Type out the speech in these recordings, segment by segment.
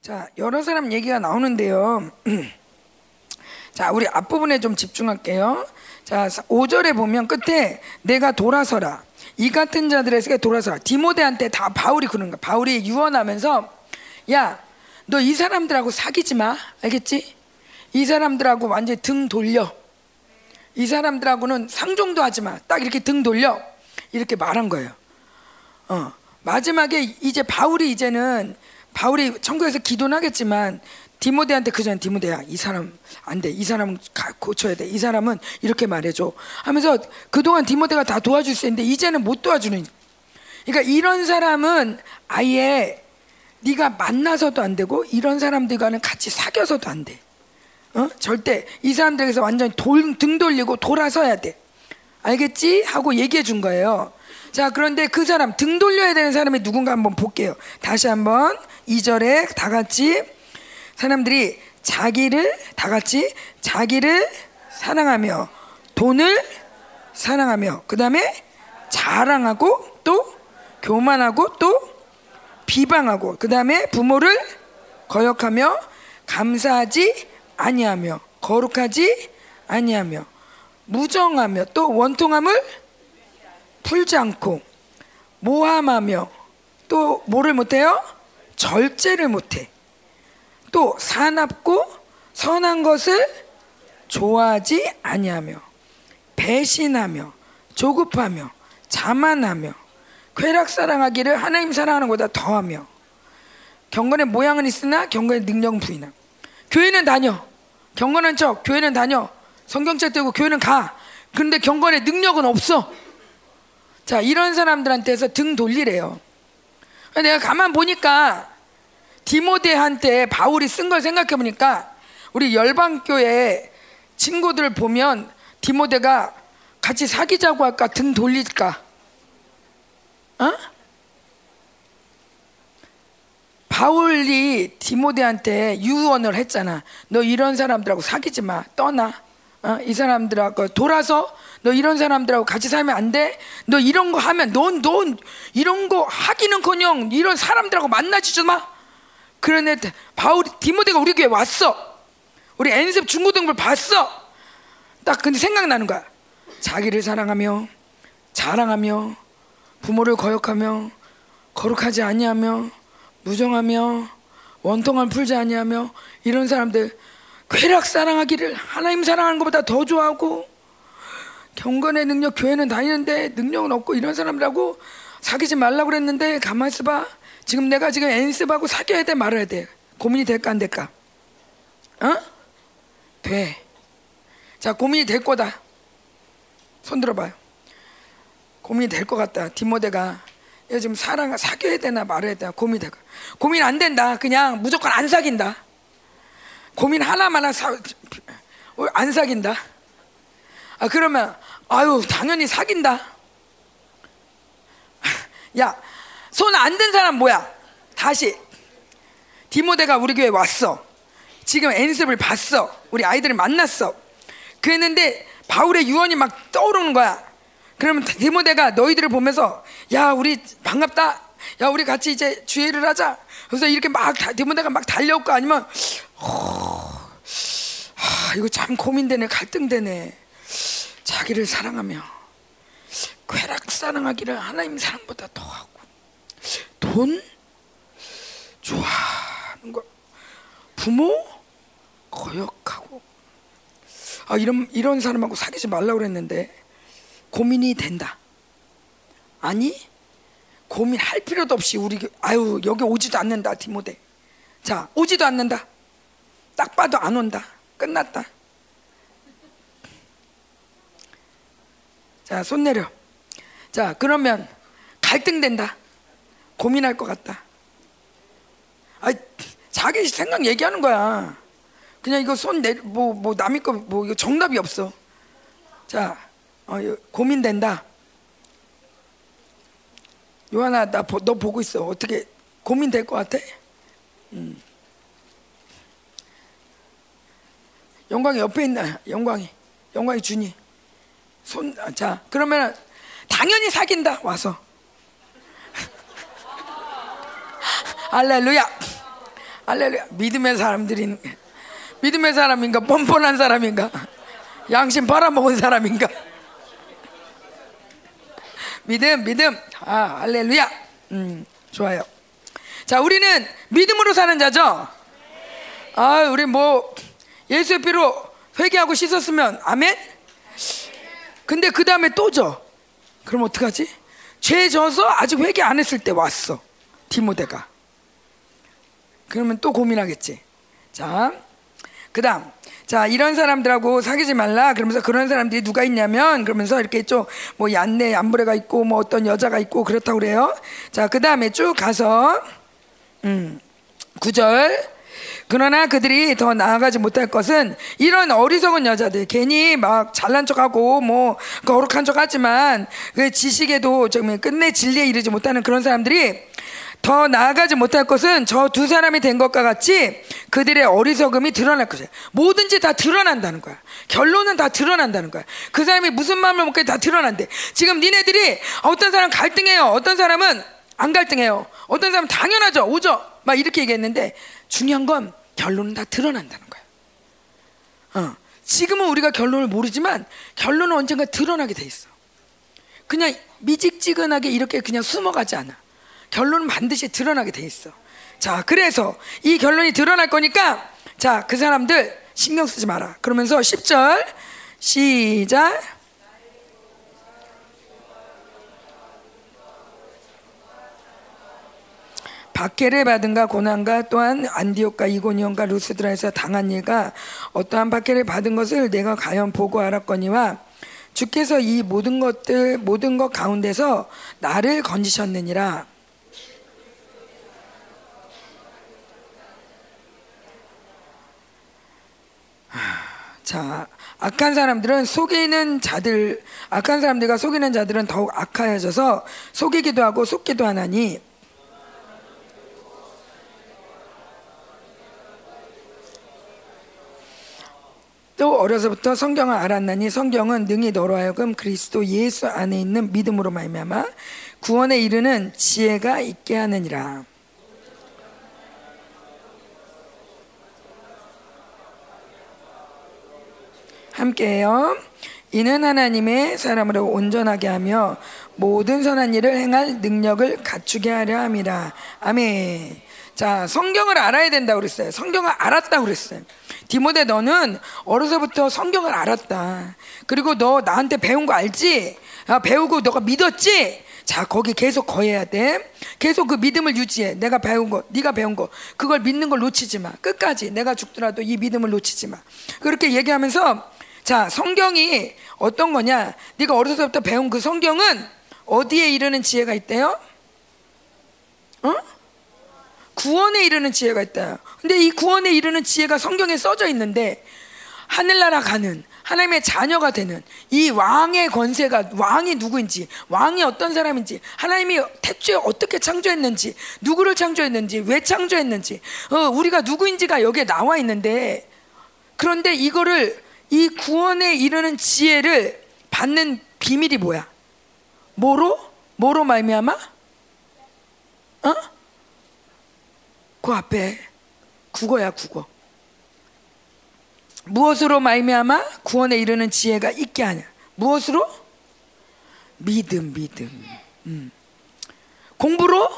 자, 여러 사람 얘기가 나오는데요. 자, 우리 앞부분에 좀 집중할게요. 자, 5절에 보면 끝에 내가 돌아서라. 이 같은 자들에게 돌아서라. 디모데한테 다 바울이 그런 거야. 바울이 유언하면서 야, 너 이 사람들하고 사귀지 마. 알겠지? 이 사람들하고 완전히 등 돌려. 이 사람들하고는 상종도 하지 마. 딱 이렇게 등 돌려. 이렇게 말한 거예요. 어. 마지막에 이제 바울이 이제는 바울이 천국에서 기도는 하겠지만 디모데한테 그전 디모데야 이 사람 안 돼. 이 사람은 고쳐야 돼. 이 사람은 이렇게 말해줘. 하면서 그동안 디모데가 다 도와줄 수 있는데 이제는 못 도와주는. 그러니까 이런 사람은 아예 네가 만나서도 안 되고 이런 사람들과는 같이 사귀어서도 안 돼. 어? 절대 이 사람들에게서 완전히 돌, 등 돌리고 돌아서야 돼. 알겠지? 하고 얘기해 준 거예요. 자, 그런데 그 사람 등 돌려야 되는 사람이 누군가 한번 볼게요. 다시 한번 2절에 다 같이 사람들이 자기를 다 같이 자기를 사랑하며 돈을 사랑하며 그다음에 자랑하고 또 교만하고 또 비방하고 그다음에 부모를 거역하며 감사하지 아니하며 거룩하지 아니하며 무정하며 또 원통함을 풀지 않고 모함하며 또 뭐를 못해요? 절제를 못해. 또 사납고 선한 것을 좋아하지 아니하며 배신하며 조급하며 자만하며 쾌락 사랑하기를 하나님 사랑하는 것보다 더하며 경건의 모양은 있으나 경건의 능력은 부인함. 교회는 다녀. 경건한 척 교회는 다녀. 성경책 들고 교회는 가. 그런데 경건의 능력은 없어. 자, 이런 사람들한테서 등 돌리래요. 내가 가만 보니까 디모데한테 바울이 쓴 걸 생각해 보니까 우리 열방교회 친구들 보면 디모데가 같이 사귀자고 할까 등 돌릴까? 어? 바울이 디모데한테 유언을 했잖아. 너 이런 사람들하고 사귀지 마. 떠나. 어? 이 사람들하고 돌아서 너 이런 사람들하고 같이 살면 안 돼. 너 이런 거 하면 넌, 넌 이런 거 하기는커녕 이런 사람들하고 만나지도 마. 그런데 바울 디모데가 우리 교회 왔어. 우리 엔습 중고등부를 봤어. 딱 근데 생각나는 거야. 자기를 사랑하며 자랑하며 부모를 거역하며 거룩하지 아니하며 무정하며 원통을 풀지 아니하며 이런 사람들 쾌락 사랑하기를 하나님 사랑하는 것보다 더 좋아하고 경건의 능력 교회는 다니는데 능력은 없고 이런 사람들하고 사귀지 말라고 그랬는데 가만 있어봐. 지금 내가 지금 엔습하고 사귀어야 돼 말아야 돼? 고민이 될까 안 될까? 어? 돼. 자 고민이 될 거다. 손 들어봐요. 고민이 될 것 같다. 디모데가 얘 지금 사랑 사귀어야 되나 말아야 되나 고민이 될까? 고민 안 된다. 그냥 무조건 안 사귄다. 고민 하나만 사, 안 사귄다. 아 그러면 아유 당연히 사귄다. 야 손 안 든 사람 뭐야? 다시 디모데가 우리 교회 왔어. 지금 엔습을 봤어. 우리 아이들을 만났어. 그랬는데 바울의 유언이 막 떠오르는 거야. 그러면 디모데가 너희들을 보면서 야 우리 반갑다. 야 우리 같이 이제 주의를 하자. 그래서 이렇게 막 디모데가 막 달려올까 아니면 어, 아, 이거 참 고민되네 갈등되네. 자기를 사랑하며 쾌락 사랑하기를 하나님 사랑보다 더하고 돈 좋아하는 거 부모 거역하고 아 이런 이런 사람하고 사귀지 말라고 그랬는데 고민이 된다. 아니 고민할 필요도 없이 우리 아유 여기 오지도 않는다 디모데. 자 오지도 않는다. 딱 봐도 안 온다. 끝났다. 자, 손 내려. 자, 그러면 갈등된다. 고민할 것 같다. 아, 자기 생각 얘기하는 거야. 그냥 이거 손 내, 뭐, 뭐, 남의 거, 뭐, 이거 정답이 없어. 자, 어, 고민된다. 요하나, 나, 너 보고 있어. 어떻게, 고민될 것 같아? 음. 영광이 옆에 있나? 영광이. 영광이 주니. 손, 자, 그러면 당연히 사귄다, 와서. 할렐루야. 할렐루야. 믿음의 사람들인 믿음의 사람인가 뻔뻔한 사람인가 양심 팔아먹은 사람인가 믿음 믿음 아 할렐루야 음 좋아요 자 우리는 믿음으로 사는 자죠 아 우리 뭐 예수의 피로 회개하고 씻었으면 아멘 근데 그 다음에 또 져. 그럼 어떡하지? 죄 져서 아직 회개 안 했을 때 왔어 디모데가. 그러면 또 고민하겠지. 자 그 다음. 자 이런 사람들하고 사귀지 말라. 그러면서 그런 사람들이 누가 있냐면 그러면서 이렇게 좀뭐 얀네 얀브레가 있고 뭐 어떤 여자가 있고 그렇다고 그래요. 자 그 다음에 쭉 가서 음 9절 그러나 그들이 더 나아가지 못할 것은 이런 어리석은 여자들 괜히 막 잘난 척하고 뭐 거룩한 척하지만 그 지식에도 좀 끝내 진리에 이르지 못하는 그런 사람들이 더 나아가지 못할 것은 저 두 사람이 된 것과 같이 그들의 어리석음이 드러날 것이야. 뭐든지 다 드러난다는 거야. 결론은 다 드러난다는 거야. 그 사람이 무슨 마음을 먹게 다 드러난대. 지금 니네들이 어떤 사람 갈등해요. 어떤 사람은 안 갈등해요. 어떤 사람은 당연하죠. 오죠. 막 이렇게 얘기했는데 중요한 건 결론은 다 드러난다는 거야. 어. 지금은 우리가 결론을 모르지만 결론은 언젠가 드러나게 돼 있어. 그냥 미직지근하게 이렇게 그냥 숨어가지 않아. 결론은 반드시 드러나게 돼 있어. 자, 그래서 이 결론이 드러날 거니까 자, 그 사람들 신경 쓰지 마라. 그러면서 10절 시작. 박해를 받은가 고난과 또한 안디옥과 이고니온과 루스드라에서 당한 일과 어떠한 박해를 받은 것을 내가 가연 보고 알았거니와 주께서 이 모든 것들 모든 것 가운데서 나를 건지셨느니라. 자, 악한 사람들은 속이는 자들, 악한 사람들과 속이는 자들은 더욱 악하여져서 속이기도 하고 속기도 하나니 또 어려서부터 성경을 알았나니 성경은 능히 너로 하여금 그리스도 예수 안에 있는 믿음으로 말미암아 구원에 이르는 지혜가 있게 하느니라. 함께해요. 이는 하나님의 사람으로 온전하게 하며 모든 선한 일을 행할 능력을 갖추게 하려 함이라. 아멘. 자, 성경을 알아야 된다고 그랬어요. 성경을 알았다고 그랬어요. 디모데 너는 어려서부터 성경을 알았다. 그리고 너 나한테 배운 거 알지? 아, 배우고 너가 믿었지? 자, 거기 계속 거해야 돼. 계속 그 믿음을 유지해. 내가 배운 거, 네가 배운 거, 그걸 믿는 걸 놓치지 마. 끝까지 내가 죽더라도 이 믿음을 놓치지 마. 그렇게 얘기하면서 자, 성경이 어떤 거냐? 네가 어렸을 때부터 배운 그 성경은 어디에 이르는 지혜가 있대요? 어? 구원에 이르는 지혜가 있다. 근데 이 구원에 이르는 지혜가 성경에 써져 있는데 하늘나라 가는 하나님의 자녀가 되는 이 왕의 권세가 왕이 누구인지 왕이 어떤 사람인지 하나님이 태초에 어떻게 창조했는지 누구를 창조했는지 왜 창조했는지 어, 우리가 누구인지가 여기에 나와 있는데 그런데 이거를 이 구원에 이르는 지혜를 받는 비밀이 뭐야? 뭐로? 뭐로 말미암아? 어? 그 앞에 국어야 국어. 무엇으로 말미암아 구원에 이르는 지혜가 있게 하냐? 무엇으로? 믿음, 믿음. 음. 공부로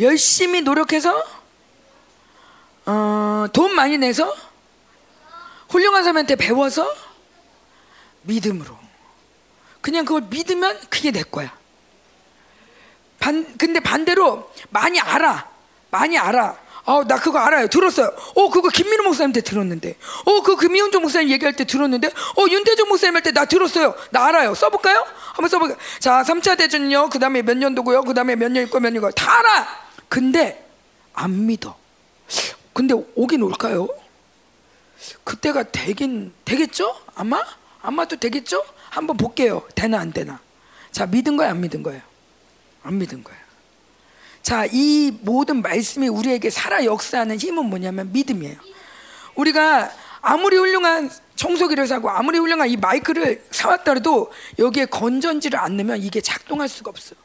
열심히 노력해서 어, 돈 많이 내서 훌륭한 사람한테 배워서 믿음으로. 그냥 그걸 믿으면 그게 내 거야. 반, 근데 반대로 많이 알아. 많이 알아. 어, 나 그거 알아요. 들었어요. 어, 그거 김민호 목사님한테 들었는데. 어, 그 금이훈종 목사님 얘기할 때 들었는데. 어, 윤태종 목사님 할 때 나 들었어요. 나 알아요. 써볼까요? 한번 써볼까요? 자, 3차 대전요. 그 다음에 몇 년도고요. 그 다음에 몇 년 있고 몇 년이고. 다 알아! 근데 안 믿어. 근데 오긴 올까요? 그때가 되긴 되겠죠? 아마 아마도 되겠죠? 한번 볼게요. 되나 안 되나. 자, 믿은 거야, 안 믿은 거예요? 안 믿은 거예요. 자, 이 모든 말씀이 우리에게 살아 역사하는 힘은 뭐냐면 믿음이에요. 우리가 아무리 훌륭한 청소기를 사고 아무리 훌륭한 이 마이크를 사왔더라도 여기에 건전지를 안 넣으면 이게 작동할 수가 없어요.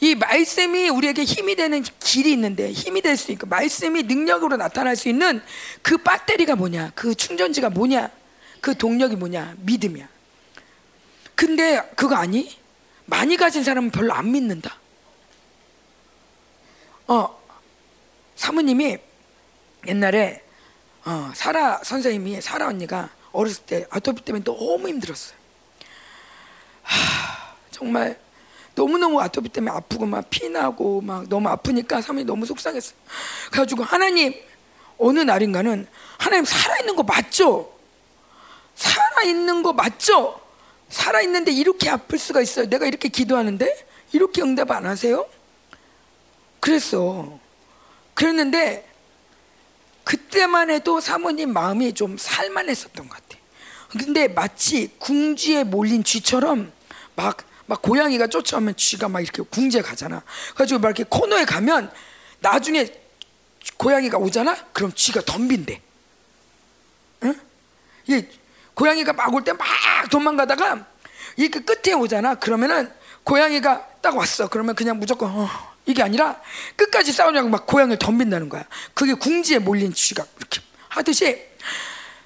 이 말씀이 우리에게 힘이 되는 길이 있는데 힘이 될 수 있고 말씀이 능력으로 나타날 수 있는 그 배터리가 뭐냐? 그 충전지가 뭐냐? 그 동력이 뭐냐? 믿음이야. 근데 그거 아니? 많이 가진 사람은 별로 안 믿는다. 어, 사모님이 옛날에 어, 사라 선생님이 사라 언니가 어렸을 때 아토피 때문에 너무 힘들었어요. 하, 정말 너무너무 아토피 때문에 아프고 막 피나고 막 너무 아프니까 사모님 너무 속상했어요. 그래가지고 하나님 어느 날인가는 하나님 살아있는 거 맞죠? 살아있는 거 맞죠? 살아있는데 이렇게 아플 수가 있어요. 내가 이렇게 기도하는데 이렇게 응답 안 하세요? 그랬어. 그랬는데 그때만 해도 사모님 마음이 좀 살만했었던 것 같아. 근데 마치 궁지에 몰린 쥐처럼 막, 막 고양이가 쫓아오면 쥐가 막 이렇게 궁지에 가잖아. 그래가지고 막 이렇게 코너에 가면 나중에 고양이가 오잖아? 그럼 쥐가 덤빈대. 응? 이 고양이가 막 올 때 막 도망가다가 이렇게 끝에 오잖아. 그러면은 고양이가 딱 왔어. 그러면 그냥 무조건 어, 이게 아니라 끝까지 싸우냐고 막 고양이를 덤빈다는 거야. 그게 궁지에 몰린 쥐가 이렇게 하듯이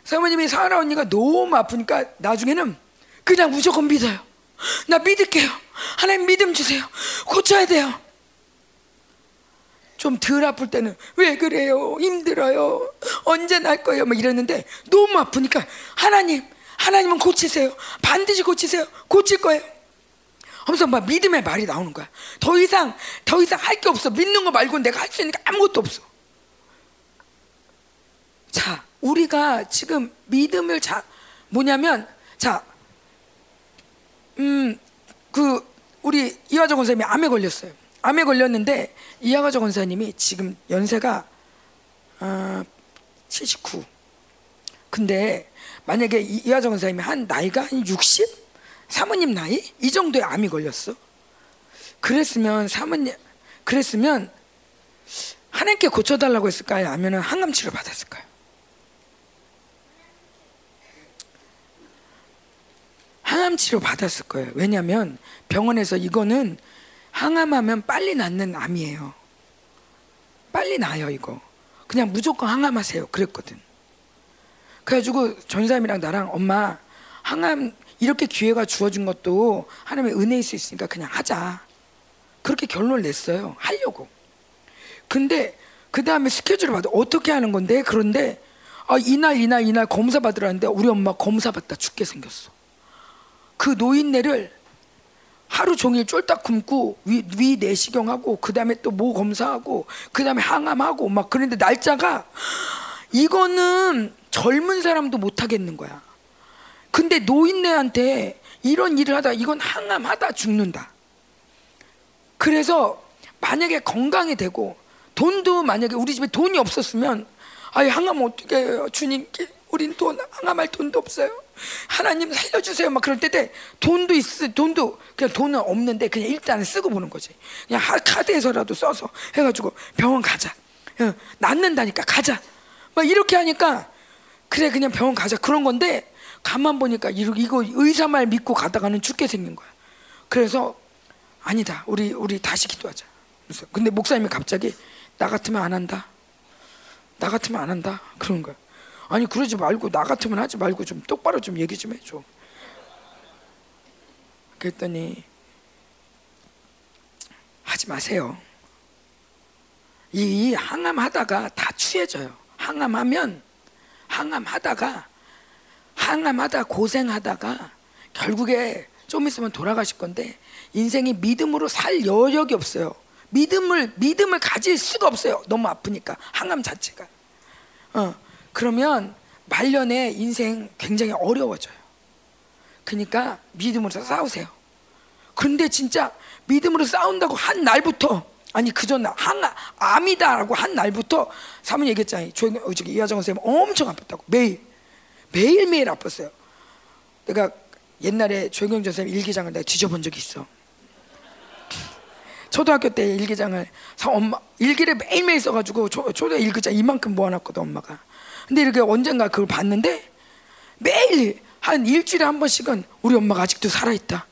사모님이 사라 언니가 너무 아프니까 나중에는 그냥 무조건 믿어요. 나 믿을게요. 하나님 믿음 주세요. 고쳐야 돼요. 좀 덜 아플 때는 왜 그래요? 힘들어요. 언제 날 거예요? 막 이랬는데 너무 아프니까 하나님, 하나님은 고치세요. 반드시 고치세요. 고칠 거예요. 하면서 막 믿음의 말이 나오는 거야. 더 이상 더 이상 할 게 없어. 믿는 거 말고 내가 할 수 있는 게 아무것도 없어. 자, 우리가 지금 믿음을 자 뭐냐면 자, 음, 그 우리 이화정 권사님이 암에 걸렸어요. 암에 걸렸는데 이화정 권사님이 지금 연세가 어, 79. 근데 만약에 이- 이화정 권사님이 한 나이가 한 60? 사모님 나이? 이 정도의 암이 걸렸어. 그랬으면 사모님 그랬으면 하나님께 고쳐달라고 했을까요? 아니면 항암 치료 받았을까요? 항암 치료 받았을 거예요. 왜냐하면 병원에서 이거는 항암하면 빨리 낫는 암이에요. 빨리 나요 이거. 그냥 무조건 항암하세요. 그랬거든. 그래가지고 전사님이랑 나랑 엄마 항암 이렇게 기회가 주어진 것도 하나님의 은혜일 수 있으니까 그냥 하자. 그렇게 결론을 냈어요. 하려고. 근데 그 다음에 스케줄을 받아 어떻게 하는 건데 그런데 아, 이날 이날 이날 검사 받으라는데 우리 엄마 검사 받다 죽게 생겼어. 그 노인네를 하루 종일 쫄딱 굶고 위, 위 내시경하고 그 다음에 또 모 검사하고 그 다음에 항암하고 막 그런데 날짜가 이거는 젊은 사람도 못 하겠는 거야. 근데 노인네한테 이런 일을 하다 이건 항암하다 죽는다. 그래서 만약에 건강이 되고 돈도 만약에 우리 집에 돈이 없었으면 아예 항암 어떻게 해요? 주님께 우린 돈 항암할 돈도 없어요. 하나님 살려주세요. 막 그럴 때때 돈도 있어 돈도 그냥 돈은 없는데 그냥 일단 쓰고 보는 거지. 그냥 하- 카드에서라도 써서 해가지고 병원 가자. 어, 낫는다니까 가자. 막 이렇게 하니까 그래 그냥 병원 가자. 그런 건데 가만 보니까 이거, 의사 말 믿고 가다가는 죽게 생긴 거야 그래서 아니다. 우리 우리 다시 기도하자. 그래서 근데 목사님이 갑자기 나 같으면 안 한다. 나 같으면 안 한다. 그런 거야. 아니 그러지 말고 나 같으면 하지 말고 좀 똑바로 좀 얘기 좀 해줘. 그랬더니 하지 마세요. 이 항암하다가 다 취해져요. 항암하면 항암하다가 항암하다 고생하다가 결국에 좀 있으면 돌아가실 건데 인생이 믿음으로 살 여력이 없어요. 믿음을 믿음을 가질 수가 없어요. 너무 아프니까 항암 자체가. 어 그러면 말년에 인생 굉장히 어려워져요. 그러니까 믿음으로 싸우세요. 근데 진짜 믿음으로 싸운다고 한 날부터 아니 그전 항 암이다라고 한 날부터 사모님 얘기했잖아요. 조 저기 이하정 선생님 엄청 아팠다고 매일 매일 매일 아팠어요. 내가 옛날에 조경전 선생님 일기장을 내가 뒤져본 적이 있어. 초등학교 때 일기장을 사 엄마 일기를 매일매일 써가지고 초, 초등 일기장 이만큼 모아놨거든 엄마가. 근데 이렇게 언젠가 그걸 봤는데 매일 한 일주일에 한 번씩은 우리 엄마가 아직도 살아있다.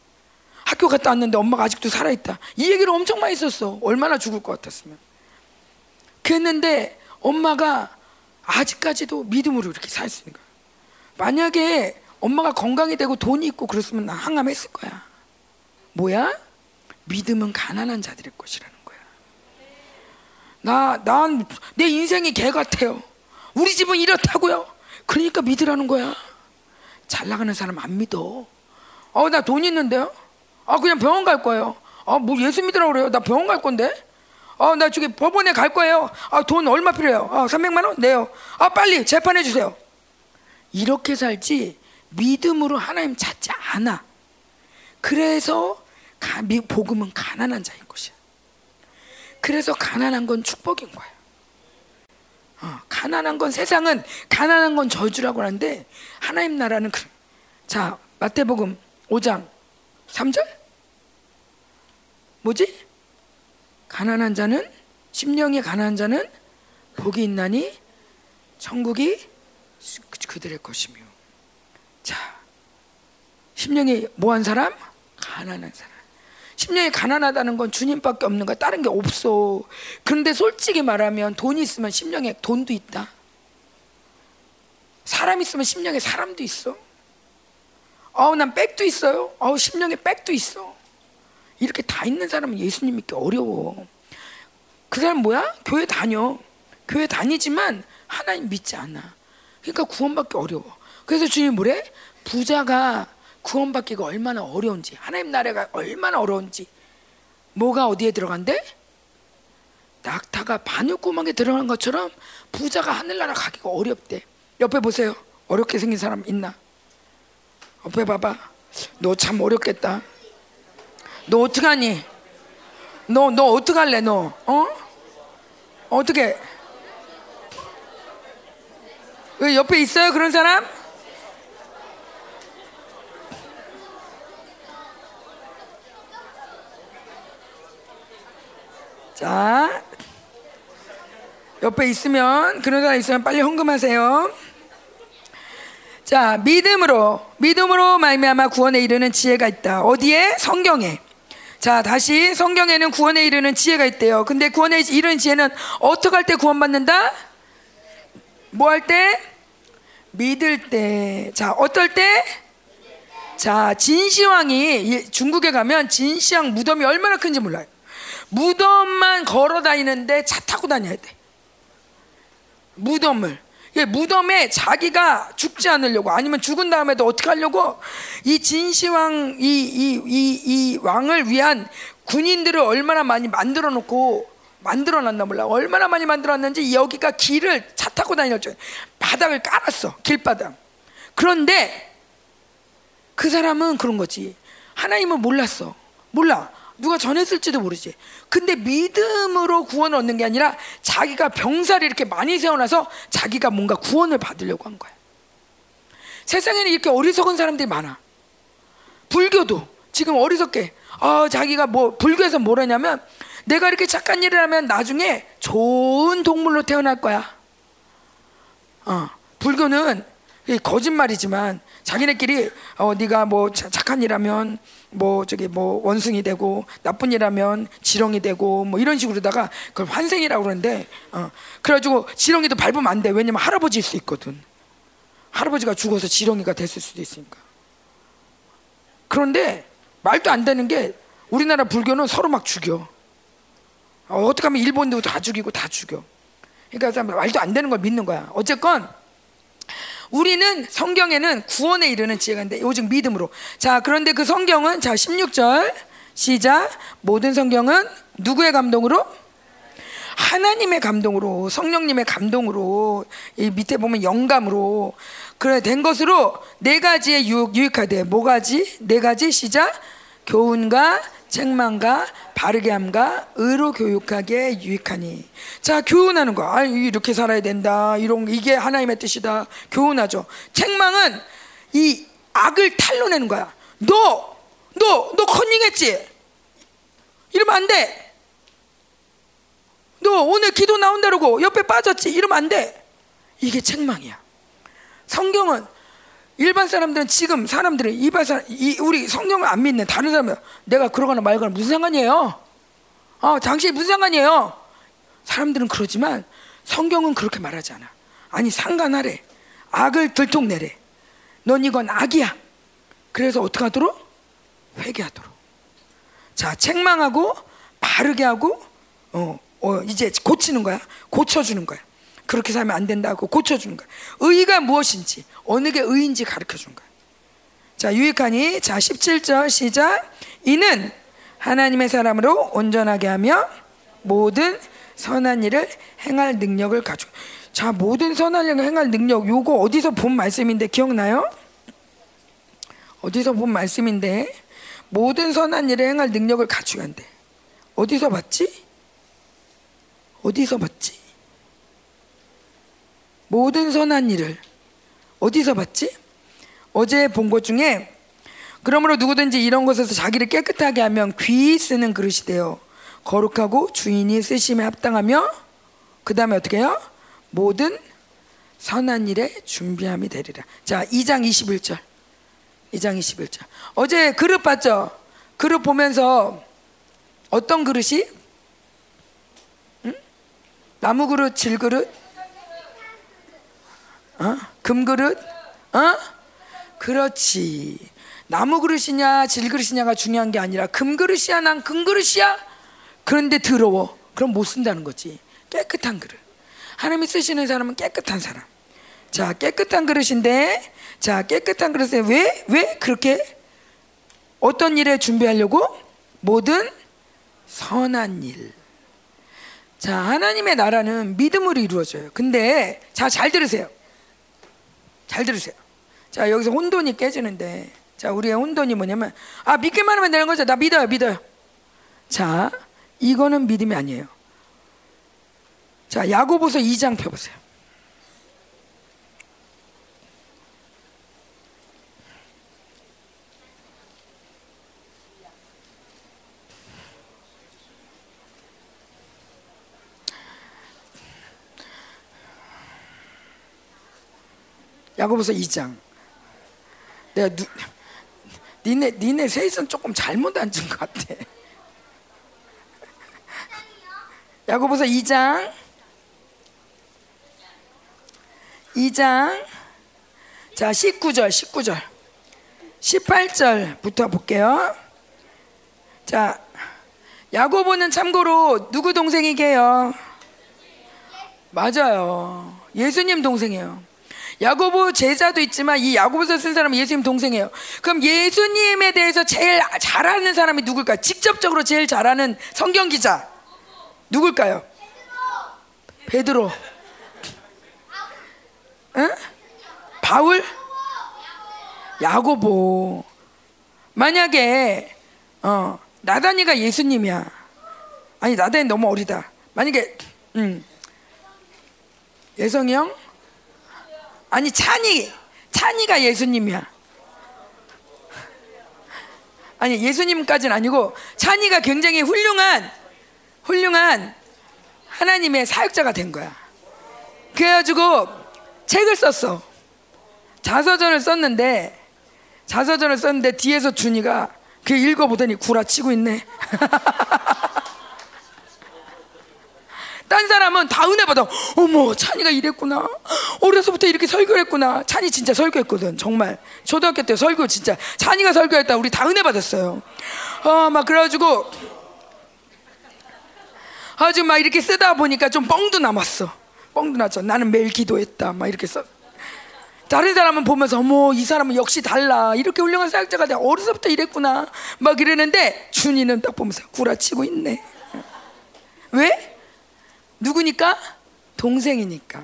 학교 갔다 왔는데 엄마가 아직도 살아있다. 이 얘기를 엄청 많이 썼어. 얼마나 죽을 것 같았으면. 그랬는데 엄마가 아직까지도 믿음으로 이렇게 살수 있는 거야. 만약에 엄마가 건강이 되고 돈이 있고 그랬으면 난 항암했을 거야. 뭐야? 믿음은 가난한 자들의 것이라는 거야. 나, 난 내 인생이 개 같아요. 우리 집은 이렇다고요. 그러니까 믿으라는 거야. 잘 나가는 사람 안 믿어. 어, 나 돈 있는데요? 아, 그냥 병원 갈 거예요. 아, 뭐 예수 믿으라고 그래요? 나 병원 갈 건데? 아, 나 저기 법원에 갈 거예요. 아, 돈 얼마 필요해요? 아, 300만 원? 네요. 아, 빨리 재판해 주세요. 이렇게 살지 믿음으로 하나님 찾지 않아. 그래서 가, 복음은 가난한 자인 것이야. 그래서 가난한 건 축복인 거야. 어, 가난한 건 세상은 가난한 건 저주라고 하는데 하나님 나라는 그, 자 마태복음 5장 3절 뭐지? 가난한 자는 심령이 가난한 자는 복이 있나니 천국이 그들의 것이며 자 심령이 뭐한 사람? 가난한 사람 심령이 가난하다는 건 주님밖에 없는 거야. 다른 게 없어. 그런데 솔직히 말하면 돈이 있으면 심령에 돈도 있다. 사람 있으면 심령에 사람도 있어. 아우 난 백도 있어요. 아우 심령에 백도 있어. 이렇게 다 있는 사람은 예수님 믿기 어려워. 그 사람 뭐야? 교회 다녀. 교회 다니지만 하나님 믿지 않아. 그러니까 구원받기 어려워. 그래서 주님 뭐래? 부자가 구원받기가 얼마나 어려운지 하나님 나라가 얼마나 어려운지 뭐가 어디에 들어간대? 낙타가 바늘구멍에 들어간 것처럼 부자가 하늘나라 가기가 어렵대 옆에 보세요 어렵게 생긴 사람 있나? 옆에 봐봐 너 참 어렵겠다 너 어떡하니? 너, 너 어떡할래 너? 어? 어떻게? 왜 옆에 있어요 그런 사람? 자, 옆에 있으면 그런 사람 있으면 빨리 헌금하세요. 자, 믿음으로 믿음으로 말미암아 구원에 이르는 지혜가 있다. 어디에? 성경에. 자, 다시 성경에는 구원에 이르는 지혜가 있대요. 근데 구원에 이르는 지혜는 어떻게 할 때 구원받는다? 뭐 할 때? 믿을 때. 자, 어떨 때? 자, 진시황이 중국에 가면 진시황 무덤이 얼마나 큰지 몰라요. 무덤만 걸어 다니는데 차 타고 다녀야 돼. 무덤을. 예, 무덤에 자기가 죽지 않으려고 아니면 죽은 다음에도 어떻게 하려고 이 진시황 이 이 이 이 왕을 위한 군인들을 얼마나 많이 만들어 놓고 만들어 놨나 몰라. 얼마나 많이 만들어 놨는지 여기가 길을 차 타고 줄 바닥을 깔았어. 길바닥. 그런데 그 사람은 그런 거지. 하나님을 몰랐어. 몰라. 누가 전했을지도 모르지. 근데 믿음으로 구원을 얻는 게 아니라 자기가 병사를 이렇게 많이 세워놔서 자기가 뭔가 구원을 받으려고 한 거야. 세상에는 이렇게 어리석은 사람들이 많아. 불교도 지금 어리석게, 어, 자기가 뭐, 불교에서 뭐라냐면 내가 이렇게 착한 일을 하면 나중에 좋은 동물로 태어날 거야. 어, 불교는 거짓말이지만 자기네끼리 어 네가 뭐 착한 일하면 뭐 저기 뭐 원숭이 되고 나쁜 일하면 지렁이 되고 뭐 이런 식으로다가 그걸 환생이라고 그러는데 어 그래가지고 지렁이도 밟으면 안 돼. 왜냐면 할아버지일 수 있거든. 할아버지가 죽어서 지렁이가 됐을 수도 있으니까. 그런데 말도 안 되는 게 우리나라 불교는 서로 막 죽여. 어, 어떻게 하면 일본도 다 죽이고 다 죽여. 그러니까 말도 안 되는 걸 믿는 거야. 어쨌건 우리는 성경에는 구원에 이르는 지혜가 있는데 오직 믿음으로. 자, 그런데 그 성경은 자, 16절 시작. 모든 성경은 누구의 감동으로? 하나님의 감동으로 성령님의 감동으로 이 밑에 보면 영감으로 그래 된 것으로 네 가지의 유익 유익하되 뭐가지 네 가지 시작 교훈과 책망과 바르게 함과 의로 교육하게 유익하니. 자, 교훈하는 거. 아, 이렇게 살아야 된다. 이런 이게 하나님의 뜻이다. 교훈하죠. 책망은 이 악을 탈로내는 거야. 너, 너, 너 컨닝했지? 이러면 안 돼. 너 오늘 기도 나온다고 옆에 빠졌지? 이러면 안 돼. 이게 책망이야. 성경은 일반 사람들은 지금 사람들은 일반 사람, 이, 우리 성경을 안 믿는 다른 사람은 내가 그러거나 말거나 무슨 상관이에요? 어, 당신이 무슨 상관이에요? 사람들은 그러지만 성경은 그렇게 말하지 않아. 아니 상관하래. 악을 들통내래. 넌 이건 악이야. 그래서 어떻게 하도록? 회개하도록. 자, 책망하고 바르게 하고 어, 어, 이제 고치는 거야. 고쳐 주는 거야. 그렇게 살면 안 된다고 고쳐주는 거야. 의가 무엇인지 어느 게 의인지 가르쳐 주는 거야. 자, 유익하니 자 17절 시작. 이는 하나님의 사람으로 온전하게 하며 모든 선한 일을 행할 능력을 가지고. 자, 모든 선한 일을 행할 능력 요거 어디서 본 말씀인데 기억나요? 어디서 본 말씀인데 모든 선한 일을 행할 능력을 갖추게 한대. 어디서 봤지? 어디서 봤지? 모든 선한 일을 어디서 봤지? 어제 본 것 중에 그러므로 누구든지 이런 것에서 자기를 깨끗하게 하면 귀 쓰는 그릇이 되어 거룩하고 주인이 쓰심에 합당하며 그 다음에 어떻게 해요? 모든 선한 일에 준비함이 되리라. 자, 2장 21절. 2장 21절. 어제 그릇 봤죠? 그릇 보면서 어떤 그릇이? 응? 나무 그릇, 질 그릇? 어? 금 그릇? 어? 그렇지. 나무 그릇이냐, 질 그릇이냐가 중요한 게 아니라 금 그릇이야, 난 금 그릇이야? 그런데 더러워. 그럼 못 쓴다는 거지. 깨끗한 그릇. 하나님이 쓰시는 사람은 깨끗한 사람. 자, 깨끗한 그릇인데, 자, 깨끗한 그릇에 왜, 왜 그렇게 어떤 일에 준비하려고? 모든 선한 일. 자, 하나님의 나라는 믿음으로 이루어져요. 근데, 자, 잘 들으세요. 잘 들으세요. 자, 여기서 혼돈이 깨지는데, 자, 우리의 혼돈이 뭐냐면, 아, 믿기만 하면 되는 거죠. 나 믿어요, 믿어요. 자, 이거는 믿음이 아니에요. 자, 야고보서 2장 펴보세요. 야고보서 2장. 내가 누, 니네 니네 셋은 조금 잘못 앉은 것 같아. 야고보서 2장 2장 자 19절 19절 18절부터 볼게요. 자 야고보는 참고로 누구 동생이게요? 맞아요. 예수님 동생이에요. 야고보 제자도 있지만 이 야고보서 쓴 사람은 예수님 동생이에요. 그럼 예수님에 대해서 제일 잘 아는 사람이 누굴까? 직접적으로 제일 잘 아는 성경 기자 누굴까요? 베드로. 응? 바울? 야고보. 만약에 어, 나단이가 예수님이야. 아니 나단이 너무 어리다. 만약에 음, 예성이 형? 아니 찬이 찬이가 예수님이야. 아니 예수님까지는 아니고 찬이가 굉장히 훌륭한 훌륭한 하나님의 사역자가 된 거야. 그래가지고 책을 썼어. 자서전을 썼는데 자서전을 썼는데 뒤에서 준이가 그 읽어보더니 구라치고 있네. 딴 사람은 다 은혜 받아. 어머, 찬이가 이랬구나. 어려서부터 이렇게 설교했구나. 찬이 진짜 설교했거든. 정말. 초등학교 때 설교 진짜. 찬이가 설교했다. 우리 다 은혜 받았어요. 어, 막 그래가지고. 아주 막 이렇게 쓰다 보니까 좀 뻥도 남았어. 뻥도 났죠. 나는 매일 기도했다. 막 이렇게 써. 다른 사람은 보면서 어머 이 사람은 역시 달라 이렇게 훌륭한 사역자가 돼 어려서부터 이랬구나 막 이러는데 준이는 딱 보면서 구라치고 있네 왜? 누구니까? 동생이니까.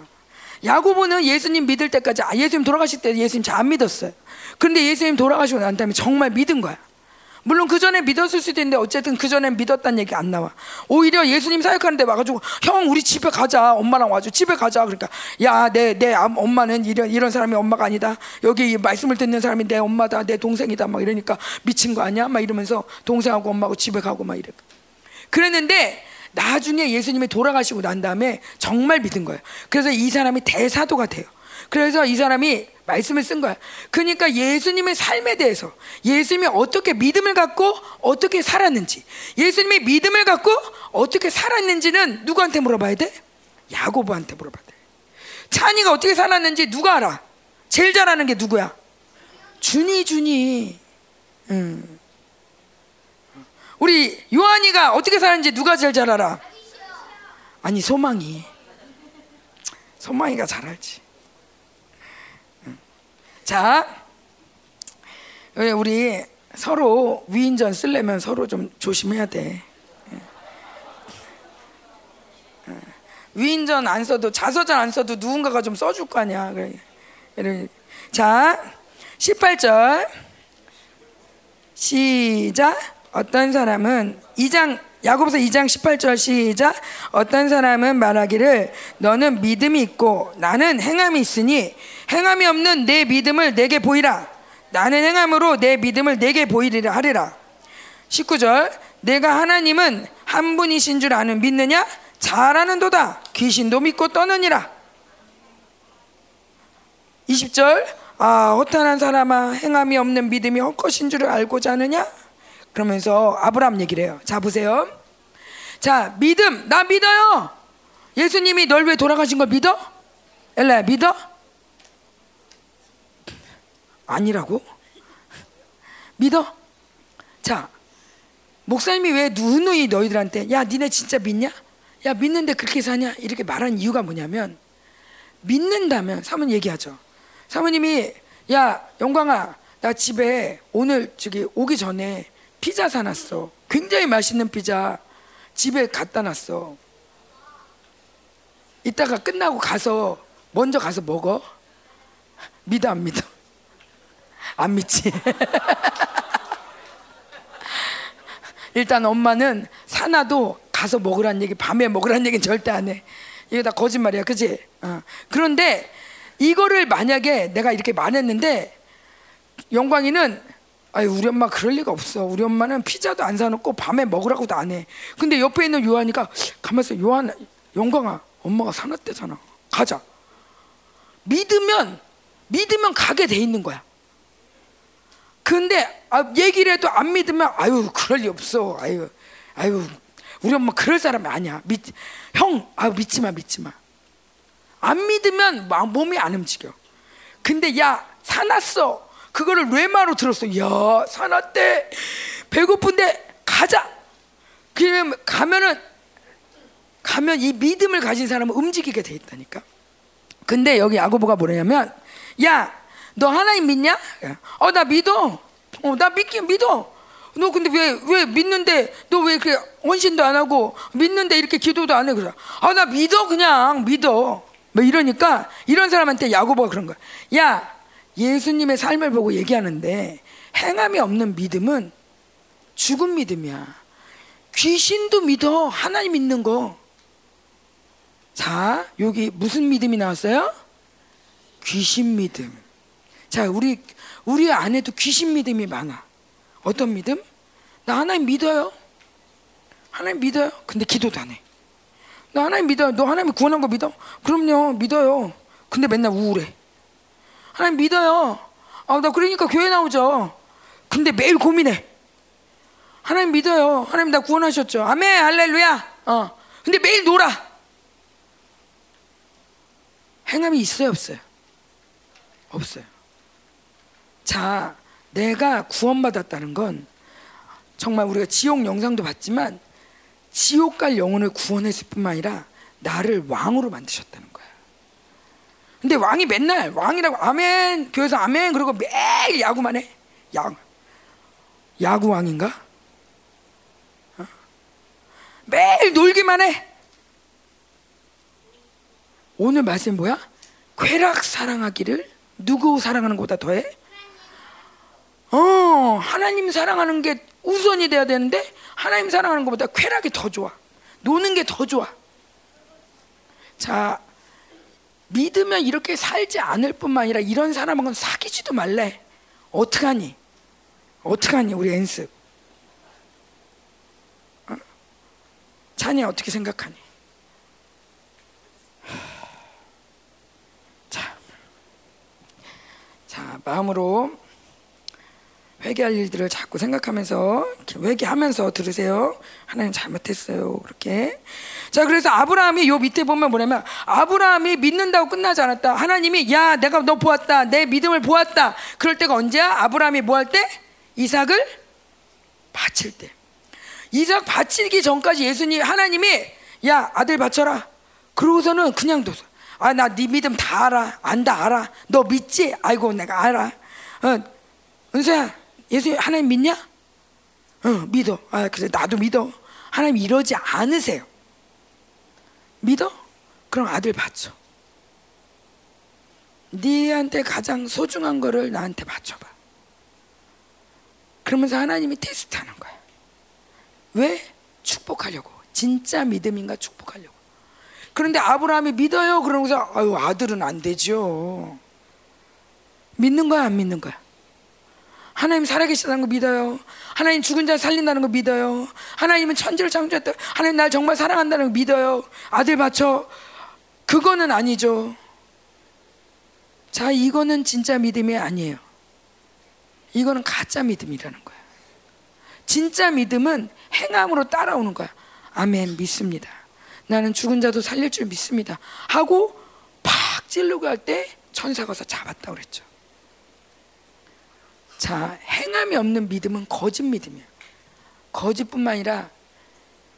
야고보는 예수님 믿을 때까지 아, 예수님 돌아가실 때 예수님 잘 안 믿었어요. 그런데 예수님 돌아가시고 난 다음에 정말 믿은 거야. 물론 그 전에 믿었을 수도 있는데 어쨌든 그 전에 믿었다는 얘기 안 나와. 오히려 예수님 사역하는데 와가지고 형 우리 집에 가자 엄마랑 와줘 집에 가자 그러니까 야내내 엄마는 이런 이런 사람이 엄마가 아니다 여기 말씀을 듣는 사람이 내 엄마다 내 동생이다 막 이러니까 미친 거 아니야 막 이러면서 동생하고 엄마하고 집에 가고 막 이래. 그랬는데 나중에 예수님이 돌아가시고 난 다음에 정말 믿은 거예요. 그래서 이 사람이 대사도가 돼요. 그래서 이 사람이 말씀을 쓴 거야. 그러니까 예수님의 삶에 대해서 예수님이 어떻게 믿음을 갖고 어떻게 살았는지, 예수님의 믿음을 갖고 어떻게 살았는지는 누구한테 물어봐야 돼? 야고보한테 물어봐야 돼. 찬이가 어떻게 살았는지 누가 알아? 제일 잘 아는 게 누구야? 준이 준이. 음. 우리 요한이가 어떻게 사는지 누가 제일 잘 알아? 아니 소망이. 소망이가 잘 알지. 음. 자, 우리 서로 위인전 쓰려면 서로 좀 조심해야 돼. 위인전 안 써도 자서전 안 써도 누군가가 좀 써줄 거 아니야. 자, 18절 시작. 어떤 사람은 2장 야고보서 2장 18절 시작. 어떤 사람은 말하기를 너는 믿음이 있고 나는 행함이 있으니 행함이 없는 내 믿음을 내게 보이라. 나는 행함으로 내 믿음을 내게 보이리라 하리라. 19절 내가 하나님은 한 분이신 줄 아는 믿느냐? 잘하는도다. 귀신도 믿고 떠느니라. 20절 아 허탄한 사람아 행함이 없는 믿음이 헛것인 줄을 알고자 하느냐? 그러면서 아브라함 얘기를 해요. 자 보세요. 자 믿음 나 믿어요. 예수님이 널 왜 돌아가신 걸 믿어? 엘라야 믿어? 아니라고? 믿어? 자 목사님이 왜 누누이 너희들한테 야 니네 진짜 믿냐? 야 믿는데 그렇게 사냐? 이렇게 말한 이유가 뭐냐면 믿는다면 사모님 얘기하죠. 사모님이 야 영광아 나 집에 오늘 저기 오기 전에 피자 사놨어. 굉장히 맛있는 피자 집에 갖다 놨어. 이따가 끝나고 가서 먼저 가서 먹어. 믿어 안 믿어? 안 믿지. 일단 엄마는 사놔도 가서 먹으란 얘기, 밤에 먹으란 얘기는 절대 안 해. 이게 다 거짓말이야, 그지? 어. 그런데 이거를 만약에 내가 이렇게 말했는데 영광이는 아유 우리 엄마 그럴 리가 없어. 우리 엄마는 피자도 안 사놓고 밤에 먹으라고도 안 해. 근데 옆에 있는 요한이가 가만있어. 요한 영광아 엄마가 사놨대잖아. 가자. 믿으면 믿으면 가게 돼 있는 거야. 근데 아, 얘기를 해도 안 믿으면 아유 그럴 리 없어. 아유 아유 우리 엄마 그럴 사람이 아니야. 믿, 형, 아 믿지 마, 믿지 마. 안 믿으면 몸이 안 움직여. 근데 야 사놨어. 그거를 뇌마로 들었어. 야 사놨대. 배고픈데 가자. 그냥 가면은 가면 이 믿음을 가진 사람은 움직이게 돼 있다니까. 근데 여기 야고보가 뭐냐면 야 너 하나님 믿냐? 어 나 믿어. 어 나 믿긴 믿어. 너 근데 왜 왜 믿는데 너 왜 이렇게 헌신도 안 하고 믿는데 이렇게 기도도 안 해 그래? 아 나 믿어 그냥 믿어. 뭐 이러니까 이런 사람한테 야고보가 그런 거야. 야 예수님의 삶을 보고 얘기하는데 행함이 없는 믿음은 죽은 믿음이야. 귀신도 믿어 하나님 믿는 거. 자 여기 무슨 믿음이 나왔어요? 귀신 믿음. 자 우리 우리 안에도 귀신 믿음이 많아. 어떤 믿음? 나 하나님 믿어요. 하나님 믿어요. 근데 기도도 안 해. 나 하나님 믿어요. 너 하나님 구원한 거 믿어? 그럼요, 믿어요. 근데 맨날 우울해. 하나님 믿어요. 아, 나 그러니까 교회 나오죠. 근데 매일 고민해. 하나님 믿어요. 하나님 나 구원하셨죠. 아멘, 할렐루야. 어. 근데 매일 놀아. 행함이 있어요, 없어요? 없어요. 자, 내가 구원받았다는 건 정말 우리가 지옥 영상도 봤지만 지옥 갈 영혼을 구원했을 뿐만 아니라 나를 왕으로 만드셨다는. 근데 왕이 맨날 왕이라고 아멘 교회에서 아멘 그러고 매일 야구만 해. 야 야구 왕인가? 어? 매일 놀기만 해. 오늘 말씀 뭐야? 쾌락 사랑하기를 누구 사랑하는 것보다 더해? 어, 하나님 사랑하는 게 우선이 돼야 되는데 하나님 사랑하는 것보다 쾌락이 더 좋아. 노는 게 더 좋아. 자, 믿으면 이렇게 살지 않을 뿐만 아니라 이런 사람하고는 사귀지도 말래. 어떡하니? 어떡하니, 우리 엔습? 어? 자네 어떻게 생각하니? 자, 자, 마음으로 회개할 일들을 자꾸 생각하면서 회개하면서 들으세요. 하나님 잘못했어요. 그렇게. 자, 그래서 아브라함이 요 밑에 보면 뭐냐면 아브라함이 믿는다고 끝나지 않았다. 하나님이 야, 내가 너 보았다. 내 믿음을 보았다. 그럴 때가 언제야? 아브라함이 뭐 할 때? 이삭을 바칠 때. 이삭 바치기 전까지 예수님 하나님이 야, 아들 바쳐라. 그러고서는 그냥 둬. 아, 나 네 믿음 다 알아. 안다 알아. 너 믿지? 아이고, 내가 알아. 어, 은서야, 예수 하나님 믿냐? 어, 믿어. 아, 그래 나도 믿어. 하나님 이러지 않으세요. 믿어? 그럼 아들 바쳐. 네한테 가장 소중한 거를 나한테 바쳐봐. 그러면서 하나님이 테스트하는 거야. 왜? 축복하려고. 진짜 믿음인가 축복하려고. 그런데 아브라함이 믿어요. 그러면서 아유 아들은 안 되죠. 믿는 거야 안 믿는 거야? 하나님 살아계시다는 거 믿어요. 하나님 죽은 자 살린다는 거 믿어요. 하나님은 천지를 창조했다. 하나님 날 정말 사랑한다는 거 믿어요. 아들 바쳐. 그거는 아니죠. 자, 이거는 진짜 믿음이 아니에요. 이거는 가짜 믿음이라는 거야. 진짜 믿음은 행함으로 따라오는 거야. 아멘, 믿습니다. 나는 죽은 자도 살릴 줄 믿습니다. 하고 팍 찌르고 할 때 천사가 서 잡았다 그랬죠. 자, 행함이 없는 믿음은 거짓 믿음이야. 거짓뿐만 아니라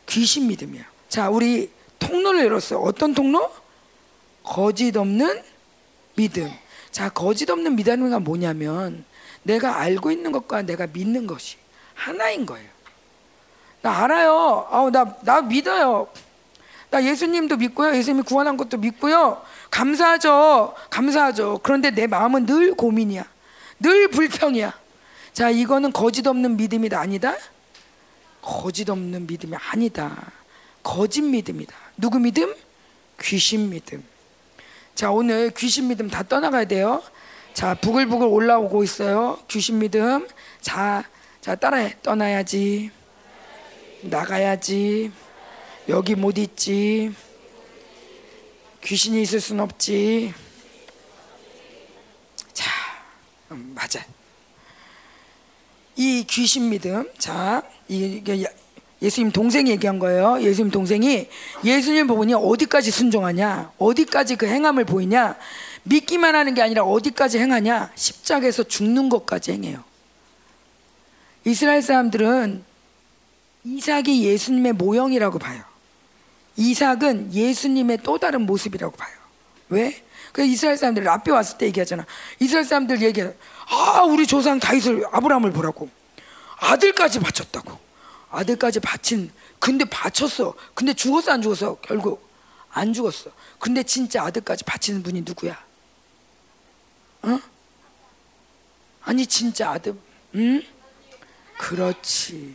귀신 믿음이야. 자, 우리 통로를 열었어요. 어떤 통로? 거짓 없는 믿음. 자, 거짓 없는 믿음이 뭐냐면 내가 알고 있는 것과 내가 믿는 것이 하나인 거예요. 나 알아요. 아우 나, 나 믿어요. 나 예수님도 믿고요. 예수님이 구원한 것도 믿고요. 감사하죠. 감사하죠. 그런데 내 마음은 늘 고민이야. 늘 불평이야. 자, 이거는 거짓 없는 믿음이다 아니다? 거짓 없는 믿음이 아니다. 거짓 믿음이다. 누구 믿음? 귀신 믿음. 자, 오늘 귀신 믿음 다 떠나가야 돼요. 자, 부글부글 올라오고 있어요. 귀신 믿음. 자, 자, 따라해. 떠나야지. 나가야지. 여기 못 있지. 귀신이 있을 순 없지. 자, 음, 맞아. 이 귀신 믿음, 자, 이게 예수님 동생이 얘기한 거예요. 예수님 동생이 예수님 보니 어디까지 순종하냐, 어디까지 그 행함을 보이냐, 믿기만 하는 게 아니라 어디까지 행하냐, 십자가에서 죽는 것까지 행해요. 이스라엘 사람들은 이삭이 예수님의 모형이라고 봐요. 이삭은 예수님의 또 다른 모습이라고 봐요. 왜? 그 이스라엘 사람들 앞에 왔을 때 얘기하잖아. 이스라엘 사람들 얘기해. 아, 우리 조상 다윗을 아브라함을 보라고. 아들까지 바쳤다고. 아들까지 바친. 근데 바쳤어. 근데 죽었어 안 죽었어? 결국 안 죽었어. 근데 진짜 아들까지 바치는 분이 누구야? 어? 아니 진짜 아들. 응? 그렇지.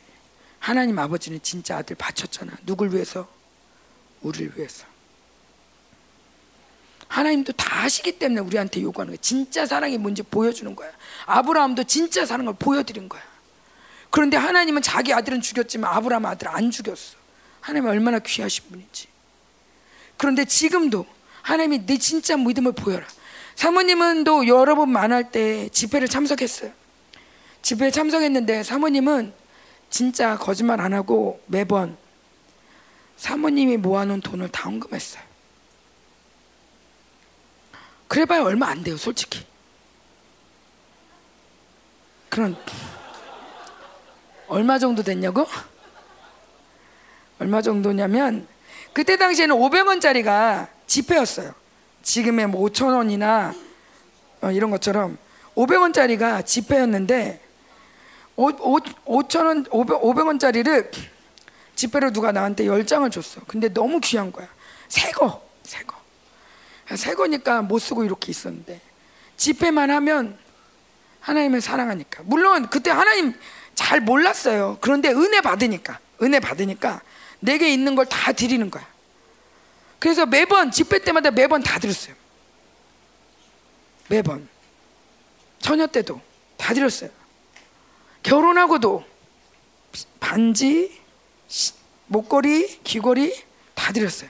하나님 아버지는 진짜 아들 바쳤잖아. 누굴 위해서? 우리를 위해서. 하나님도 다 아시기 때문에 우리한테 요구하는 거야. 진짜 사랑이 뭔지 보여주는 거야. 아브라함도 진짜 사랑을 보여드린 거야. 그런데 하나님은 자기 아들은 죽였지만 아브라함 아들 안 죽였어. 하나님 얼마나 귀하신 분인지. 그런데 지금도 하나님이 내 진짜 믿음을 보여라. 사모님은 또 여러 번 만날 때 집회를 참석했어요. 집회에 참석했는데 사모님은 진짜 거짓말 안 하고 매번 사모님이 모아놓은 돈을 다 헌금했어요. 그래봐야 얼마 안 돼요, 솔직히. 그런 얼마 정도 됐냐고? 얼마 정도냐면 그때 당시에는 500원짜리가 지폐였어요. 지금의 뭐 5천 원이나 어, 이런 것처럼 500원짜리가 지폐였는데 5, 5천원 500, 500원짜리를 지폐로 누가 나한테 10장을 줬어. 근데 너무 귀한 거야. 새 거, 새 거. 새 거니까 못 쓰고 이렇게 있었는데 집회만 하면 하나님을 사랑하니까 물론 그때 하나님 잘 몰랐어요. 그런데 은혜 받으니까 은혜 받으니까 내게 있는 걸 다 드리는 거야. 그래서 매번 집회 때마다 매번 다 드렸어요. 매번 처녀 때도 다 드렸어요. 결혼하고도 반지, 목걸이, 귀걸이 다 드렸어요.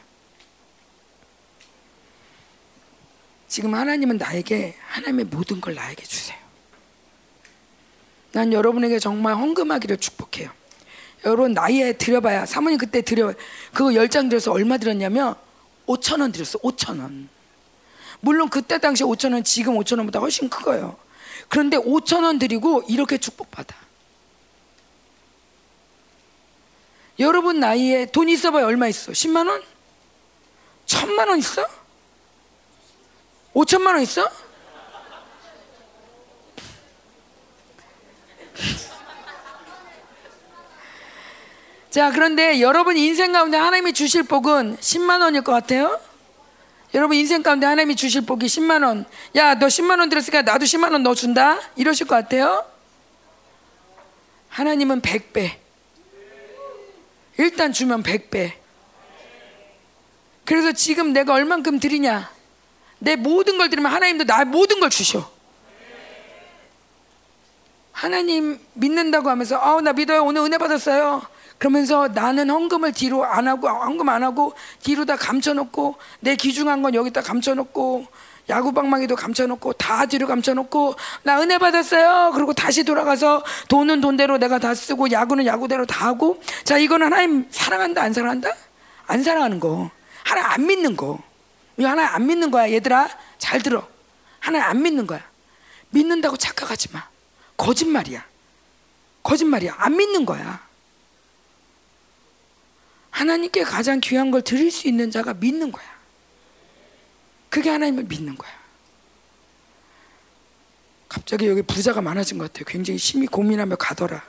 지금 하나님은 나에게 하나님의 모든 걸 나에게 주세요. 난 여러분에게 정말 헌금하기를 축복해요. 여러분 나이에 드려봐야 사모님 그때 드려 그거 열 장 드려서 얼마 드렸냐면 5천 원 드렸어 5천 원. 물론 그때 당시 5천 원 지금 5천 원보다 훨씬 크고요. 그런데 5천 원 드리고 이렇게 축복받아. 여러분 나이에 돈 있어봐야 얼마 있어? 10만 원? 천만 원 있어? 5천만 원 있어? 자, 그런데 여러분 인생 가운데 하나님이 주실 복은 10만 원일 것 같아요? 여러분 인생 가운데 하나님이 주실 복이 10만 원. 야, 너 10만 원 들었으니까 나도 10만 원너 준다? 이러실 것 같아요? 하나님은 100배. 일단 주면 100배. 그래서 지금 내가 얼만큼 드리냐? 내 모든 걸 드리면 하나님도 나 모든 걸 주셔. 하나님 믿는다고 하면서 아우 나 믿어요 오늘 은혜 받았어요. 그러면서 나는 헌금을 뒤로 안 하고 헌금 안 하고 뒤로 다 감춰놓고 내 귀중한 건 여기다 감춰놓고 야구방망이도 감춰놓고 다 뒤로 감춰놓고 나 은혜 받았어요. 그리고 다시 돌아가서 돈은 돈대로 내가 다 쓰고 야구는 야구대로 다 하고 자 이거는 하나님 사랑한다 안 사랑한다? 안 사랑하는 거 하나 안 믿는 거 이거 하나 안 믿는 거야 얘들아 잘 들어 하나 안 믿는 거야 믿는다고 착각하지 마 거짓말이야 거짓말이야 안 믿는 거야 하나님께 가장 귀한 걸 드릴 수 있는 자가 믿는 거야. 그게 하나님을 믿는 거야. 갑자기 여기 부자가 많아진 것 같아요. 굉장히 심히 고민하며 가더라.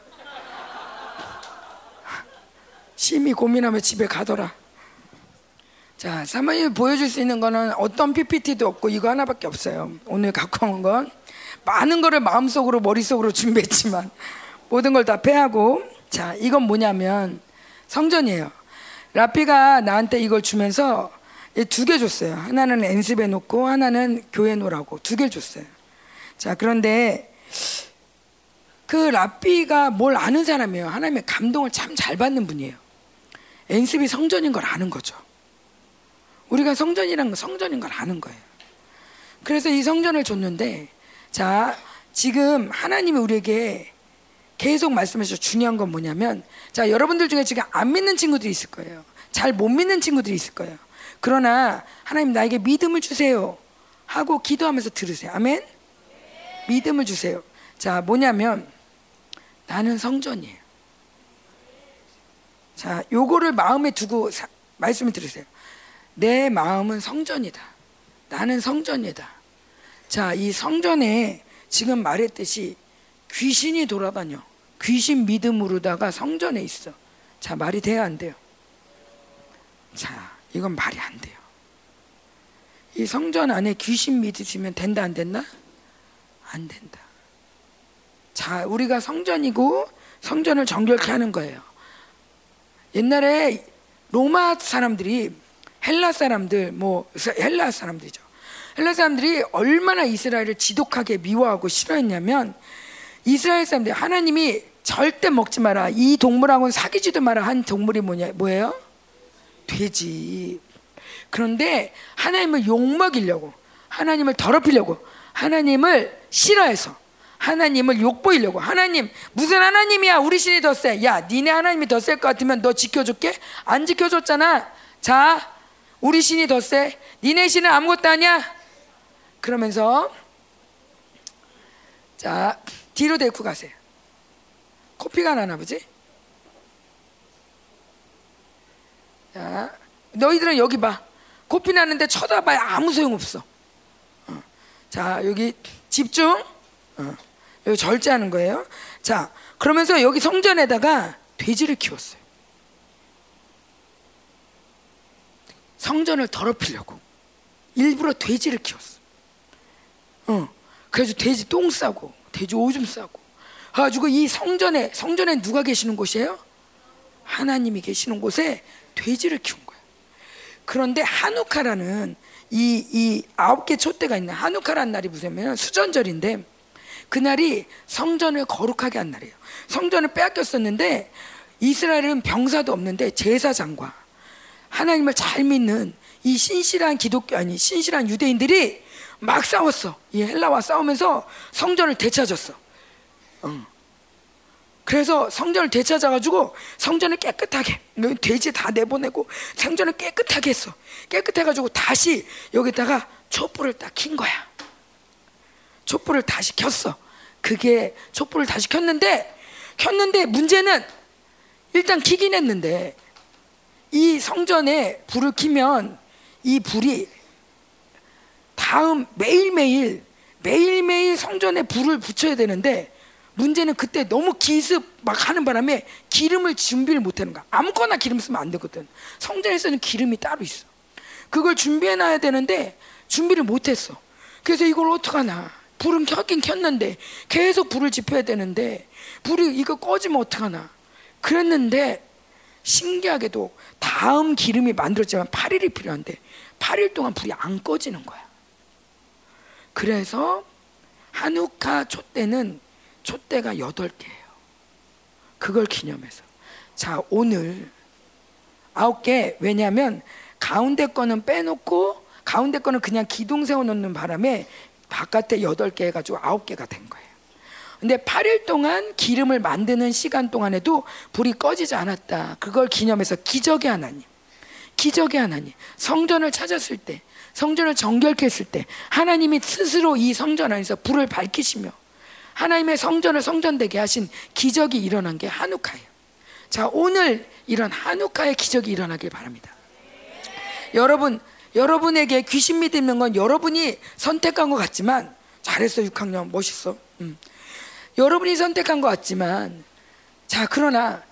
심히 고민하며 집에 가더라. 자, 사모님 보여줄 수 있는 거는 어떤 PPT도 없고 이거 하나밖에 없어요. 오늘 갖고 온 건 많은 거를 마음속으로 머릿속으로 준비했지만 모든 걸 다 패하고 자, 이건 뭐냐면 성전이에요. 라피가 나한테 이걸 주면서 두 개 줬어요. 하나는 엔습에 놓고 하나는 교회 놓으라고 두 개 줬어요. 자, 그런데 그 라피가 뭘 아는 사람이에요. 하나님의 감동을 참 잘 받는 분이에요. 엔습이 성전인 걸 아는 거죠. 우리가 성전이란 건 성전인 걸 아는 거예요. 그래서 이 성전을 줬는데, 자, 지금 하나님이 우리에게 계속 말씀하셔 중요한 건 뭐냐면 자 여러분들 중에 지금 안 믿는 친구들이 있을 거예요. 잘 못 믿는 친구들이 있을 거예요. 그러나 하나님 나에게 믿음을 주세요 하고 기도하면서 들으세요. 아멘. 믿음을 주세요. 자 뭐냐면 나는 성전이에요. 자 요거를 마음에 두고 사, 말씀을 들으세요. 내 마음은 성전이다. 나는 성전이다. 자 이 성전에 지금 말했듯이 귀신이 돌아다녀. 귀신 믿음으로다가 성전에 있어. 자, 말이 돼야 안 돼요? 자, 이건 말이 안 돼요. 이 성전 안에 귀신 믿으시면 된다, 안 된다? 안 된다. 자, 우리가 성전이고 성전을 정결케 하는 거예요. 옛날에 로마 사람들이 헬라 사람들, 뭐, 헬라 사람들이죠. 헬라 사람들이 얼마나 이스라엘을 지독하게 미워하고 싫어했냐면 이스라엘 사람들 하나님이 절대 먹지 마라. 이 동물하고는 사귀지도 마라 한 동물이 뭐냐 뭐예요? 돼지. 그런데 하나님을 욕 먹이려고 하나님을 더럽히려고 하나님을 싫어해서 하나님을 욕보이려고 하나님 무슨 하나님이야 우리 신이 더 세. 야 니네 하나님이 더 셀 것 같으면 너 지켜줄게. 안 지켜줬잖아. 자 우리 신이 더 세. 니네 신은 아무것도 아니야. 그러면서 자 뒤로 데리고 가세요. 코피가 나나 보지? 자, 너희들은 여기 봐. 코피 나는데 쳐다봐야 아무 소용 없어. 어. 자, 여기 집중. 어. 여기 절제하는 거예요. 자, 그러면서 여기 성전에다가 돼지를 키웠어요. 성전을 더럽히려고 일부러 돼지를 키웠어. 어, 그래서 돼지 똥 싸고 돼지 오줌 싸고 가지고 이 성전에 성전에 누가 계시는 곳이에요? 하나님이 계시는 곳에 돼지를 키운 거예요. 그런데 한우카라는 이, 이 아홉 개 촛대가 있는 한우카라는 날이 무슨 수전절인데 그날이 성전을 거룩하게 한 날이에요. 성전을 빼앗겼었는데 이스라엘은 병사도 없는데 제사장과 하나님을 잘 믿는 이 신실한 기독교 아니 신실한 유대인들이 막 싸웠어. 이 헬라와 싸우면서 성전을 되찾았어. 어. 그래서 성전을 되찾아가지고 성전을 깨끗하게 돼지 다 내보내고 성전을 깨끗하게 했어. 깨끗해가지고 다시 여기다가 촛불을 딱 킨 거야. 촛불을 다시 켰어. 그게 촛불을 다시 켰는데 켰는데 문제는 일단 키긴 했는데 이 성전에 불을 켜면 이 불이 다음 매일매일 매일매일 성전에 불을 붙여야 되는데 문제는 그때 너무 기습 막 하는 바람에 기름을 준비를 못 하는 거야. 아무거나 기름 쓰면 안 되거든. 성전에서는 기름이 따로 있어. 그걸 준비해 놔야 되는데 준비를 못 했어. 그래서 이걸 어떡하나. 불은 켰긴 켰는데 계속 불을 지펴야 되는데 불이 이거 꺼지면 어떡하나. 그랬는데 신기하게도 다음 기름이 만들어지면 8일이 필요한데 8일 동안 불이 안 꺼지는 거야. 그래서 한우카 촛대는 촛대가 여덟 개예요. 그걸 기념해서. 자, 오늘 아홉 개. 왜냐하면 가운데 거는 빼놓고 가운데 거는 그냥 기둥 세워 놓는 바람에 바깥에 여덟 개 해 가지고 아홉 개가 된 거예요. 근데 8일 동안 기름을 만드는 시간 동안에도 불이 꺼지지 않았다. 그걸 기념해서 기적의 하나님. 기적의 하나님. 성전을 찾았을 때, 성전을 정결케 했을 때, 하나님이 스스로 이 성전 안에서 불을 밝히시며 하나님의 성전을 성전되게 하신 기적이 일어난 게 한우카예요. 자, 오늘 이런 한우카의 기적이 일어나길 바랍니다. 여러분, 여러분에게 귀신 믿는 건 여러분이 선택한 것 같지만 잘했어 6학년 멋있어. 음. 여러분이 선택한 것 같지만 자 그러나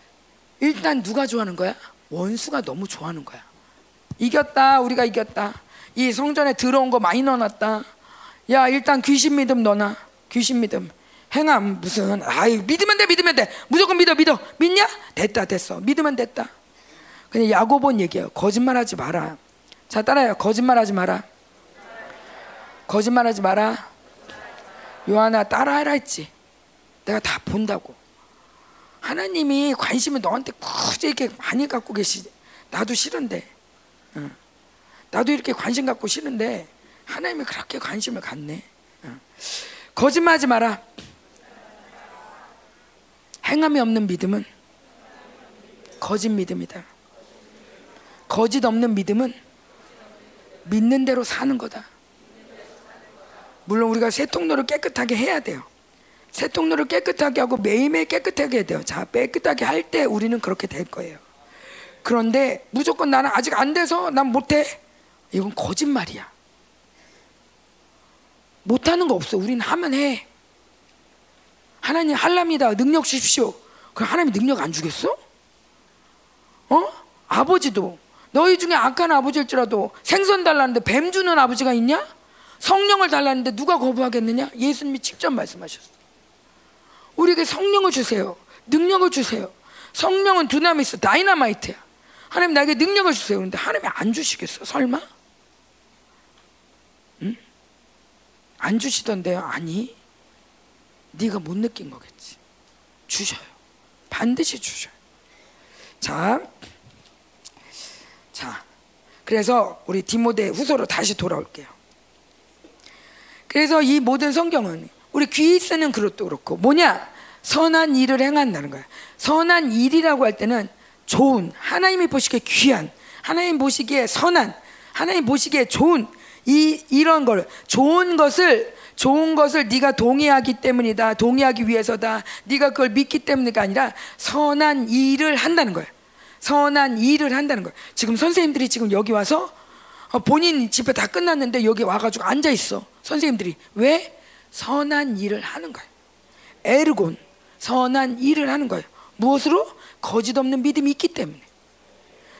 일단 누가 좋아하는 거야? 원수가 너무 좋아하는 거야. 이겼다 우리가 이겼다. 이 성전에 들어온 거 많이 넣어놨다. 야 일단 귀신 믿음 넣어놔. 귀신 믿음. 행함 무슨 아이 믿으면 돼 믿으면 돼 무조건 믿어 믿어 믿냐 됐다 됐어 믿으면 됐다 그냥 야고본 얘기예요 거짓말하지 마라 자 따라요 거짓말하지 마라 거짓말하지 마라 요하나 따라하라 했지 내가 다 본다고 하나님이 관심을 너한테 굳이 이렇게 많이 갖고 계시 나도 싫은데 어. 나도 이렇게 관심 갖고 싫은데 하나님이 그렇게 관심을 갖네 어. 거짓말하지 마라 행함이 없는 믿음은 거짓 믿음이다. 거짓 없는 믿음은 믿는 대로 사는 거다. 물론 우리가 세통로를 깨끗하게 해야 돼요. 세통로를 깨끗하게 하고 매일매일 깨끗하게 해야 돼요. 자, 깨끗하게 할 때 우리는 그렇게 될 거예요. 그런데 무조건 나는 아직 안 돼서 난 못해. 이건 거짓말이야. 못하는 거 없어. 우리는 하면 해. 하나님 할랍니다. 능력 주십시오. 그럼 하나님 능력 안 주겠어? 어? 아버지도 너희 중에 악한 아버지일지라도 생선 달라는데 뱀 주는 아버지가 있냐? 성령을 달라는데 누가 거부하겠느냐? 예수님이 직접 말씀하셨어. 우리에게 성령을 주세요. 능력을 주세요. 성령은 두나미스, 다이나마이트야. 하나님 나에게 능력을 주세요. 그런데 하나님이 안 주시겠어? 설마? 응? 안 주시던데요? 아니. 네가 못 느낀 거겠지. 주셔요. 반드시 주셔요. 자, 자, 그래서 우리 디모데 후서로 다시 돌아올게요. 그래서 이 모든 성경은 우리 귀 쓰는 그릇도 그렇고 뭐냐? 선한 일을 행한다는 거야. 선한 일이라고 할 때는 좋은 하나님이 보시기에 귀한 하나님 보시기에 선한 하나님 보시기에 좋은 이 이런 걸 좋은 것을 좋은 것을 네가 동의하기 때문이다. 동의하기 위해서다. 네가 그걸 믿기 때문이가 아니라 선한 일을 한다는 거예요. 선한 일을 한다는 거예요. 지금 선생님들이 지금 여기 와서 어, 본인 집회 다 끝났는데 여기 와가지고 앉아 있어. 선생님들이 왜 선한 일을 하는 거예요. 에르곤 선한 일을 하는 거예요. 무엇으로 거짓 없는 믿음이 있기 때문에.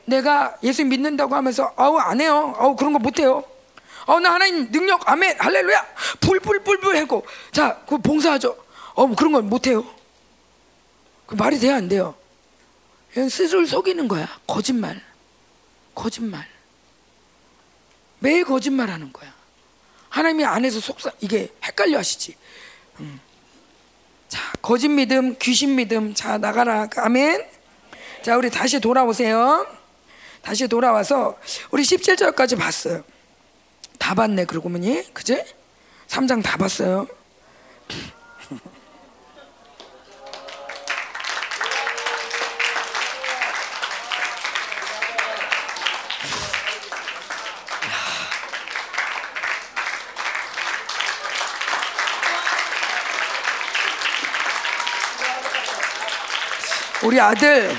내가 예수 믿는다고 하면서 아우 안 해요. 아우 그런 거 못 해요. 어, 나 하나님 능력, 아멘, 할렐루야, 불불불불 하고, 자, 그 봉사하죠. 어, 뭐 그런 건 못 해요. 그 말이 돼야 안 돼요. 그냥 스스로를 속이는 거야. 거짓말. 거짓말. 매일 거짓말 하는 거야. 하나님이 안에서 속사, 이게 헷갈려 하시지. 음. 자, 거짓 믿음, 귀신 믿음. 자, 나가라. 아멘. 자, 우리 다시 돌아오세요. 다시 돌아와서 우리 17절까지 봤어요. 다 봤네 그러고 보니 그제? 3장 다 봤어요 우리 아들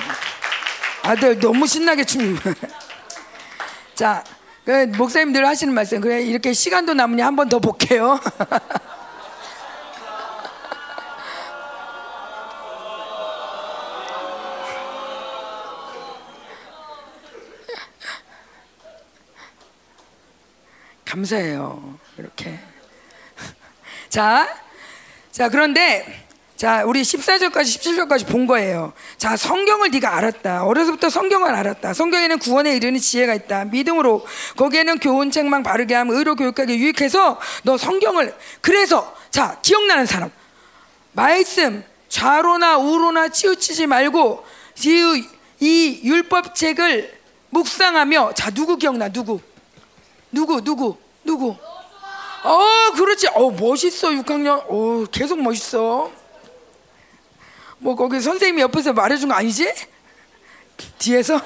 아들 너무 신나게 춤. 자, 그 목사님들 하시는 말씀 그래 이렇게 시간도 남으니 한 번 더 볼게요. 감사해요. 이렇게. 자, 자 그런데 자, 우리 14절까지 17절까지 본 거예요. 자, 성경을 네가 알았다. 어려서부터 성경을 알았다. 성경에는 구원에 이르는 지혜가 있다. 믿음으로 거기에는 교훈 책망 바르게 함, 의로 교육하게 유익해서 너 성경을 그래서 자, 기억나는 사람. 말씀 좌로나 우로나 치우치지 말고 이, 이 율법 책을 묵상하며 자, 누구 기억나? 누구? 누구? 누구? 누구? 어, 그렇지. 어, 멋있어. 6학년. 어, 계속 멋있어. 뭐 거기 선생님이 옆에서 말해준 거 아니지? 뒤에서?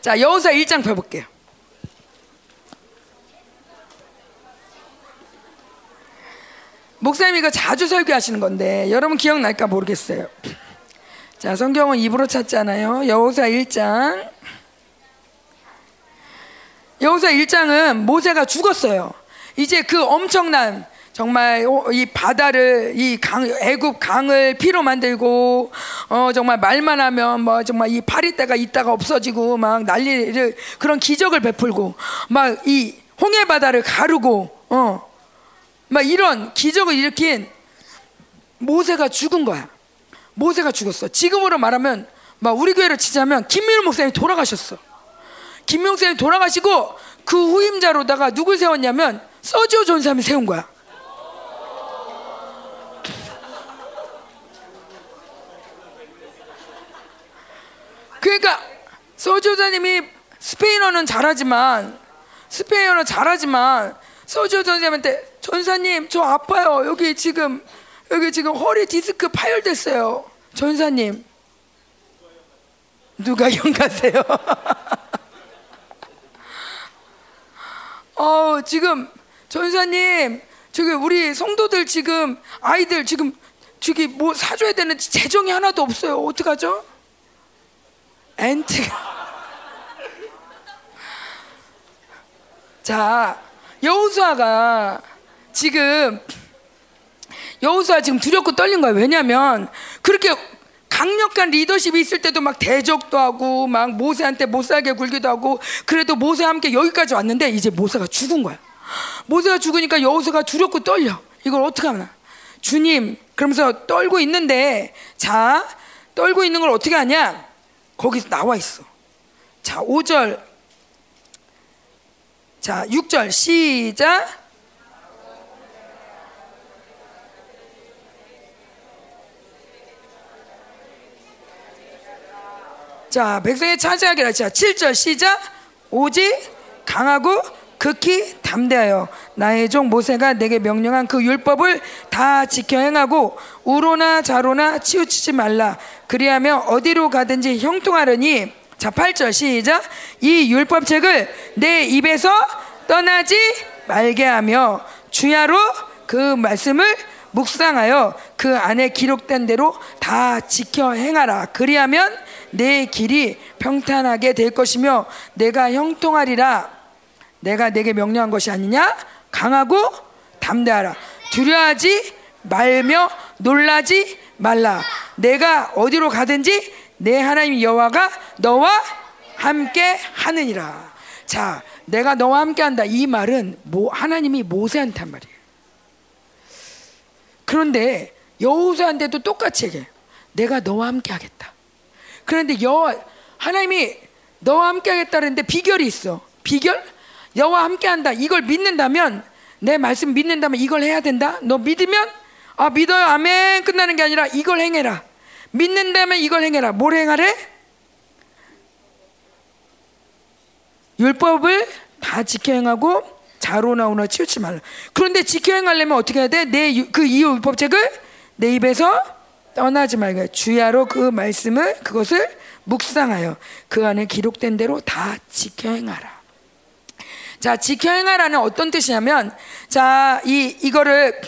자 여호사 1장 펴볼게요. 목사님 이거 자주 설교하시는 건데 여러분 기억날까 모르겠어요. 자 성경은 입으로 찾잖아요. 여호사 1장. 여호사 1장은 모세가 죽었어요. 이제 그 엄청난 정말 이 바다를 이 강 애굽 강을 피로 만들고 어 정말 말만 하면 뭐 정말 이 파리떼가 있다가 없어지고 막 난리를 그런 기적을 베풀고 막 이 홍해 바다를 가르고 어 막 이런 기적을 일으킨 모세가 죽은 거야. 모세가 죽었어. 지금으로 말하면 막 우리 교회로 치자면 김민우 목사님이 돌아가셨어. 김민우 목사님이 돌아가시고 그 후임자로다가 누굴 세웠냐면 서지오 전사님을 세운 거야. 그러니까 서지호자님이 스페인어는 잘하지만 스페인어는 잘하지만 서지호자님한테 전사님 저 아파요 여기 지금 여기 지금 허리 디스크 파열됐어요 전사님 누가 연가세요? 어 지금 전사님 저기 우리 성도들 지금 아이들 지금 저기 뭐 사줘야 되는데 재정이 하나도 없어요 어떡하죠? 엔트가. 자 여우수아가 지금 여우수아 지금 두렵고 떨린 거야 왜냐하면 그렇게 강력한 리더십이 있을 때도 막 대적도 하고 막 모세한테 못 살게 굴기도 하고 그래도 모세와 함께 여기까지 왔는데 이제 모세가 죽은 거야. 모세가 죽으니까 여우수아가 두렵고 떨려. 이걸 어떻게 하나 주님 그러면서 떨고 있는데 자 떨고 있는 걸 어떻게 하냐 거기서 나와 있어. 자, 5절. 자, 6절 시작. 자, 백성의 차지하기라. 자, 7절 시작. 오직 강하고 극히 담대하여 나의 종 모세가 내게 명령한 그 율법을 다 지켜 행하고 우로나 자로나 치우치지 말라. 그리하며 어디로 가든지 형통하려니. 자 8절 시작. 이 율법책을 내 입에서 떠나지 말게 하며 주야로 그 말씀을 묵상하여 그 안에 기록된 대로 다 지켜 행하라. 그리하면 내 길이 평탄하게 될 것이며 내가 형통하리라 내가 내게 명령한 것이 아니냐 강하고 담대하라 두려워하지 말며 놀라지 말라. 내가 어디로 가든지 내 하나님 여호와가 너와 함께 하느니라. 자, 내가 너와 함께 한다. 이 말은 뭐 하나님이 모세한테 한 말이에요. 그런데 여호수아한테도 똑같이 얘기해. 내가 너와 함께 하겠다. 그런데 여호와 하나님이 너와 함께 하겠다는데 비결이 있어. 비결? 여호와 함께 한다. 이걸 믿는다면 내 말씀 믿는다면 이걸 해야 된다. 너 믿으면 아 믿어요 아멘 끝나는 게 아니라 이걸 행해라 믿는다면 이걸 행해라 뭘 행하래? 율법을 다 지켜 행하고 자로 나오나 치우치 말라 그런데 지켜 행하려면 어떻게 해야 돼? 내 그이 율법책을 내 입에서 떠나지 말고 주야로 그 말씀을 그것을 묵상하여 그 안에 기록된 대로 다 지켜 행하라 자 지켜 행하라는 어떤 뜻이냐면 자 이 이거를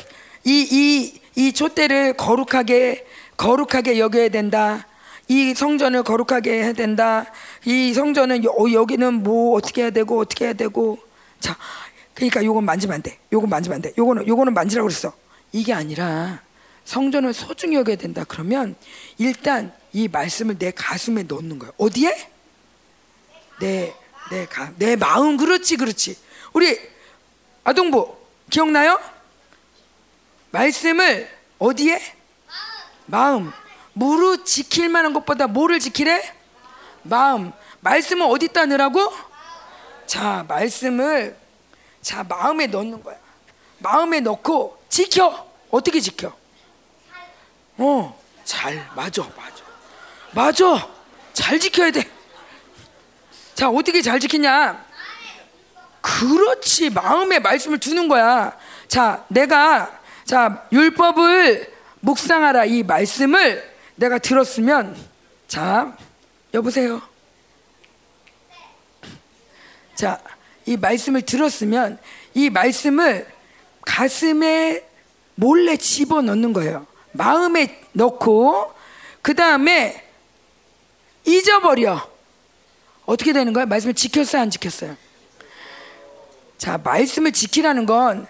이, 이 이 촛대를 거룩하게 거룩하게 여겨야 된다. 이 성전을 거룩하게 해야 된다. 이 성전은 여, 여기는 뭐 어떻게 해야 되고 어떻게 해야 되고 자 그러니까 요건 만지면 안 돼. 요건 만지면 안 돼. 요거는 요거는 만지라고 그랬어. 이게 아니라 성전을 소중히 여겨야 된다. 그러면 일단 이 말씀을 내 가슴에 넣는 거야. 어디에? 내, 내 가, 내 마음. 그렇지, 그렇지. 우리 아동부 기억나요? 말씀을 어디에? 마음. 무릇 지킬 만한 것보다 뭐를 지키래? 마음. 말씀을 어디다 넣으라고? 자, 말씀을 자, 마음에 넣는 거야. 마음에 넣고 지켜. 어떻게 지켜? 어, 잘 맞아, 맞아, 맞아. 잘 지켜야 돼. 자, 어떻게 잘 지키냐? 그렇지, 마음에 말씀을 두는 거야. 자, 내가 자 율법을 묵상하라 이 말씀을 내가 들었으면 자 여보세요. 자, 이 말씀을 들었으면 이 말씀을 가슴에 몰래 집어 넣는 거예요. 마음에 넣고 그 다음에 잊어버려. 어떻게 되는 거야? 말씀을 지켰어요, 안 지켰어요? 자, 말씀을 지키라는 건,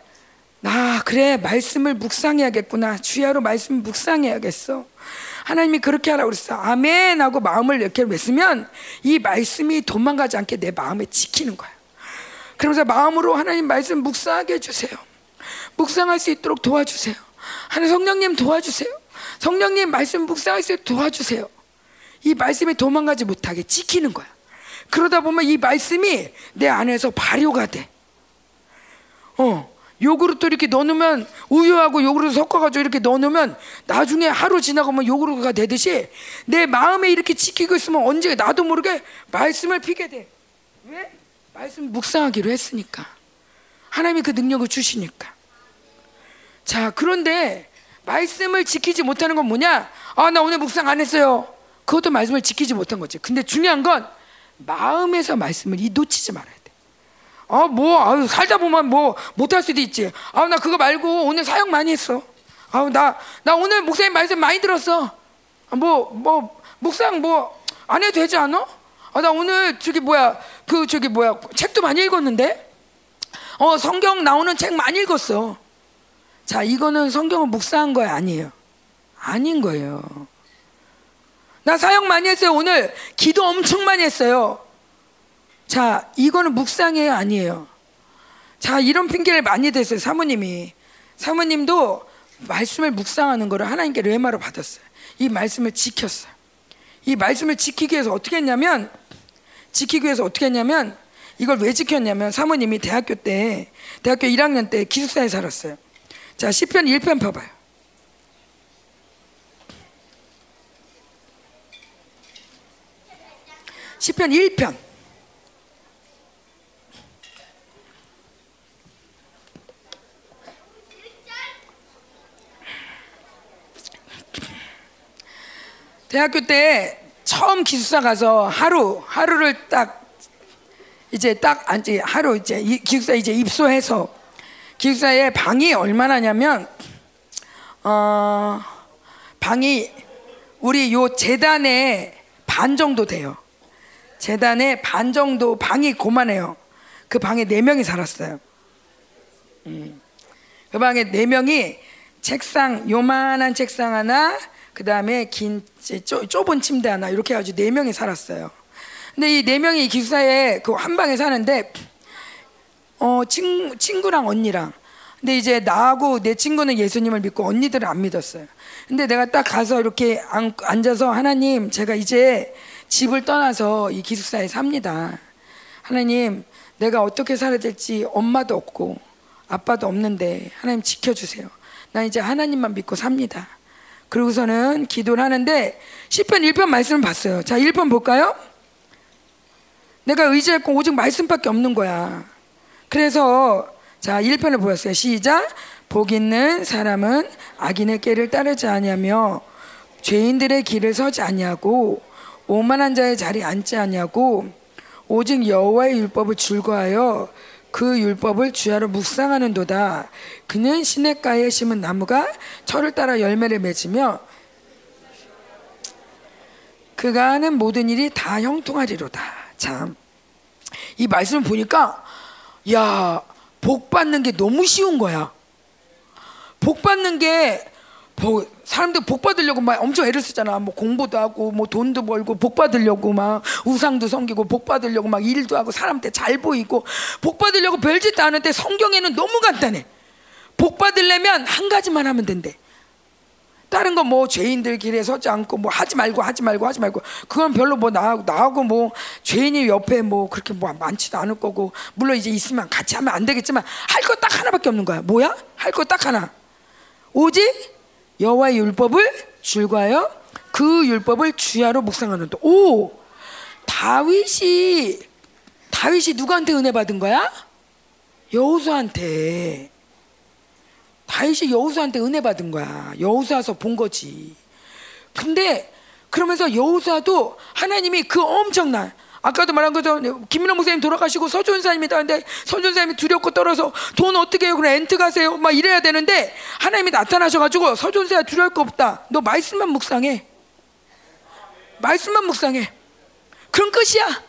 아, 그래, 말씀을 묵상해야겠구나. 주야로 말씀을 묵상해야겠어. 하나님이 그렇게 하라고 그랬어. 아멘 하고 마음을 이렇게 맺으면 이 말씀이 도망가지 않게 내 마음에 지키는 거야. 그러면서 마음으로 하나님 말씀 묵상하게 해주세요. 묵상할 수 있도록 도와주세요. 하나님 성령님 도와주세요. 성령님 말씀 묵상할 수 있도록 도와주세요. 이 말씀이 도망가지 못하게 지키는 거야. 그러다 보면 이 말씀이 내 안에서 발효가 돼. 어, 요구르트 이렇게 넣으면 우유하고 요구르트 섞어가지고 이렇게 넣으면 나중에 하루 지나가면 요구르트가 되듯이 내 마음에 이렇게 지키고 있으면 언제 나도 모르게 말씀을 피게 돼. 왜? 말씀 묵상하기로 했으니까. 하나님이 그 능력을 주시니까. 자, 그런데 말씀을 지키지 못하는 건 뭐냐? 아, 나 오늘 묵상 안 했어요. 그것도 말씀을 지키지 못한 거지. 근데 중요한 건 마음에서 말씀을 이 놓치지 말아야 돼. 아, 뭐, 아유, 살다 보면 뭐, 못할 수도 있지. 아, 나 그거 말고 오늘 사역 많이 했어. 아, 나, 나 오늘 목사님 말씀 많이 들었어. 아, 뭐, 뭐, 묵상 뭐, 안 해도 되지 않아? 아, 나 오늘 저기 뭐야, 그 저기 뭐야, 책도 많이 읽었는데? 어, 성경 나오는 책 많이 읽었어. 자, 이거는 성경을 묵상한 거야, 아니에요? 아닌 거예요. 나 사역 많이 했어요. 오늘 기도 엄청 많이 했어요. 자, 이거는 묵상이에요, 아니에요? 자, 이런 핑계를 많이 댔어요, 사모님이. 사모님도 말씀을 묵상하는 거를 하나님께 레마로 받았어요. 이 말씀을 지켰어요. 이 말씀을 지키기 위해서 어떻게 했냐면, 지키기 위해서 어떻게 했냐면, 이걸 왜 지켰냐면, 사모님이 대학교 때, 대학교 1학년 때 기숙사에 살았어요. 자, 10편 1편 봐 봐요. 시편 1편 대학교 때 처음 기숙사 가서 하루 하루를 딱 이제 딱 앉지 하루 이제 기숙사 이제 입소해서 기숙사에 방이 얼마나냐면 어 방이 우리 요 재단의 반 정도 돼요. 재단의 반 정도 방이 고만해요. 그 방에 네 명이 살았어요. 음. 그 방에 네 명이 책상 요만한 책상 하나 그 다음에 긴 좁은 침대 하나 이렇게 해가지고 네 명이 살았어요. 근데 이 네 명이 기숙사에 그 한 방에 사는데 어 친, 친구랑 언니랑 근데 이제 나하고 내 친구는 예수님을 믿고 언니들은 안 믿었어요. 근데 내가 딱 가서 이렇게 앉, 앉아서 하나님 제가 이제 집을 떠나서 이 기숙사에 삽니다. 하나님 내가 어떻게 살아야 될지 엄마도 없고 아빠도 없는데 하나님 지켜주세요. 나 이제 하나님만 믿고 삽니다. 그러고서는 기도를 하는데 10편 1편 말씀을 봤어요. 자 1편 볼까요? 내가 의지할 건 오직 말씀밖에 없는 거야. 그래서 자 1편을 보였어요. 시작. 복 있는 사람은 악인의 길을 따르지 아니하며 죄인들의 길을 서지 아니하고 오만한 자의 자리에 앉지 아니하고 오직 여호와의 율법을 즐거하여 그 율법을 주야로 묵상하는도다. 그는 시냇가에 심은 나무가 철을 따라 열매를 맺으며 그가 하는 모든 일이 다 형통하리로다. 참. 이 말씀을 보니까 야, 복 받는 게 너무 쉬운 거야. 복 받는 게 복, 사람들 복 받으려고 막 엄청 애를 쓰잖아. 뭐 공부도 하고, 뭐 돈도 벌고, 복 받으려고 막 우상도 섬기고, 복 받으려고 막 일도 하고, 사람한테 잘 보이고, 복 받으려고 별짓도 하는데 성경에는 너무 간단해. 복 받으려면 한 가지만 하면 된대. 다른 거 뭐 죄인들 길에 서지 않고 뭐 하지 말고 하지 말고 하지 말고 그건 별로 뭐 나하고 나하고 뭐 죄인이 옆에 뭐 그렇게 뭐 많지도 않을 거고 물론 이제 있으면 같이 하면 안 되겠지만 할 거 딱 하나밖에 없는 거야. 뭐야? 할 거 딱 하나. 오직 여호와의 율법을 줄과하여 그 율법을 주야로 묵상하는다. 오 다윗이 다윗이 누구한테 은혜 받은 거야? 여호수한테. 다윗이 여호수한테 은혜 받은 거야. 여호수아서 본 거지. 근데 그러면서 여호수아도 하나님이 그 엄청난 아까도 말한 것처럼 김민호 목사님 돌아가시고 서준사님이 하는데 서준사님이 두렵고 떨어서 돈 어떻게 해요? 그럼 엔트 가세요. 막 이래야 되는데 하나님이 나타나셔가지고 서준사야 두려울 거 없다. 너 말씀만 묵상해. 말씀만 묵상해. 그럼 끝이야.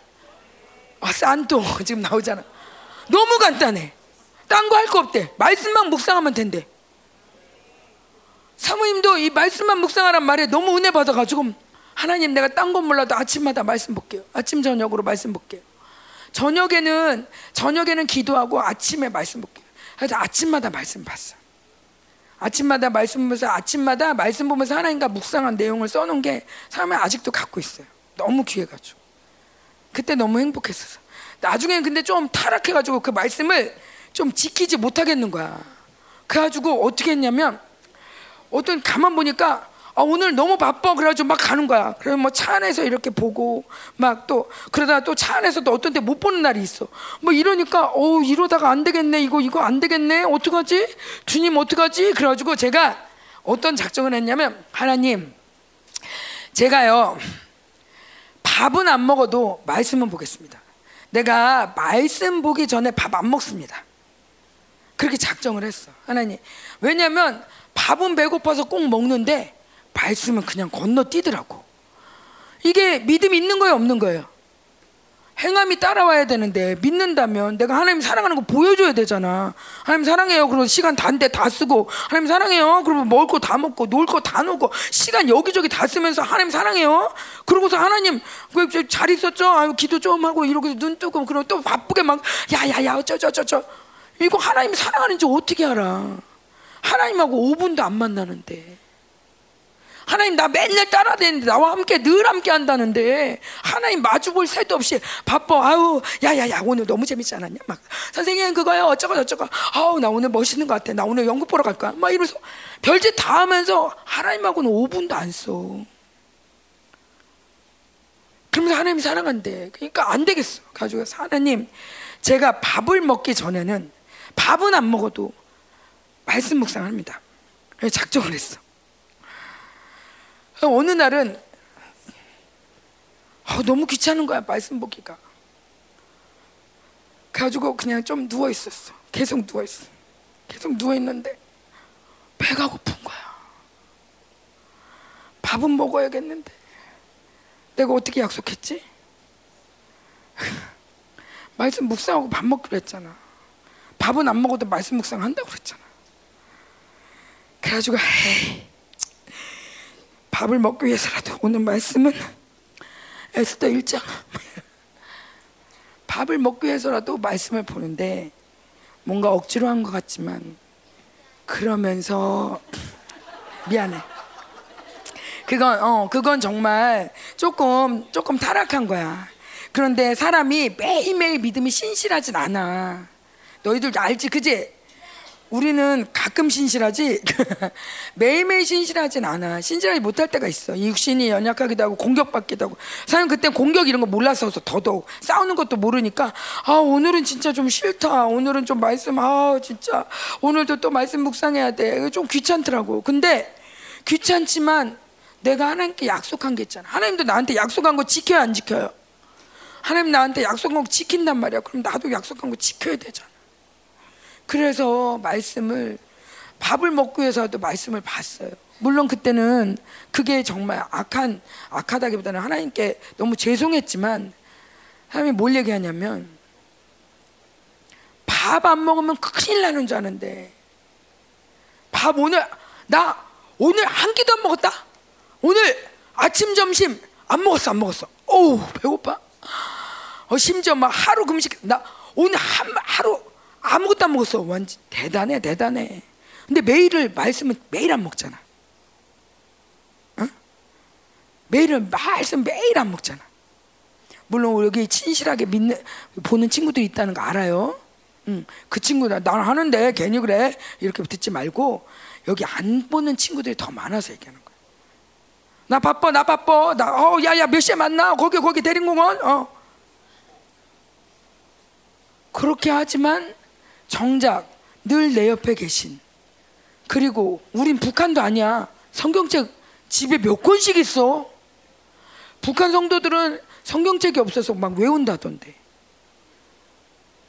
아, 산또 지금 나오잖아. 너무 간단해. 딴 거 할 거 없대. 말씀만 묵상하면 된대. 사모님도 이 말씀만 묵상하란 말에 너무 은혜 받아가지고 하나님 내가 딴 건 몰라도 아침마다 말씀 볼게요. 아침 저녁으로 말씀 볼게요. 저녁에는 저녁에는 기도하고 아침에 말씀 볼게요. 그래서 아침마다 말씀 봤어. 아침마다 말씀 보면서 아침마다 말씀 보면서 하나님과 묵상한 내용을 써놓은 게 사람이 아직도 갖고 있어요. 너무 귀해가지고 그때 너무 행복했었어. 나중에는 근데 좀 타락해가지고 그 말씀을 좀 지키지 못하겠는 거야. 그래가지고 어떻게 했냐면 어떤 가만 보니까 아, 오늘 너무 바빠 그래가지고 막 가는 거야. 그래서 뭐차 안에서 이렇게 보고 막 또 그러다가 또 차 안에서 또 어떤 때 못 보는 날이 있어. 뭐 이러니까 어 이러다가 안 되겠네 이거 이거 안 되겠네 어떡하지 주님 어떡하지 그래가지고 제가 어떤 작정을 했냐면 하나님 제가요 밥은 안 먹어도 말씀은 보겠습니다. 내가 말씀 보기 전에 밥 안 먹습니다. 그렇게 작정을 했어 하나님 왜냐하면 밥은 배고파서 꼭 먹는데 말씀은 그냥 건너뛰더라고. 이게 믿음 있는 거예요, 없는 거예요? 행함이 따라와야 되는데 믿는다면 내가 하나님 사랑하는 거 보여줘야 되잖아. 하나님 사랑해요. 그리고 시간 단데 다 쓰고 하나님 사랑해요. 그리고 먹을 거 다 먹고 놀 거다 놓고 시간 여기저기 다 쓰면서 하나님 사랑해요. 그러고서 하나님 잘 있었죠? 아유 기도 좀 하고 이러고 눈 뜨고 그리고 또 바쁘게 막 야야야 어쩌저쩌저 이거 하나님 사랑하는지 어떻게 알아? 하나님하고 5분도 안 만나는데. 하나님 나 맨날 따라다니는데 나와 함께 늘 함께 한다는데 하나님 마주볼 새도 없이 바빠. 아우 야야야 오늘 너무 재밌지 않았냐? 막. 선생님 그거요. 어쩌고 저쩌고. 아우 나 오늘 멋있는 것 같아. 나 오늘 연극 보러 갈 거야 막 이러면서 별짓 다 하면서 하나님하고는 5분도 안 써. 그러면서 하나님 사랑한대. 그러니까 안 되겠어. 가지고 하나님 제가 밥을 먹기 전에는 밥은 안 먹어도 말씀 묵상합니다. 작정을 했어 어느 날은 어, 너무 귀찮은 거야 말씀 보기가. 가지고 그냥 좀 누워 있었어. 계속 누워 있어. 계속 누워 있는데 배가 고픈 거야. 밥은 먹어야겠는데 내가 어떻게 약속했지? 말씀 묵상하고 밥 먹기로 했잖아. 밥은 안 먹어도 말씀 묵상한다고 그랬잖아. 그래가지고 에이 밥을 먹기 위해서라도 오늘 말씀은 에스더 1장 밥을 먹기 위해서라도 말씀을 보는데 뭔가 억지로 한 것 같지만 그러면서 미안해. 그건 어 그건 정말 조금 조금 타락한 거야. 그런데 사람이 매일매일 믿음이 신실하진 않아. 너희들 알지 그지? 우리는 가끔 신실하지 매일매일 신실하진 않아. 신실하지 못할 때가 있어. 육신이 연약하기도 하고 공격받기도 하고. 사실 그때 공격 이런 거 몰라서 더더욱 싸우는 것도 모르니까 아 오늘은 진짜 좀 싫다. 오늘은 좀 말씀 아 진짜 오늘도 또 말씀 묵상해야 돼. 좀 귀찮더라고. 근데 귀찮지만 내가 하나님께 약속한 게 있잖아. 하나님도 나한테 약속한 거 지켜야 안 지켜요? 하나님 나한테 약속한 거 지킨단 말이야. 그럼 나도 약속한 거 지켜야 되잖아. 그래서 말씀을 밥을 먹기 위해서도 말씀을 봤어요. 물론 그때는 그게 정말 악한 악하다기보다는 하나님께 너무 죄송했지만 하나님이 뭘 얘기하냐면 밥 안 먹으면 큰일 나는 줄 아는데 밥 오늘 나 오늘 한 끼도 안 먹었다. 오늘 아침 점심 안 먹었어 안 먹었어. 어우 배고파. 어 심지어 막 하루 금식 나 오늘 한 하루 아무것도 안 먹었어. 완전 대단해 대단해. 근데 매일을 말씀은 매일 안 먹잖아. 어? 매일을 말씀 매일 안 먹잖아. 물론 여기 친실하게 믿는 보는 친구들이 있다는 거 알아요. 응, 그 친구들 난 하는데 괜히 그래 이렇게 듣지 말고 여기 안 보는 친구들이 더 많아서 얘기하는 거야. 나 바빠, 나 바빠, 나 어, 야야 몇 시에 만나? 거기 거기 대림공원. 어. 그렇게 하지만 정작 늘 내 옆에 계신 그리고 우린 북한도 아니야. 성경책 집에 몇 권씩 있어. 북한 성도들은 성경책이 없어서 막 외운다던데.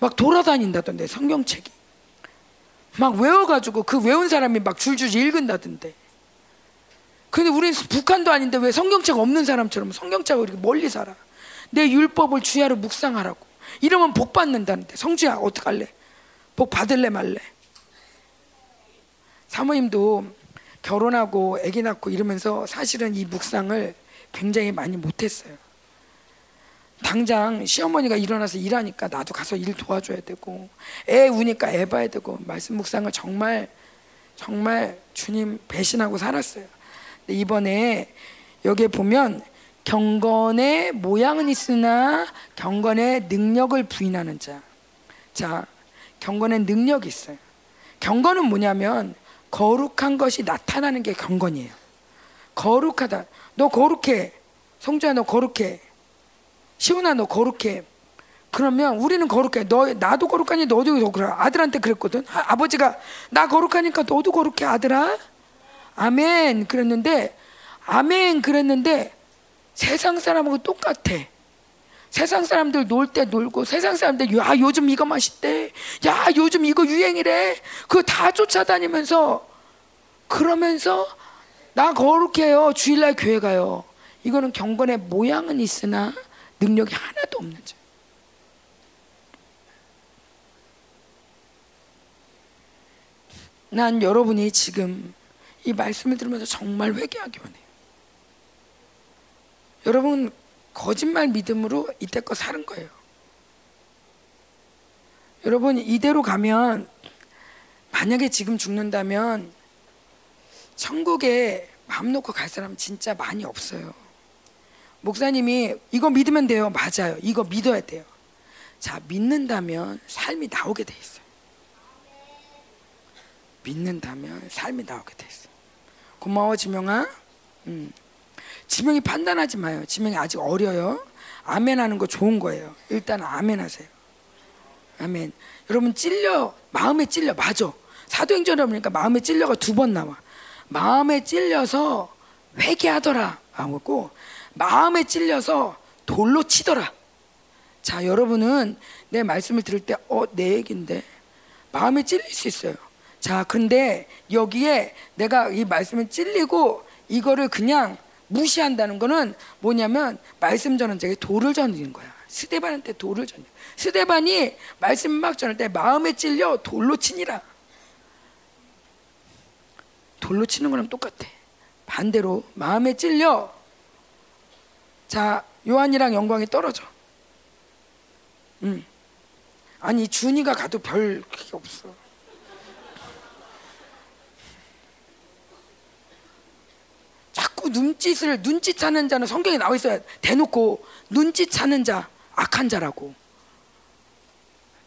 막 돌아다닌다던데 성경책이. 막 외워가지고 그 외운 사람이 막 줄줄 읽은다던데. 근데 우리는 북한도 아닌데 왜 성경책 없는 사람처럼 성경책을 이렇게 멀리 살아? 내 율법을 주야로 묵상하라고. 이러면 복 받는다는데 성주야 어떡할래? 복 받을래 말래? 사모님도 결혼하고 아기 낳고 이러면서 사실은 이 묵상을 굉장히 많이 못했어요. 당장 시어머니가 일어나서 일하니까 나도 가서 일 도와줘야 되고 애 우니까 애 봐야 되고 말씀 묵상을 정말 정말 주님 배신하고 살았어요. 근데 이번에 여기에 보면 경건의 모양은 있으나 경건의 능력을 부인하는 자. 자, 경건의 능력이 있어요. 경건은 뭐냐면 거룩한 것이 나타나는 게 경건이에요. 거룩하다. 너 거룩해. 성주야 너 거룩해. 시훈아 너 거룩해. 그러면 우리는 거룩해. 너 나도 거룩하니 너도 거룩해. 아들한테 그랬거든. 아, 버지가나 거룩하니까 너도 거룩해 아들아. 아멘. 그랬는데 아멘 그랬는데 세상 사람하고 똑같아. 세상 사람들 놀 때 놀고 세상 사람들 야 요즘 이거 맛있대. 야 요즘 이거 유행이래. 그거 다 쫓아다니면서 그러면서 나 거룩해요. 주일날 교회 가요. 이거는 경건의 모양은 있으나 능력이 하나도 없는 자. 난 여러분이 지금 이 말씀을 들으면서 정말 회개하기 원해요. 여러분 거짓말 믿음으로 이때껏 사는 거예요. 여러분 이대로 가면 만약에 지금 죽는다면 천국에 마음 놓고 갈 사람 진짜 많이 없어요. 목사님이 이거 믿으면 돼요. 맞아요. 이거 믿어야 돼요. 자, 믿는다면 삶이 나오게 돼 있어요. 믿는다면 삶이 나오게 돼 있어요. 고마워 지명아. 음. 지명이 판단하지 마요. 지명이 아직 어려요. 아멘 하는 거 좋은 거예요. 일단 아멘 하세요. 아멘. 여러분 찔려 마음에 찔려 맞아. 사도행전에 보니까 마음에 찔려가 두 번 나와. 마음에 찔려서 회개하더라 하고 마음에 찔려서 돌로 치더라. 자, 여러분은 내 말씀을 들을 때, 어, 내 얘긴데. 마음에 찔릴 수 있어요. 자, 근데 여기에 내가 이 말씀을 찔리고 이거를 그냥 무시한다는 거는 뭐냐면 말씀 전환자에게 돌을 전는 거야. 스데반한테 돌을 전혀. 스데반이 말씀 막 전할 때 마음에 찔려 돌로 치니라. 돌로 치는 거랑 똑같아. 반대로 마음에 찔려 자, 요한이랑 영광이 떨어져. 음. 아니, 준이가 가도 별 그게 없어. 자꾸 눈짓을 눈짓 하는 자는 성경에 나와 있어야 대놓고 눈짓 하는 자 악한 자라고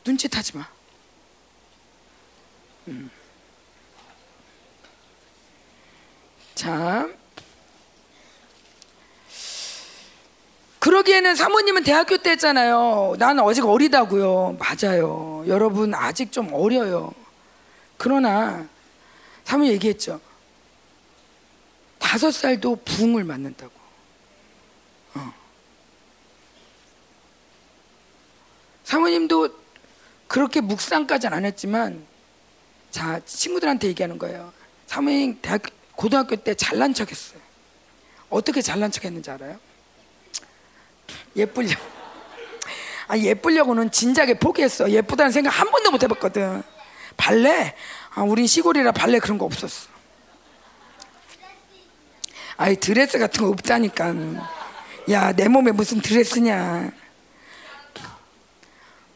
눈짓하지 마. 음. 자, 그러기에는 사모님은 대학교 때 했잖아요. 나는 아직 어리다고요. 맞아요. 여러분 아직 좀 어려요. 그러나 사모님 얘기했죠. 다섯 살도 부흥을 맞는다고. 어. 사모님도 그렇게 묵상까지는 안 했지만 자 친구들한테 얘기하는 거예요. 사모님 대학 고등학교 때 잘난 척 했어요. 어떻게 잘난 척 했는지 알아요? 예쁘려. 아 예쁘려고는 진작에 포기했어. 예쁘다는 생각 한 번도 못 해봤거든. 발레? 아 우린 시골이라 발레 그런 거 없었어. 아이 드레스 같은 거 없다니까. 야 내 몸에 무슨 드레스냐.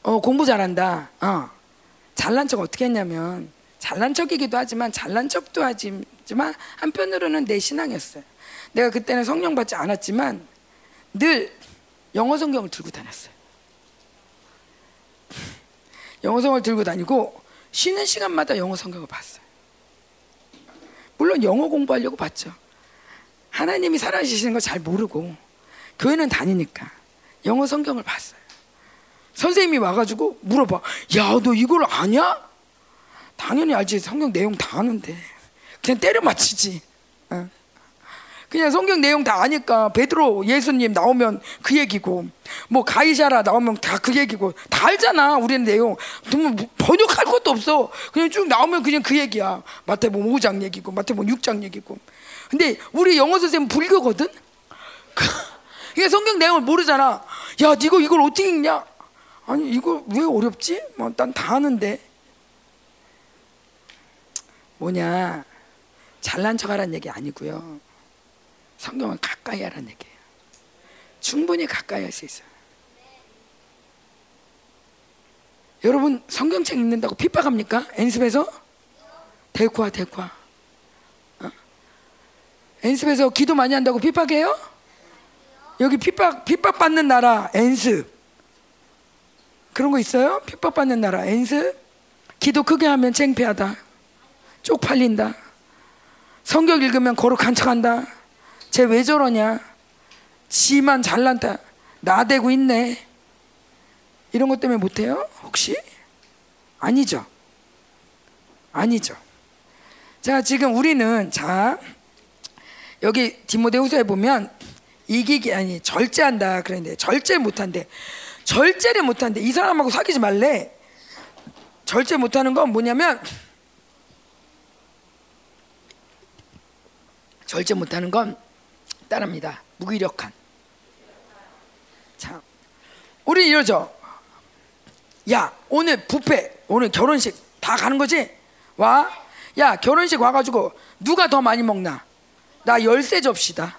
어 공부 잘한다. 어 잘난 척 어떻게 했냐면 잘난 척이기도 하지만 잘난 척도 하지만 한편으로는 내 신앙이었어요. 내가 그때는 성령 받지 않았지만 늘 영어 성경을 들고 다녔어요. 영어 성경을 들고 다니고 쉬는 시간마다 영어 성경을 봤어요. 물론 영어 공부하려고 봤죠. 하나님이 살아계시는 걸 잘 모르고 교회는 다니니까 영어 성경을 봤어요. 선생님이 와가지고 물어봐. 야, 너 이걸 아냐? 당연히 알지. 성경 내용 다 아는데. 그냥 때려 맞히지. 어. 그냥 성경 내용 다 아니까 베드로 예수님 나오면 그 얘기고 뭐 가이샤라 나오면 다 그 얘기고 다 알잖아 우리는 내용 뭐 번역할 것도 없어 그냥 쭉 나오면 그냥 그 얘기야 마태복음 5장 얘기고 마태복음 6장 얘기고 근데 우리 영어 선생님 불교거든 이게 성경 내용을 모르잖아 야 니가 이걸 어떻게 읽냐 아니 이거 왜 어렵지 뭐 난 다 아는데 뭐냐 잘난 척하라는 얘기 아니고요 성경은 가까이 하라는 얘기예요. 충분히 가까이 할 수 있어요. 여러분 성경책 읽는다고 핍박합니까? 연습에서 대쿠와 대쿠와 어? 연습에서 기도 많이 한다고 핍박해요? 여기 핍박 핍박 받는 나라 연습 그런 거 있어요? 핍박 받는 나라 연습 기도 크게 하면 창피하다 쪽팔린다 성경 읽으면 거룩한 척한다 쟤 왜 저러냐? 지만 잘난다. 나대고 있네. 이런 것 때문에 못해요? 혹시? 아니죠. 아니죠. 자, 지금 우리는, 자, 여기 디모데후서에 보면 이기기, 아니, 절제한다. 그랬는데, 절제 못한대. 절제를 못한대. 이 사람하고 사귀지 말래. 절제 못하는 건 뭐냐면, 절제 못하는 건 따릅니다. 무기력한. 자, 우리 이러죠. 야, 오늘 부페, 오늘 결혼식 다 가는 거지? 와. 야, 결혼식 와가지고 누가 더 많이 먹나? 나 열세 접시다.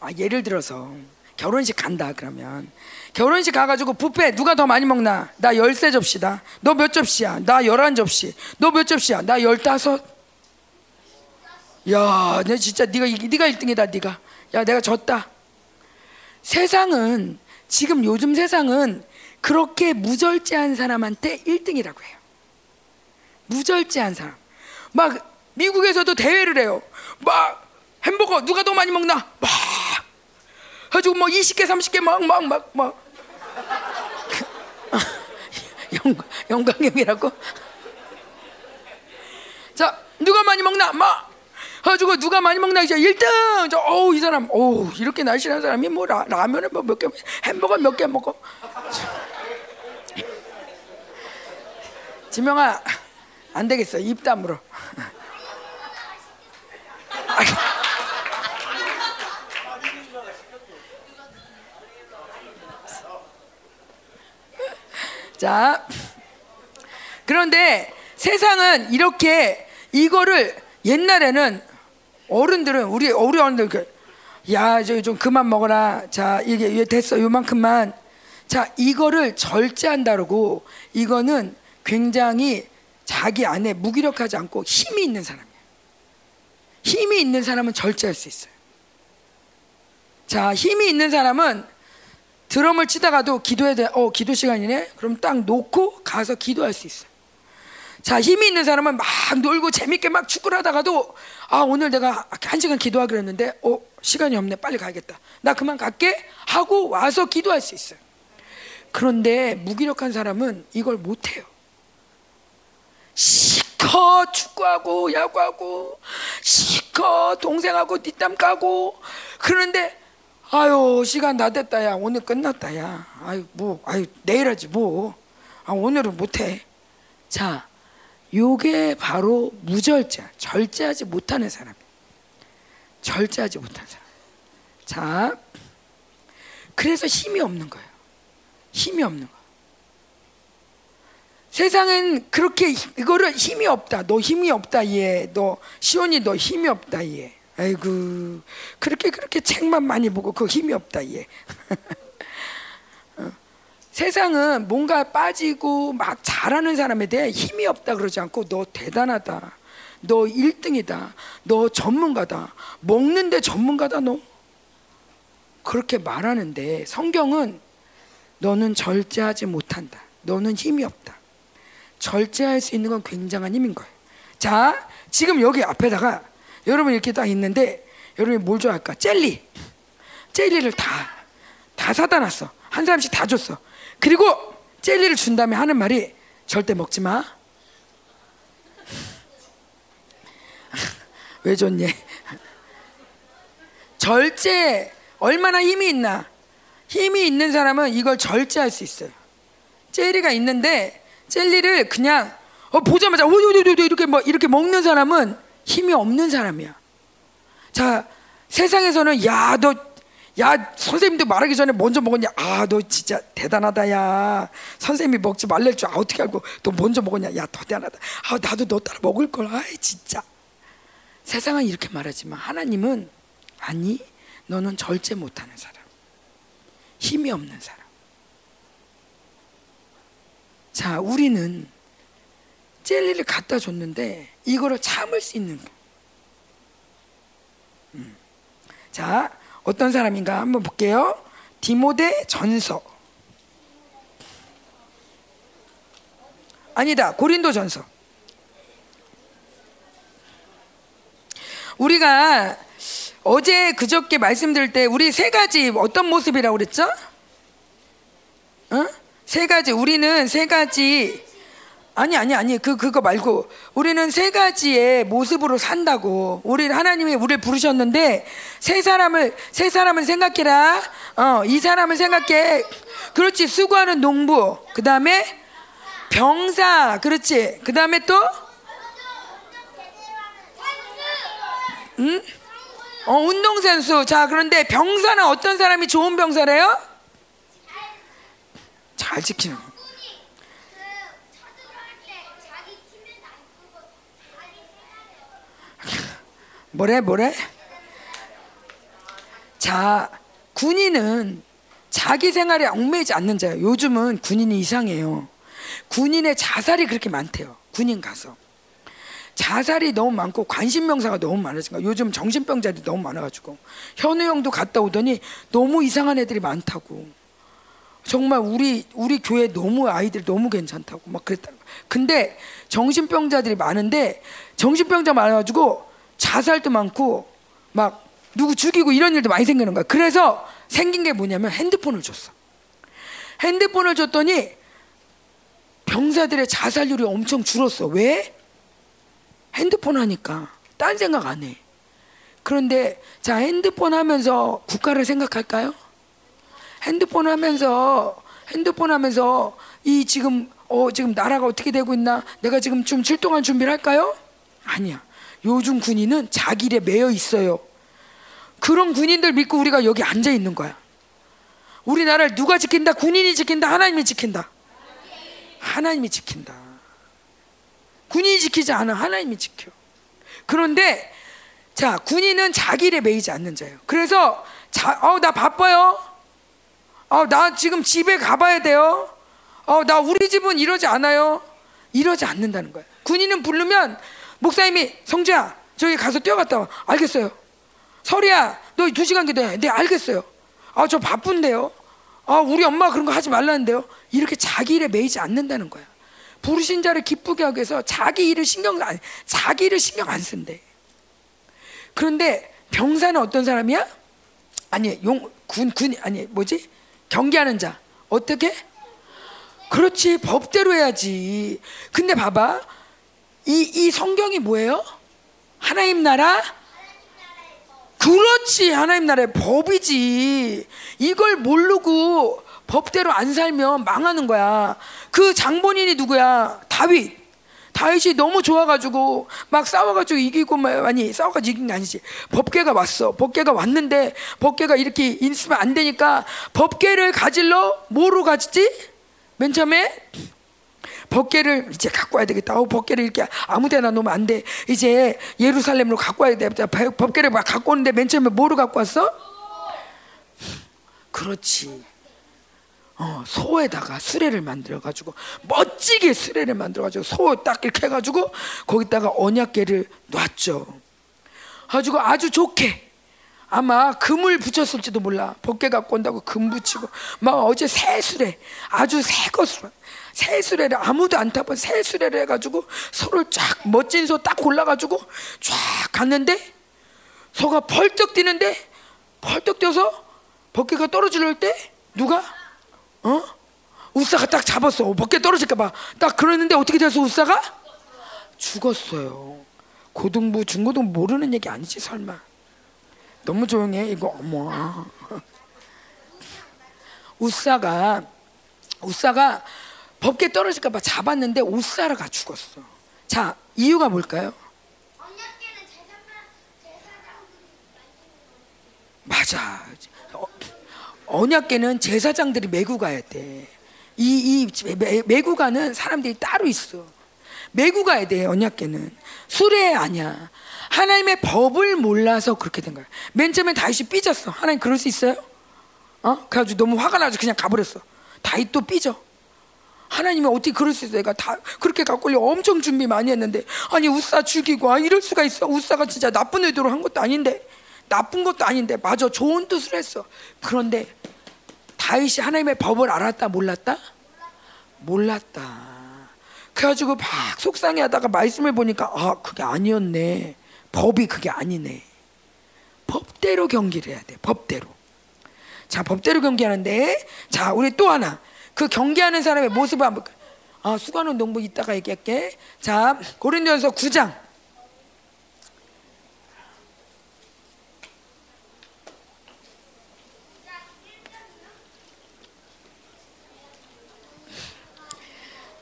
아, 예를 들어서 결혼식 간다 그러면 결혼식 가가지고 부페 누가 더 많이 먹나? 나 열세 접시다. 너 몇 접시야? 나 열한 접시. 너 몇 접시야? 나 열다섯. 야, 내 진짜 네가 네가 1등이다, 네가. 야, 내가 졌다. 세상은 지금 요즘 세상은 그렇게 무절제한 사람한테 1등이라고 해요. 무절제한 사람. 막 미국에서도 대회를 해요. 막 햄버거 누가 더 많이 먹나? 막 가지고 뭐 20개, 30개 막 막 막 막. 영광 영광형이라고? 자, 누가 많이 먹나? 막 가지고 누가 많이 먹나 이제 1등. 저 어우 이 사람 어우 이렇게 날씬한 사람이 뭐 라, 라면을 뭐 몇 개, 햄버거 몇 개 먹어. 지명아 안 되겠어 입 다물어. 자, 그런데 세상은 이렇게 이거를 옛날에는 어른들은 우리 우리 어른들 그, 야, 저기 좀 그만 먹어라. 자, 이게 됐어. 요만큼만. 자, 이거를 절제한다고 이거는 굉장히 자기 안에 무기력하지 않고 힘이 있는 사람이에요. 힘이 있는 사람은 절제할 수 있어요. 자, 힘이 있는 사람은 드럼을 치다가도 기도해야 돼. 어, 기도 시간이네. 그럼 딱 놓고 가서 기도할 수 있어요. 자, 힘이 있는 사람은 막 놀고 재밌게 막 축구를 하다가도 아, 오늘 내가 한 시간 기도하기로 했는데 어, 시간이 없네. 빨리 가야겠다. 나 그만 갈게. 하고 와서 기도할 수 있어요. 그런데 무기력한 사람은 이걸 못 해요. 시커 축구하고 야구하고 시커 동생하고 뒷담 까고 그런데 아유 시간 다 됐다 야 오늘 끝났다 야 아유 뭐 아유 내일 하지 뭐 아 오늘은 못해. 자, 요게 바로 무절제, 절제하지 못하는 사람. 절제하지 못한 사람. 자, 그래서 힘이 없는 거예요. 힘이 없는 거. 세상은 그렇게 이거를 힘이 없다. 너 힘이 없다 얘. 너 시온이 너 힘이 없다 얘. 아이고 그렇게 그렇게 책만 많이 보고 그 힘이 없다 얘. 어. 세상은 뭔가 빠지고 막 잘하는 사람에 대해 힘이 없다 그러지 않고 너 대단하다. 너 1등이다. 너 전문가다. 먹는데 전문가다 너. 그렇게 말하는데 성경은 너는 절제하지 못한다. 너는 힘이 없다. 절제할 수 있는 건 굉장한 힘인 거예요. 자, 지금 여기 앞에다가 여러분 이렇게 딱 있는데 여러분이 뭘 좋아할까? 젤리. 젤리를 다, 다 사다 놨어. 한 사람씩 다 줬어. 그리고 젤리를 준 다음에 하는 말이 절대 먹지 마. 왜 줬니? 절제 얼마나 힘이 있나? 힘이 있는 사람은 이걸 절제할 수 있어요. 젤리가 있는데 젤리를 그냥 어, 보자마자 오오오오 이렇게 뭐 이렇게 먹는 사람은 힘이 없는 사람이야. 자 세상에서는 야 너 야 선생님도 말하기 전에 먼저 먹었냐? 아 너 진짜 대단하다 야. 선생님이 먹지 말랄 줄 아, 어떻게 알고 너 먼저 먹었냐? 야더 대단하다. 아 나도 너 따라 먹을 걸. 아이 진짜. 세상은 이렇게 말하지만 하나님은 아니 너는 절제 못하는 사람. 힘이 없는 사람. 자, 우리는 젤리를 갖다 줬는데 이거를 참을 수 있는 거. 음. 자, 어떤 사람인가 한번 볼게요. 디모데 전서. 아니다. 고린도 전서. 우리가 어제 그저께 말씀드릴 때 우리 세 가지 어떤 모습이라고 그랬죠? 어? 세 가지 우리는 세 가지 아니 아니 아니 그 그거 말고 우리는 세 가지의 모습으로 산다고. 우리 하나님이 우리를 부르셨는데 세 사람을 세 사람을 생각해라. 어 이 사람을 생각해. 그렇지 수고하는 농부. 그 다음에 병사. 그렇지. 그 다음에 또? 응? 어 운동선수. 자 그런데 병사는 어떤 사람이 좋은 병사래요? 잘 지키는 뭐래 뭐래? 자 군인은 자기 생활에 얽매이지 않는 자예요. 요즘은 군인이 이상해요. 군인의 자살이 그렇게 많대요. 군인 가서 자살이 너무 많고 관심 명사가 너무 많아지니까 요즘 정신병자들이 너무 많아가지고 현우 형도 갔다 오더니 너무 이상한 애들이 많다고. 정말 우리 우리 교회 너무 아이들 너무 괜찮다고 막 그랬다. 근데 정신병자들이 많은데 정신병자 많아가지고 자살도 많고 막 누구 죽이고 이런 일도 많이 생기는 거야. 그래서 생긴 게 뭐냐면 핸드폰을 줬어. 핸드폰을 줬더니 병사들의 자살률이 엄청 줄었어. 왜? 핸드폰 하니까 딴 생각 안 해. 그런데 자 핸드폰 하면서 국가를 생각할까요? 핸드폰 하면서 핸드폰 하면서 이 지금 어 지금 나라가 어떻게 되고 있나 내가 지금 좀 출동할 준비를 할까요? 아니야. 요즘 군인은 자기 일에 매여 있어요. 그런 군인들 믿고 우리가 여기 앉아 있는 거야. 우리나라를 누가 지킨다? 군인이 지킨다? 하나님이 지킨다? 하나님이 지킨다. 군인이 지키지 않아. 하나님이 지켜. 그런데 자, 군인은 자기 일에 매이지 않는 자예요. 그래서 자, 어, 나 바빠요. 어, 나 지금 집에 가봐야 돼요. 어, 나 우리 집은 이러지 않아요. 이러지 않는다는 거예요. 군인은 부르면 목사님이 성주야 저기 가서 뛰어갔다 와. 알겠어요. 설이야 너 두 시간 기도해. 네 알겠어요. 아 저 바쁜데요. 아 우리 엄마 그런 거 하지 말라는데요. 이렇게 자기 일에 매이지 않는다는 거야. 부르신 자를 기쁘게 하기 위해서 자기 일을 신경 안 자기 일을 신경 안 쓴대. 그런데 병사는 어떤 사람이야? 아니 용군군 아니 뭐지 경계하는 자 어떻게? 그렇지 법대로 해야지. 근데 봐봐 이, 이 성경이 뭐예요? 하나님 나라? 그렇지 하나님 나라의 법이지 이걸 모르고 법대로 안 살면 망하는 거야. 그 장본인이 누구야? 다윗. 다윗이 너무 좋아가지고 막 싸워가지고 이기고 아니 싸워가지고 이긴 게 아니지 법계가 왔어 법계가 왔는데 법계가 이렇게 있으면 안 되니까 법계를 가질러 뭐로 가지지 맨 처음에 법계를 이제 갖고 와야 되겠다. 어, 법계를 이렇게 아무데나 놓으면 안 돼. 이제 예루살렘으로 갖고 와야 돼. 법계를 막 갖고 오는데 맨 처음에 뭐로 갖고 왔어? 그렇지. 어, 소에다가 수레를 만들어 가지고 멋지게 수레를 만들어 가지고 소 딱 이렇게 해 가지고 거기다가 언약계를 놨죠. 가지고 아주 좋게 아마 금을 붙였을지도 몰라. 벗게 갖고 온다고 금 붙이고 막 어제 새 수레 아주 새 것으로 새 수레를 아무도 안 타본 새 수레를 해가지고 소를 쫙 멋진 소 딱 골라가지고 쫙 갔는데 소가 펄떡 뛰는데 펄떡 뛰어서 벗개가 떨어질 때 누가 어? 우사가 딱 잡았어. 벗개 떨어질까봐. 딱 그러는데 어떻게 돼서 우사가? 죽었어요. 고등부, 중고등부 모르는 얘기 아니지, 설마. 너무 조용해, 이거, 어머. 우사가, 우사가 벗개 떨어질까봐 잡았는데 우사가 죽었어. 자, 이유가 뭘까요? 맞아. 언약계는 제사장들이 메고 가야 돼. 이, 이 메고 가는 사람들이 따로 있어. 메고 가야 돼, 언약계는. 수레 아니야. 하나님의 법을 몰라서 그렇게 된 거야. 맨 처음에 다윗이 삐졌어. 하나님 그럴 수 있어요? 어? 그래가지고 너무 화가 나서 그냥 가버렸어. 다윗도 삐져. 하나님이 어떻게 그럴 수 있어? 내가 다 그렇게 갖고 려 엄청 준비 많이 했는데 아니 우사 죽이고 아 이럴 수가 있어? 우사가 진짜 나쁜 의도로 한 것도 아닌데 나쁜 것도 아닌데 맞아 좋은 뜻을 했어. 그런데 다윗이 하나님의 법을 알았다 몰랐다? 몰랐다. 그래가지고 막 속상해하다가 말씀을 보니까 아 그게 아니었네. 법이 그게 아니네. 법대로 경기를 해야 돼. 법대로. 자 법대로 경기하는데 자 우리 또 하나 그 경기하는 사람의 모습을 한번 아 수관은 농부 이따가 얘기할게. 자 고린도전서 9장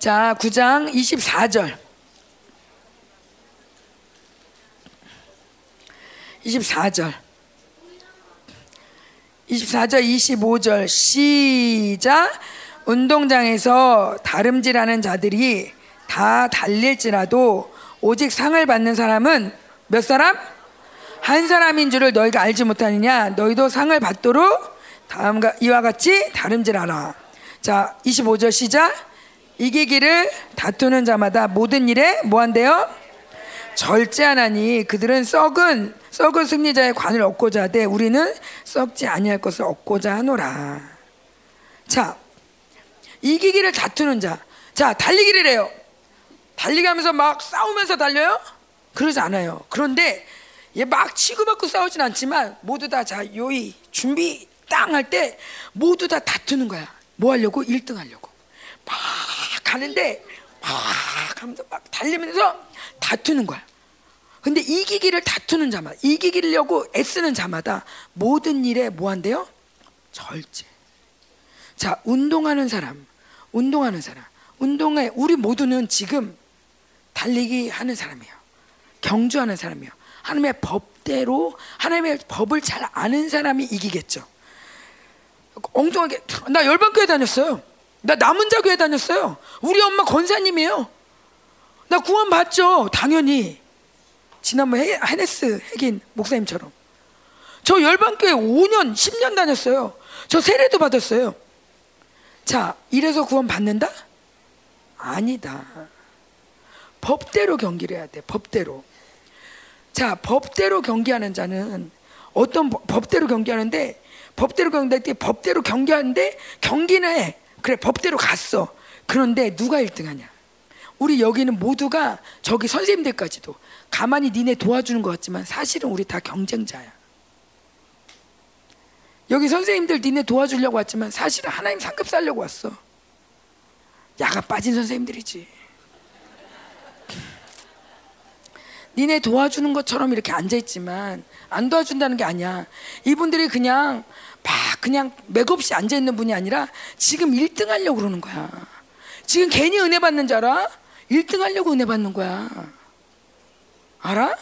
자, 9장 24절. 24절. 24절, 25절. 시작. 운동장에서 다름질하는 자들이 다 달릴지라도 오직 상을 받는 사람은 몇 사람? 한 사람인 줄을 너희가 알지 못하느냐? 너희도 상을 받도록 다음과 이와 같이 다름질하라. 자, 25절 시작. 이기기를 다투는 자마다 모든 일에 뭐한대요? 절제하나니 그들은 썩은 썩은 승리자의 관을 얻고자 하되 우리는 썩지 아니할 것을 얻고자 하노라. 자, 이기기를 다투는 자. 자, 달리기를 해요. 달리기 하면서 막 싸우면서 달려요? 그러지 않아요. 그런데 얘 막 치고받고 싸우진 않지만 모두 다 자, 요이 준비 땅 할 때 모두 다 다투는 거야. 뭐 하려고? 1등 하려고. 막 가는데 막 하면서 막 달리면서 다투는 거야. 근데 이기기를 다투는 자마다 이기기려고 애쓰는 자마다 모든 일에 뭐 한대요? 절제. 자, 운동하는 사람, 운동하는 사람, 운동에 우리 모두는 지금 달리기 하는 사람이에요. 경주하는 사람이에요. 하나님의 법대로 하나님의 법을 잘 아는 사람이 이기겠죠. 엉뚱하게 나 열반교회 다녔어요. 나 남은 자 교회 다녔어요. 우리 엄마 권사님이에요. 나 구원 받죠. 당연히. 지난번 헤네스 핵인 목사님처럼. 저 열반교회 5년, 10년 다녔어요. 저 세례도 받았어요. 자, 이래서 구원 받는다? 아니다. 법대로 경기를 해야 돼. 법대로. 자, 법대로 경기하는 자는 어떤 법대로 경기하는데 법대로 경기할 때 법대로 경기하는데 경기는 해. 그래 법대로 갔어. 그런데 누가 1등하냐? 우리 여기는 모두가 저기 선생님들까지도 가만히 니네 도와주는 것 같지만 사실은 우리 다 경쟁자야. 여기 선생님들 니네 도와주려고 왔지만 사실은 하나님 상급 살려고 왔어. 야가 빠진 선생님들이지. 니네 도와주는 것처럼 이렇게 앉아있지만 안 도와준다는 게 아니야. 이분들이 그냥 막 그냥 맥없이 앉아 있는 분이 아니라 지금 1등 하려고 그러는 거야. 지금 괜히 은혜 받는 줄 알아? 1등 하려고 은혜 받는 거야. 알아?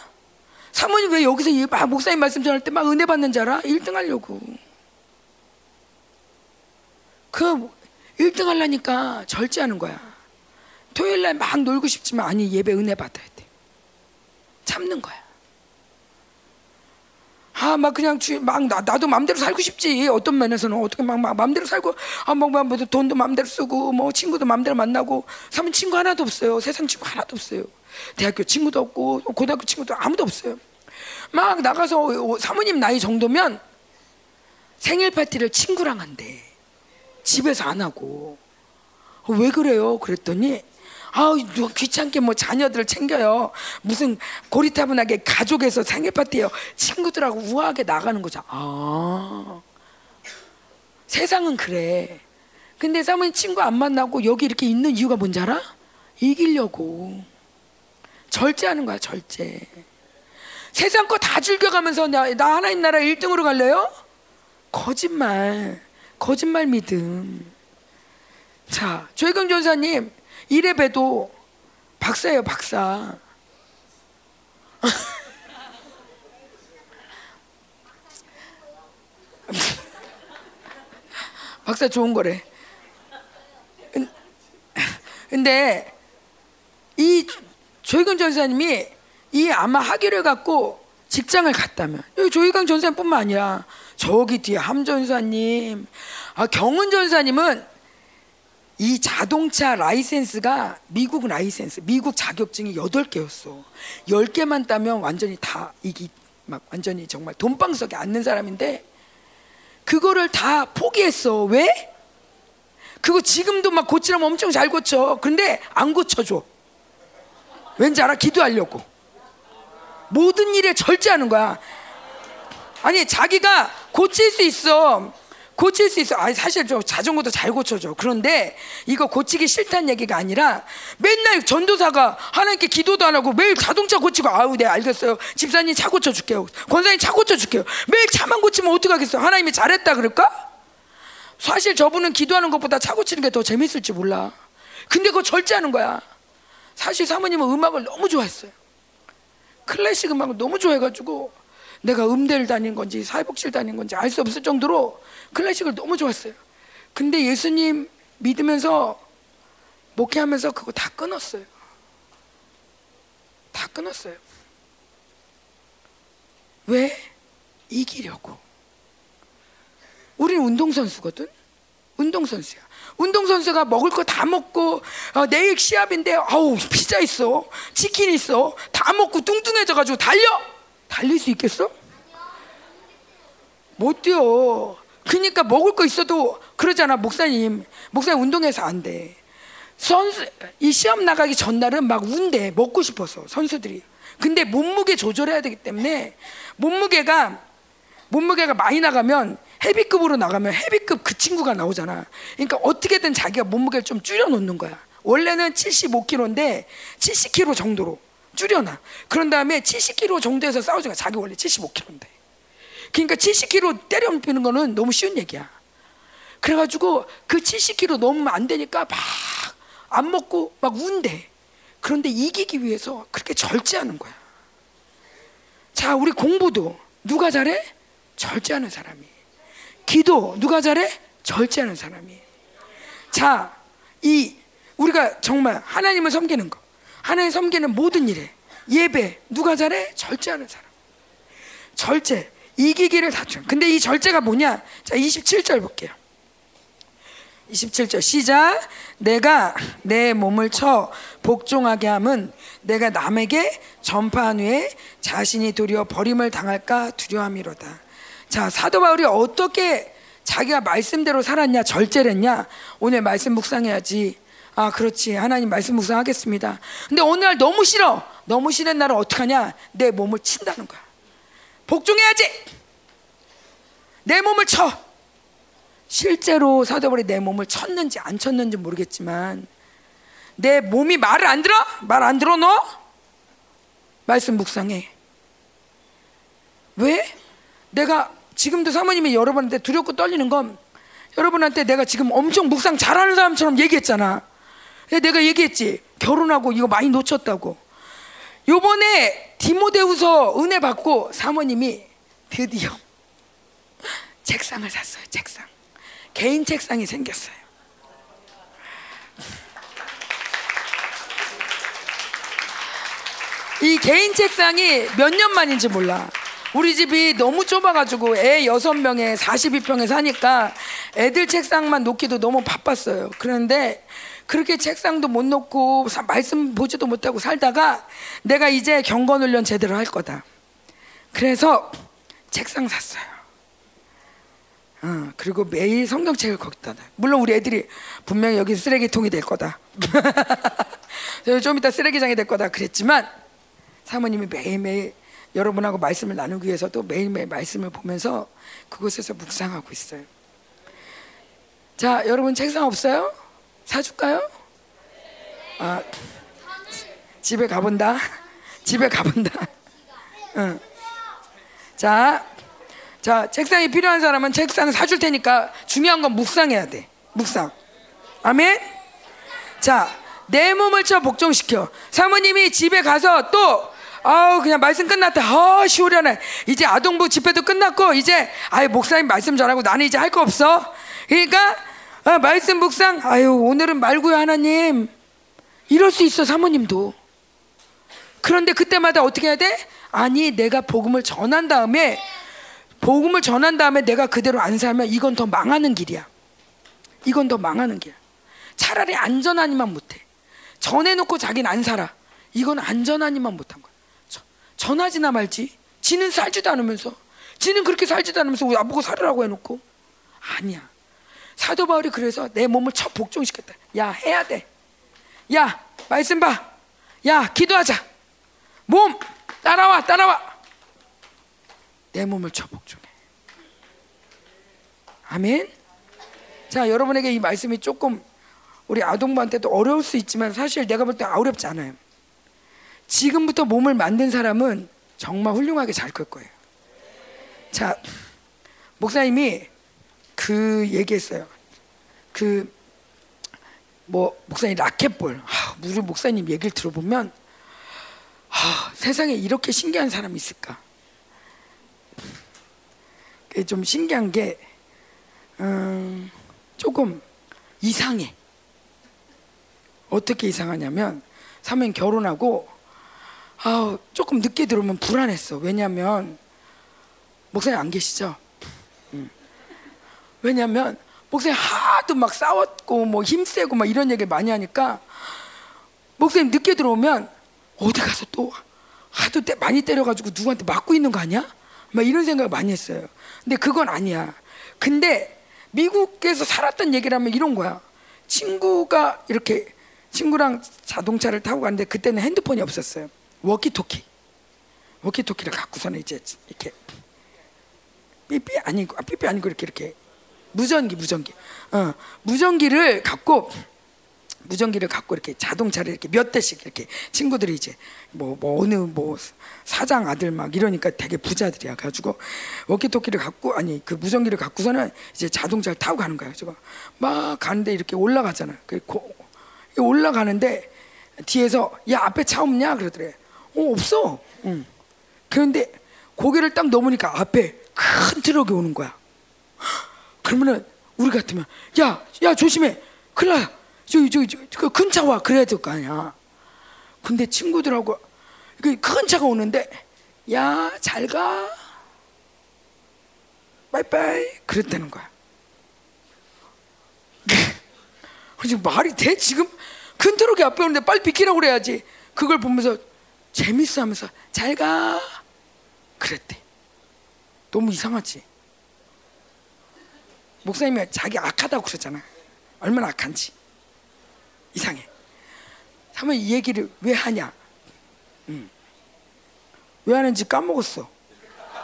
사모님 왜 여기서 막 목사님 말씀 전할 때 막 은혜 받는 줄 알아? 1등 하려고. 그 1등 하려니까 절제하는 거야. 토요일 날 막 놀고 싶지만 아니 예배 은혜 받아야 돼. 참는 거야. 아, 막 그냥 주, 막 나, 나도 마음대로 살고 싶지. 어떤 면에서는 어떻게 막, 막 마음대로 살고, 아, 막, 막, 뭐 돈도 마음대로 쓰고, 뭐 친구도 마음대로 만나고, 사면 친구 하나도 없어요. 세상 친구 하나도 없어요. 대학교 친구도 없고, 고등학교 친구도 아무도 없어요. 막 나가서 사모님 나이 정도면 생일 파티를 친구랑 한대. 집에서 안 하고. 어, 왜 그래요? 그랬더니 아우 귀찮게 뭐 자녀들을 챙겨요. 무슨 고리타분하게 가족에서 생일 파티요. 친구들하고 우아하게 나가는 거죠. 아 세상은 그래. 근데 사모님 친구 안 만나고 여기 이렇게 있는 이유가 뭔지 알아? 이기려고 절제하는 거야 절제. 세상 거 다 즐겨가면서 나, 나 하나님 나라 1등으로 갈래요? 거짓말. 거짓말 믿음. 자, 조혜경 전사님 이래 봬도 박사예요, 박사. 박사 좋은 거래. 근데 이 조희경 전사님이 이 아마 학위를 갖고 직장을 갔다면 조희강 전사님뿐만 아니라 저기 뒤에 함 전사님, 아, 경은 전사님은 이 자동차 라이센스가 미국 라이센스, 미국 자격증이 8개였어. 10개만 따면 완전히 다 이기 막 완전히 정말 돈방석에 앉는 사람인데 그거를 다 포기했어. 왜? 그거 지금도 막 고치라면 엄청 잘 고쳐. 근데 안 고쳐줘. 왠지 알아? 기도하려고. 모든 일에 절제하는 거야. 아니 자기가 고칠 수 있어. 고칠 수 있어. 아니 사실 저 자전거도 잘 고쳐줘. 그런데 이거 고치기 싫다는 얘기가 아니라 맨날 전도사가 하나님께 기도도 안 하고 매일 자동차 고치고 아우 네 알겠어요. 집사님 차 고쳐줄게요. 권사님 차 고쳐줄게요. 매일 차만 고치면 어떡하겠어. 하나님이 잘했다 그럴까? 사실 저분은 기도하는 것보다 차 고치는 게 더 재밌을지 몰라. 근데 그거 절제하는 거야. 사실 사모님은 음악을 너무 좋아했어요. 클래식 음악을 너무 좋아해가지고 내가 음대를 다닌 건지 사회복지를 다닌 건지 알 수 없을 정도로 클래식을 너무 좋았어요. 근데 예수님 믿으면서 목회하면서 그거 다 끊었어요. 다 끊었어요. 왜? 이기려고. 우리는 운동선수거든? 운동선수야. 운동선수가 먹을 거 다 먹고 어, 내일 시합인데 아우 피자 있어 치킨 있어 다 먹고 뚱뚱해져가지고 달려 달릴 수 있겠어? 못 뛰어. 그러니까 먹을 거 있어도 그러잖아 목사님. 목사님 운동해서 안 돼. 선수 이 시험 나가기 전날은 막 운대 먹고 싶어서 선수들이. 근데 몸무게 조절해야 되기 때문에 몸무게가 몸무게가 많이 나가면 헤비급으로 나가면 헤비급 그 친구가 나오잖아. 그러니까 어떻게든 자기가 몸무게를 좀 줄여 놓는 거야. 원래는 75kg인데 70kg 정도로 줄여놔. 그런 다음에 70kg 정도에서 싸우지가 자기 원래 75kg인데. 그러니까 70kg 때려눕히는 거는 너무 쉬운 얘기야. 그래가지고 그 70kg 넘으면 안 되니까 막 안 먹고 막 운대. 그런데 이기기 위해서 그렇게 절제하는 거야. 자, 우리 공부도 누가 잘해? 절제하는 사람이. 기도 누가 잘해? 절제하는 사람이. 자, 이 우리가 정말 하나님을 섬기는 거. 하나님 섬기는 모든 일에 예배 누가 잘해? 절제하는 사람. 절제 이기기를 다투는. 근데 이 절제가 뭐냐? 자 27절 볼게요. 27절 시작. 내가 내 몸을 쳐 복종하게 함은 내가 남에게 전파한 후에 자신이 도리어 버림을 당할까 두려함이로다. 자 사도 바울이 어떻게 자기가 말씀대로 살았냐 절제를 했냐 오늘 말씀 묵상해야지 아, 그렇지. 하나님 말씀 묵상하겠습니다. 근데 어느 날 너무 싫어. 너무 싫은 날은 어떡하냐? 내 몸을 친다는 거야. 복종해야지. 내 몸을 쳐. 실제로 사도벌이 내 몸을 쳤는지 안 쳤는지 모르겠지만 내 몸이 말을 안 들어? 말 안 들어 너? 말씀 묵상해. 왜? 내가 지금도 사모님이 여러분한테 두렵고 떨리는 건 여러분한테 내가 지금 엄청 묵상 잘하는 사람처럼 얘기했잖아. 내가 얘기했지. 결혼하고 이거 많이 놓쳤다고. 요번에 디모데후서 은혜 받고 사모님이 드디어 책상을 샀어요. 책상. 개인 책상이 생겼어요. 이 개인 책상이 몇 년 만인지 몰라. 우리 집이 너무 좁아가지고 애 여섯 명에 42평에 사니까 애들 책상만 놓기도 너무 바빴어요. 그런데 그렇게 책상도 못 놓고 말씀 보지도 못하고 살다가 내가 이제 경건 훈련 제대로 할 거다. 그래서 책상 샀어요. 어, 그리고 매일 성경책을 거기다 놔. 물론 우리 애들이 분명히 여기 쓰레기통이 될 거다. 좀 이따 쓰레기장이 될 거다 그랬지만 사모님이 매일매일 여러분하고 말씀을 나누기 위해서 또 매일매일 말씀을 보면서 그곳에서 묵상하고 있어요. 자, 여러분 책상 없어요? 사줄까요? 아, 집에 가본다. 집에 가본다. 응. 자, 자, 책상이 필요한 사람은 책상 사줄 테니까 중요한 건 묵상해야 돼. 묵상. 아멘? 자, 내 몸을 쳐 복종시켜. 사모님이 집에 가서 또 아우 그냥 말씀 끝났다. 아 시오려네. 이제 아동부 집회도 끝났고 이제 아유 목사님 말씀 전하고 나는 이제 할 거 없어. 그러니까 아, 말씀 묵상. 아유 오늘은 말고요 하나님. 이럴 수 있어 사모님도. 그런데 그때마다 어떻게 해야 돼? 아니 내가 복음을 전한 다음에 복음을 전한 다음에 내가 그대로 안 살면 이건 더 망하는 길이야. 이건 더 망하는 길이야. 차라리 안전하니만 못해. 전해놓고 자기는 안 살아. 이건 안전하니만 못한 거야. 전하지나 말지. 지는 살지도 않으면서. 지는 그렇게 살지도 않으면서 왜 나보고 살으라고 해놓고. 아니야. 사도 바울이 그래서 내 몸을 첫 복종시켰다. 야, 해야 돼. 야, 말씀 봐. 야, 기도하자. 몸, 따라와, 따라와. 내 몸을 쳐 복종해. 아멘. 자, 여러분에게 이 말씀이 조금 우리 아동부한테도 어려울 수 있지만 사실 내가 볼 때 어렵지 않아요. 지금부터 몸을 만든 사람은 정말 훌륭하게 잘 클 거예요. 자, 목사님이 그 얘기했어요. 그 뭐 목사님 라켓볼. 아, 우리 목사님 얘기를 들어보면 아, 세상에 이렇게 신기한 사람이 있을까? 좀 신기한 게 음, 조금 이상해. 어떻게 이상하냐면 사모님 결혼하고 아 조금 늦게 들어오면 불안했어. 왜냐하면 목사님 안 계시죠? 음. 왜냐하면 목사님 하도 막 싸웠고 뭐 힘세고 막 이런 얘기 많이 하니까 목사님 늦게 들어오면 어디 가서 또 하도 때 많이 때려가지고 누구한테 맞고 있는 거 아니야? 막 이런 생각을 많이 했어요. 근데 그건 아니야. 근데 미국에서 살았던 얘기를 하면 이런 거야. 친구가 이렇게 친구랑 자동차를 타고 갔는데 그때는 핸드폰이 없었어요. 워키토키. 워키토키를 갖고서는 이제 이렇게 삐삐 아니고 아, 삐삐 아니고 이렇게 이렇게 무전기 무전기. 어, 무전기를 갖고 무전기를 갖고 이렇게 자동차를 이렇게 몇 대씩 이렇게 친구들이 이제 뭐, 뭐 어느 뭐 사장 아들 막 이러니까 되게 부자들이야 가지고 워키토키를 갖고 아니 그 무전기를 갖고서는 이제 자동차를 타고 가는 거야. 제가 막 가는데 이렇게 올라가잖아. 그 올라가는데 뒤에서 야 앞에 차 없냐 그러더래. 어 없어. 응. 그런데 고개를 딱 넘으니까 앞에 큰 트럭이 오는 거야. 그러면은 우리 같으면 야 야 조심해. 큰일 나. 저기 저기 차 와. 그래야 될 거 아니야. 근데 친구들하고 그 큰 차가 오는데 야 잘 가. 빠이빠이 그랬다는 거야. 지금 말이 돼? 지금 큰 트럭이 앞에 오는데 빨리 비키라고 그래야지. 그걸 보면서 재밌어 하면서 잘 가. 그랬대. 너무 이상하지? 목사님이 자기 악하다고 그러잖아. 얼마나 악한지. 이상해. 사모님 이 얘기를 왜 하냐? 음. 왜 하는지 까먹었어.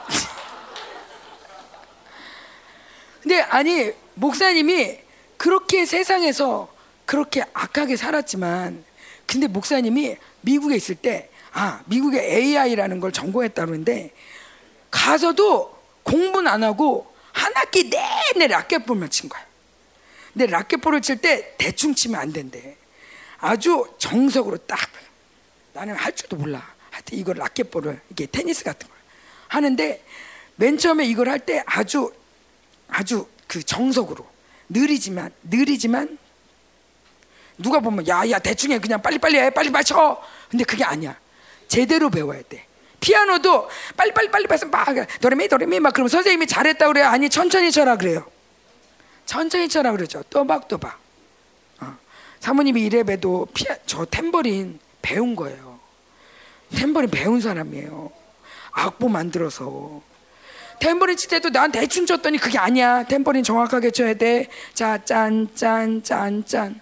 근데 아니 목사님이 그렇게 세상에서 그렇게 악하게 살았지만 근데 목사님이 미국에 있을 때 아, 미국의 AI라는 걸 전공했다는데 가서도 공부는 안 하고 한 학기 내내 라켓볼만 친 거야. 근데 라켓볼을 칠 때 대충 치면 안 된대. 아주 정석으로 딱 나는 할 줄도 몰라. 하여튼 이걸 라켓볼을 이게 테니스 같은 걸 하는데 맨 처음에 이걸 할 때 아주 아주 그 정석으로 느리지만 느리지만 누가 보면 야야 대충 해 그냥 빨리빨리 해 빨리 맞춰 근데 그게 아니야 제대로 배워야 돼 피아노도 빨리빨리 빨리 해서 막 도레미 도레미 막 그러면 선생님이 잘했다 그래요? 아니 천천히 쳐라 그래요. 천천히 쳐라 그러죠. 또박또박. 어. 사모님이 이래 봬도 피아 저 탬버린 배운 거예요. 탬버린 배운 사람이에요. 악보 만들어서. 탬버린 칠 때도 난 대충 쳤더니 그게 아니야. 탬버린 정확하게 쳐야 돼 자 짠 짠 짠 짠.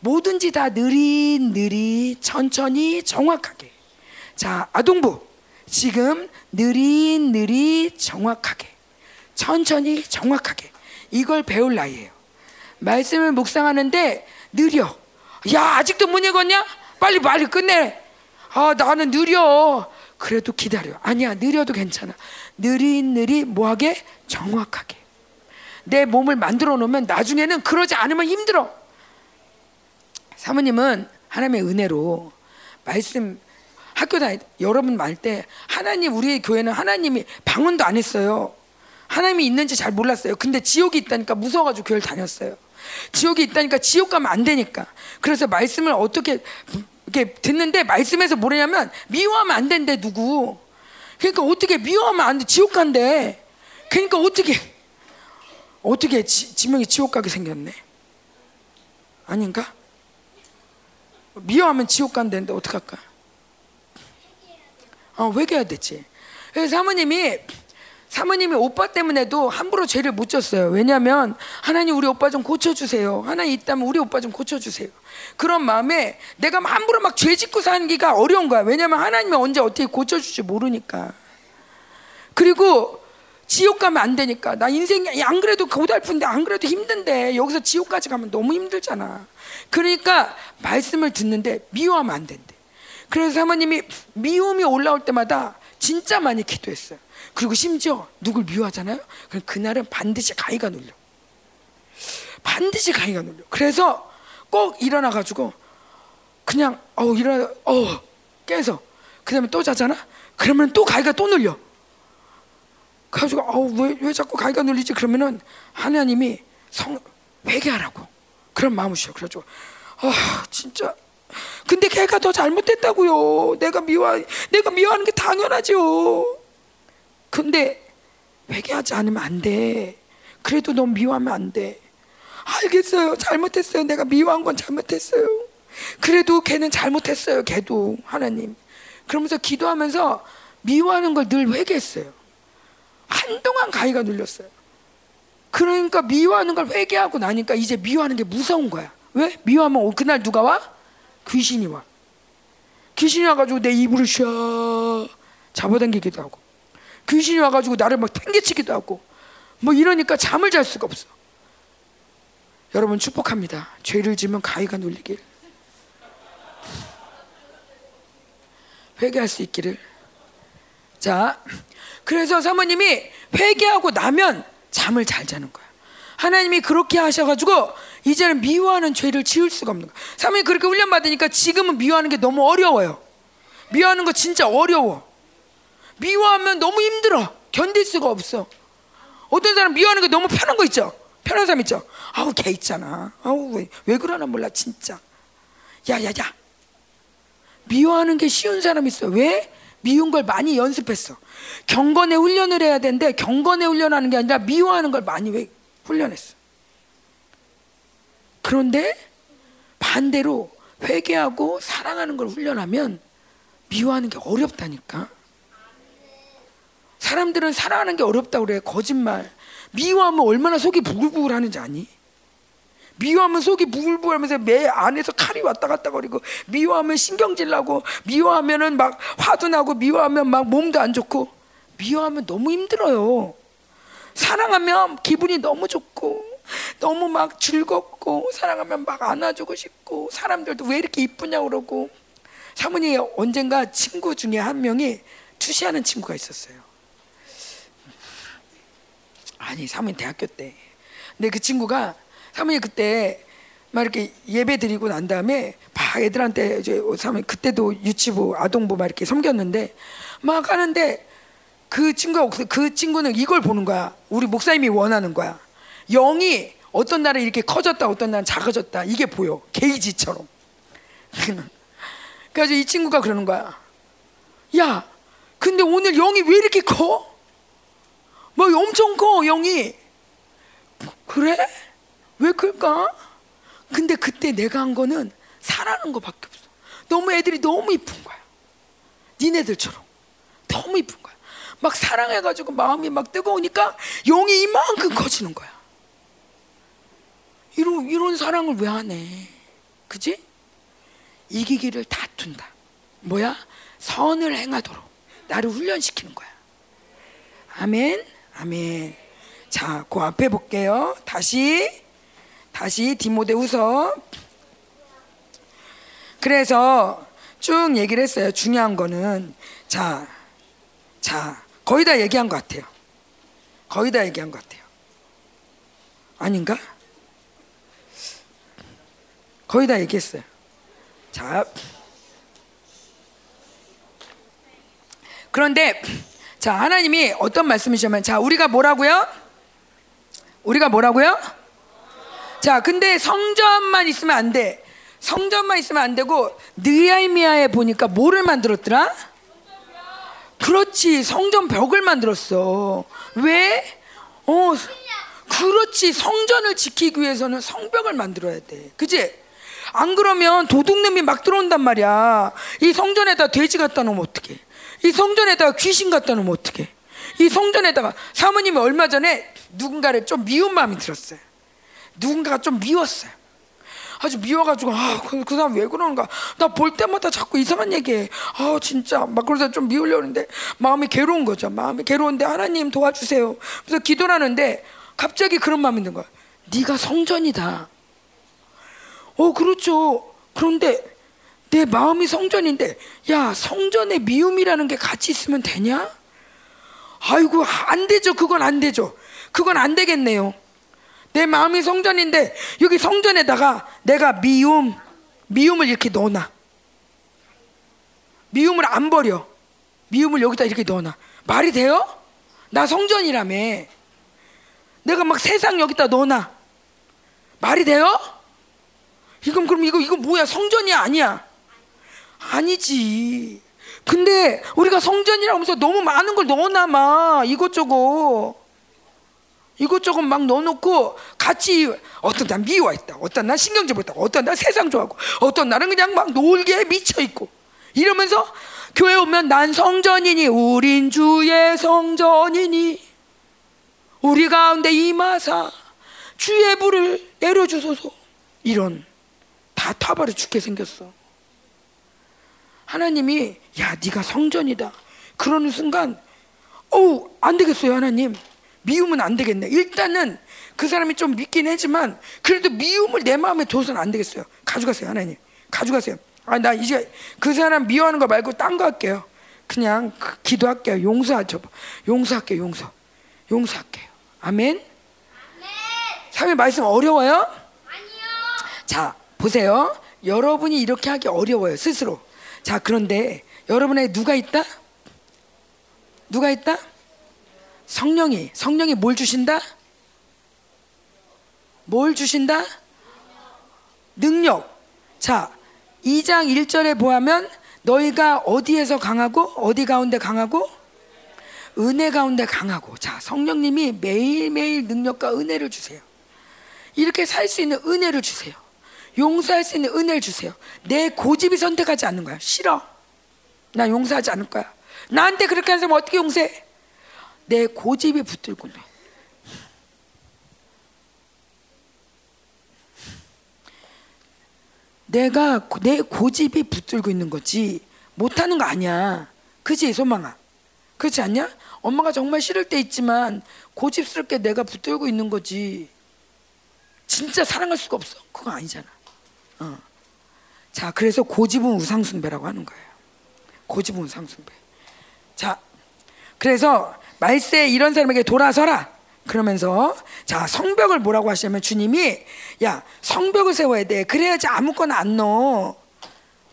뭐든지 다 느릿느릿 천천히 정확하게. 자 아동부 지금 느릿느릿 정확하게 천천히 정확하게 이걸 배울 나이에요. 말씀을 묵상하는데 느려. 야 아직도 못 읽었냐? 빨리 빨리 끝내. 아 나는 느려. 그래도 기다려. 아니야 느려도 괜찮아. 느릿느릿 뭐하게? 정확하게. 내 몸을 만들어 놓으면 나중에는 그러지 않으면 힘들어. 사모님은 하나님의 은혜로 말씀 학교 다닐 때 여러분 말 때 하나님 우리 교회는 하나님이 방언도 안 했어요. 하나님이 있는지 잘 몰랐어요. 근데 지옥이 있다니까 무서워가지고 교회를 다녔어요. 지옥이 있다니까 지옥 가면 안 되니까. 그래서 말씀을 어떻게 이렇게 듣는데 말씀에서 뭐냐면 미워하면 안 된대 누구. 그러니까 어떻게 미워하면 안 돼. 지옥 간대. 그러니까 어떻게 어떻게 지, 지명이 지옥 가게 생겼네. 아닌가? 미워하면 지옥 간다는데 어떡할까? 어, 회개해야 되지. 그래서 사모님이 사모님이 오빠 때문에도 함부로 죄를 못 졌어요. 왜냐하면 하나님 우리 오빠 좀 고쳐주세요. 하나님 있다면 우리 오빠 좀 고쳐주세요. 그런 마음에 내가 함부로 막 죄 짓고 사기가 어려운 거야. 왜냐하면 하나님이 언제 어떻게 고쳐줄지 모르니까. 그리고 지옥 가면 안 되니까 나 인생이 안 그래도 고달픈데 안 그래도 힘든데 여기서 지옥까지 가면 너무 힘들잖아. 그러니까 말씀을 듣는데 미워하면 안 된대. 그래서 사모님이 미움이 올라올 때마다 진짜 많이 기도했어요. 그리고 심지어 누굴 미워하잖아요. 그럼 그날은 반드시 가위가 눌려. 반드시 가위가 눌려. 그래서 꼭 일어나 가지고 그냥 어 일어나 어 깨서 그다음에 또 자잖아. 그러면 또 가위가 또 눌려. 그래가지고 어왜 왜 자꾸 가위가 눌리지? 그러면은 하나님이 성 회개하라고 그런 마음이셔. 그래가지고 아 진짜 근데 걔가 더 잘못했다고요. 내가 미워 내가 미워하는 게 당연하죠. 근데 회개하지 않으면 안 돼. 그래도 너 미워하면 안 돼. 알겠어요. 잘못했어요. 내가 미워한 건 잘못했어요. 그래도 걔는 잘못했어요. 걔도 하나님. 그러면서 기도하면서 미워하는 걸 늘 회개했어요. 한동안 가위가 눌렸어요. 그러니까 미워하는 걸 회개하고 나니까 이제 미워하는 게 무서운 거야. 왜? 미워하면 그날 누가 와? 귀신이 와. 귀신이 와가지고 내 이불을 샤 잡아당기기도 하고 귀신이 와가지고 나를 막 팽개치기도 하고 뭐 이러니까 잠을 잘 수가 없어. 여러분 축복합니다. 죄를 지면 가위가 눌리길. 회개할 수 있기를. 자, 그래서 사모님이 회개하고 나면 잠을 잘 자는 거야. 하나님이 그렇게 하셔가지고 이제는 미워하는 죄를 지을 수가 없는 거야. 사모님이 그렇게 훈련 받으니까 지금은 미워하는 게 너무 어려워요. 미워하는 거 진짜 어려워. 미워하면 너무 힘들어. 견딜 수가 없어. 어떤 사람 미워하는 게 너무 편한 거 있죠? 편한 사람 있죠? 아우, 걔 있잖아. 아우, 왜, 왜 그러나 몰라, 진짜. 야, 야, 야. 미워하는 게 쉬운 사람 있어. 왜? 미운 걸 많이 연습했어. 경건의 훈련을 해야 되는데 경건의 훈련하는 게 아니라 미워하는 걸 많이 왜 훈련했어. 그런데 반대로 회개하고 사랑하는 걸 훈련하면 미워하는 게 어렵다니까. 사람들은 사랑하는 게 어렵다고 그래. 거짓말. 미워하면 얼마나 속이 부글부글 하는지 아니? 미워하면 속이 부글부글하면서 매 안에서 칼이 왔다 갔다 거리고 미워하면 신경질 나고 미워하면은 막 화도 나고 미워하면 막 몸도 안 좋고 미워하면 너무 힘들어요. 사랑하면 기분이 너무 좋고 너무 막 즐겁고 사랑하면 막 안아주고 싶고 사람들도 왜 이렇게 이쁘냐 그러고 사모님 언젠가 친구 중에 한 명이 투시하는 친구가 있었어요. 아니 사모님 대학교 때. 근데 그 친구가 사모님 그때 막 이렇게 예배 드리고 난 다음에 막 애들한테 이제 사모님 그때도 유치부 아동부 막 이렇게 섬겼는데 막 하는데 그 친구가 그 친구는 이걸 보는 거야. 우리 목사님이 원하는 거야. 영이 어떤 날은 이렇게 커졌다, 어떤 날은 작아졌다. 이게 보여. 게이지처럼. 그래서 이 친구가 그러는 거야. 야, 근데 오늘 영이 왜 이렇게 커? 뭐 엄청 커, 영이. 그래? 왜 클까? 근데 그때 내가 한 거는 사랑하는 거밖에 없어. 너무 애들이 너무 이쁜 거야. 니네들처럼. 너무 이쁜 거야. 막 사랑해가지고 마음이 막 뜨거우니까 영이 이만큼 커지는 거야. 이런, 이런 사랑을 왜 하네? 그지? 이기기를 다툰다. 뭐야? 선을 행하도록 나를 훈련시키는 거야. 아멘, 아멘. 자, 그 앞에 볼게요. 다시, 다시 디모데후서. 그래서 쭉 얘기를 했어요. 중요한 거는 자, 자, 거의 다 얘기한 것 같아요. 거의 다 얘기한 것 같아요. 아닌가? 거의 다 얘기했어요. 자, 그런데 자 하나님이 어떤 말씀이시냐면 자 우리가 뭐라고요? 우리가 뭐라고요? 자 근데 성전만 있으면 안 돼. 성전만 있으면 안 되고 느헤미야에 보니까 뭐를 만들었더라? 그렇지 성전 벽을 만들었어. 왜? 어 그렇지 성전을 지키기 위해서는 성벽을 만들어야 돼. 그지? 안 그러면 도둑놈이 막 들어온단 말이야. 이 성전에다 돼지 갖다 놓으면 어떡해? 이 성전에다가 귀신 갖다 놓으면 어떡해? 이 성전에다가 사모님이 얼마 전에 누군가를 좀 미운 마음이 들었어요. 누군가가 좀 미웠어요. 아주 미워가지고 아그 그 사람 왜 그러는가 나 볼 때마다 자꾸 이상한 얘기해 아 진짜 막 그래서 좀 미우려는데 마음이 괴로운 거죠 마음이 괴로운데 하나님 도와주세요 그래서 기도를 하는데 갑자기 그런 마음이 드는 거야 네가 성전이다 어, 그렇죠. 그런데 내 마음이 성전인데, 야, 성전에 미움이라는 게 같이 있으면 되냐? 아이고, 안 되죠. 그건 안 되죠. 그건 안 되겠네요. 내 마음이 성전인데, 여기 성전에다가 내가 미움, 미움을 이렇게 넣어놔. 미움을 안 버려. 미움을 여기다 이렇게 넣어놔. 말이 돼요? 나 성전이라며. 내가 막 세상 여기다 넣어놔. 말이 돼요? 이건 그럼 이거 이거 뭐야? 성전이 아니야? 아니지. 근데 우리가 성전이라고 하면서 너무 많은 걸 넣어놔마. 이것저것. 이것저것 막 넣어놓고 같이 어떤 날 미워 있다 어떤 날 신경질 못다 어떤 날 세상 좋아하고 어떤 날은 그냥 막 놀게 미쳐 있고. 이러면서 교회 오면 난 성전이니 우린 주의 성전이니. 우리 가운데 임하사 주의 불을 내려주소서. 이런 다 타버려 죽게 생겼어. 하나님이 야 네가 성전이다. 그러는 순간 어우 안 되겠어요 하나님. 미움은 안 되겠네. 일단은 그 사람이 좀 믿긴 하지만 그래도 미움을 내 마음에 둬서는 안 되겠어요. 가져가세요 하나님. 가져가세요. 아 나 이제 그 사람 미워하는 거 말고 딴 거 할게요. 그냥 그 기도할게요. 용서하죠. 용서할게요. 용서. 용서할게요. 아멘. 아멘. 삶의 말씀 어려워요? 아니요. 자, 보세요. 여러분이 이렇게 하기 어려워요, 스스로. 자, 그런데 여러분에 누가 있다? 누가 있다? 성령이. 성령이 뭘 주신다? 뭘 주신다? 능력. 자, 2장 1절에 보면 너희가 어디에서 강하고 어디 가운데 강하고 은혜 가운데 강하고 자 성령님이 매일매일 능력과 은혜를 주세요. 이렇게 살 수 있는 은혜를 주세요. 용서할 수 있는 은혜를 주세요. 내 고집이 선택하지 않는 거야. 싫어. 나 용서하지 않을 거야. 나한테 그렇게 하는 사람 어떻게 용서해? 내 고집이 붙들고 있네. 내가 내 고집이 붙들고 있는 거지 못하는 거 아니야. 그지 소망아? 그렇지 않냐? 엄마가 정말 싫을 때 있지만 고집스럽게 내가 붙들고 있는 거지. 진짜 사랑할 수가 없어. 그거 아니잖아. 어. 자, 그래서 고집은 우상숭배라고 하는 거예요. 고집은 우상숭배. 자, 그래서 말세 이런 사람에게 돌아서라. 그러면서 자 성벽을 뭐라고 하시냐면 주님이 야 성벽을 세워야 돼 그래야지 아무거나 안 넣어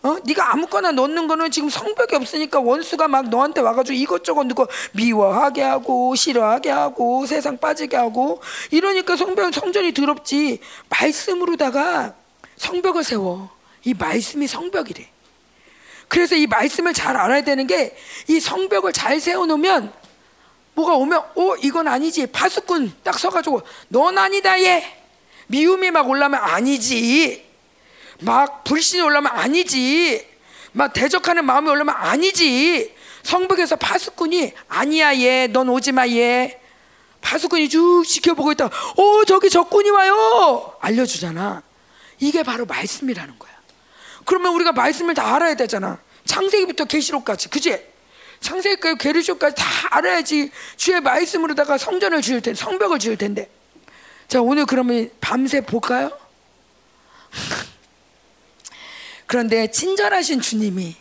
어 네가 아무거나 넣는 거는 지금 성벽이 없으니까 원수가 막 너한테 와가지고 이것저것 넣고 미워하게 하고 싫어하게 하고 세상 빠지게 하고 이러니까 성벽 성전이 더럽지 말씀으로다가 성벽을 세워. 이 말씀이 성벽이래. 그래서 이 말씀을 잘 알아야 되는 게 이 성벽을 잘 세워놓으면 뭐가 오면 어 이건 아니지. 파수꾼 딱 서가지고 넌 아니다 얘. 미움이 막 올라면 아니지. 막 불신이 올라면 아니지. 막 대적하는 마음이 올라면 아니지. 성벽에서 파수꾼이 아니야 얘. 넌 오지 마 얘. 파수꾼이 쭉 지켜보고 있다 어 저기 적군이 와요. 알려주잖아 이게 바로 말씀이라는 거야. 그러면 우리가 말씀을 다 알아야 되잖아. 창세기부터 계시록까지 그지? 창세기까지 계르쇼까지 다 알아야지 주의 말씀으로다가 성전을 지을 텐데 성벽을 지을 텐데. 자 오늘 그러면 밤새 볼까요? 그런데 친절하신 주님이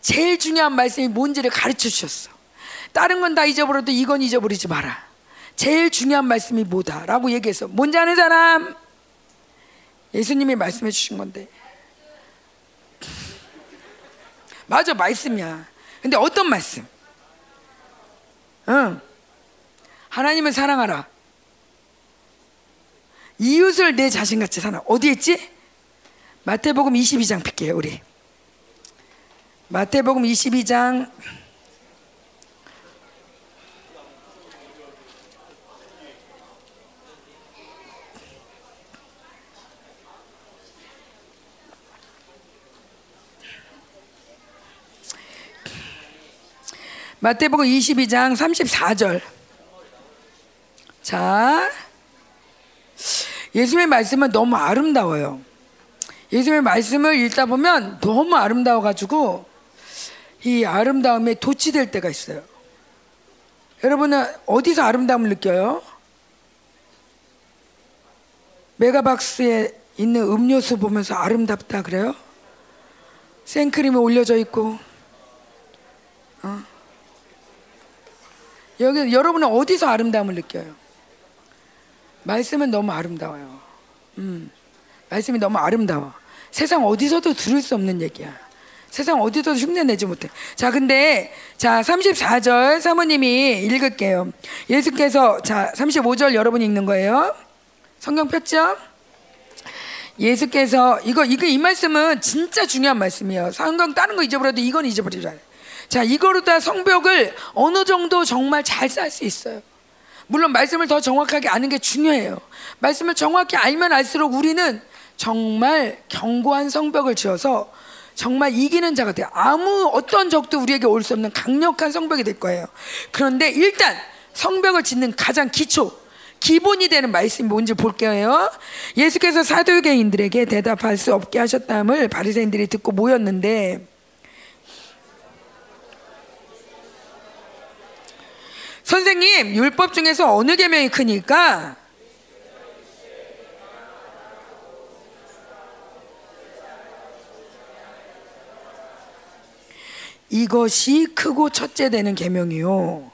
제일 중요한 말씀이 뭔지를 가르쳐 주셨어. 다른 건 다 잊어버려도 이건 잊어버리지 마라. 제일 중요한 말씀이 뭐다? 라고 얘기해서 뭔지 아는 사람 예수님이 말씀해 주신 건데 맞아 말씀이야 근데 어떤 말씀? 응. 하나님을 사랑하라. 이웃을 내 자신같이 사랑. 어디 있지? 마태복음 22장 필게요, 우리. 마태복음 22장 마태복음 22장 34절. 자, 예수님의 말씀은 너무 아름다워요. 예수님의 말씀을 읽다 보면 너무 아름다워가지고 이 아름다움에 도취될 때가 있어요. 여러분은 어디서 아름다움을 느껴요? 메가박스에 있는 음료수 보면서 아름답다 그래요? 생크림이 올려져 있고, 어? 여기 여러분은 어디서 아름다움을 느껴요? 말씀은 너무 아름다워요. 음, 말씀이 너무 아름다워. 세상 어디서도 들을 수 없는 얘기야. 세상 어디서도 흉내내지 못해. 자, 근데 자 34절 사모님이 읽을게요. 예수께서 자 35절 여러분이 읽는 거예요. 성경 폈죠? 예수께서 이거 이거 이 말씀은 진짜 중요한 말씀이에요. 성경 다른 거 잊어버려도 이건 잊어버리잖아요. 자, 이거로 다 성벽을 어느 정도 정말 잘 쌓을 수 있어요. 물론 말씀을 더 정확하게 아는 게 중요해요. 말씀을 정확히 알면 알수록 우리는 정말 견고한 성벽을 지어서 정말 이기는 자가 돼요. 아무 어떤 적도 우리에게 올 수 없는 강력한 성벽이 될 거예요. 그런데 일단 성벽을 짓는 가장 기초, 기본이 되는 말씀이 뭔지 볼게요. 예수께서 사도계인들에게 대답할 수 없게 하셨다함을 바리새인들이 듣고 모였는데 선생님, 율법 중에서 어느 계명이 크니까? 이것이 크고 첫째 되는 계명이요.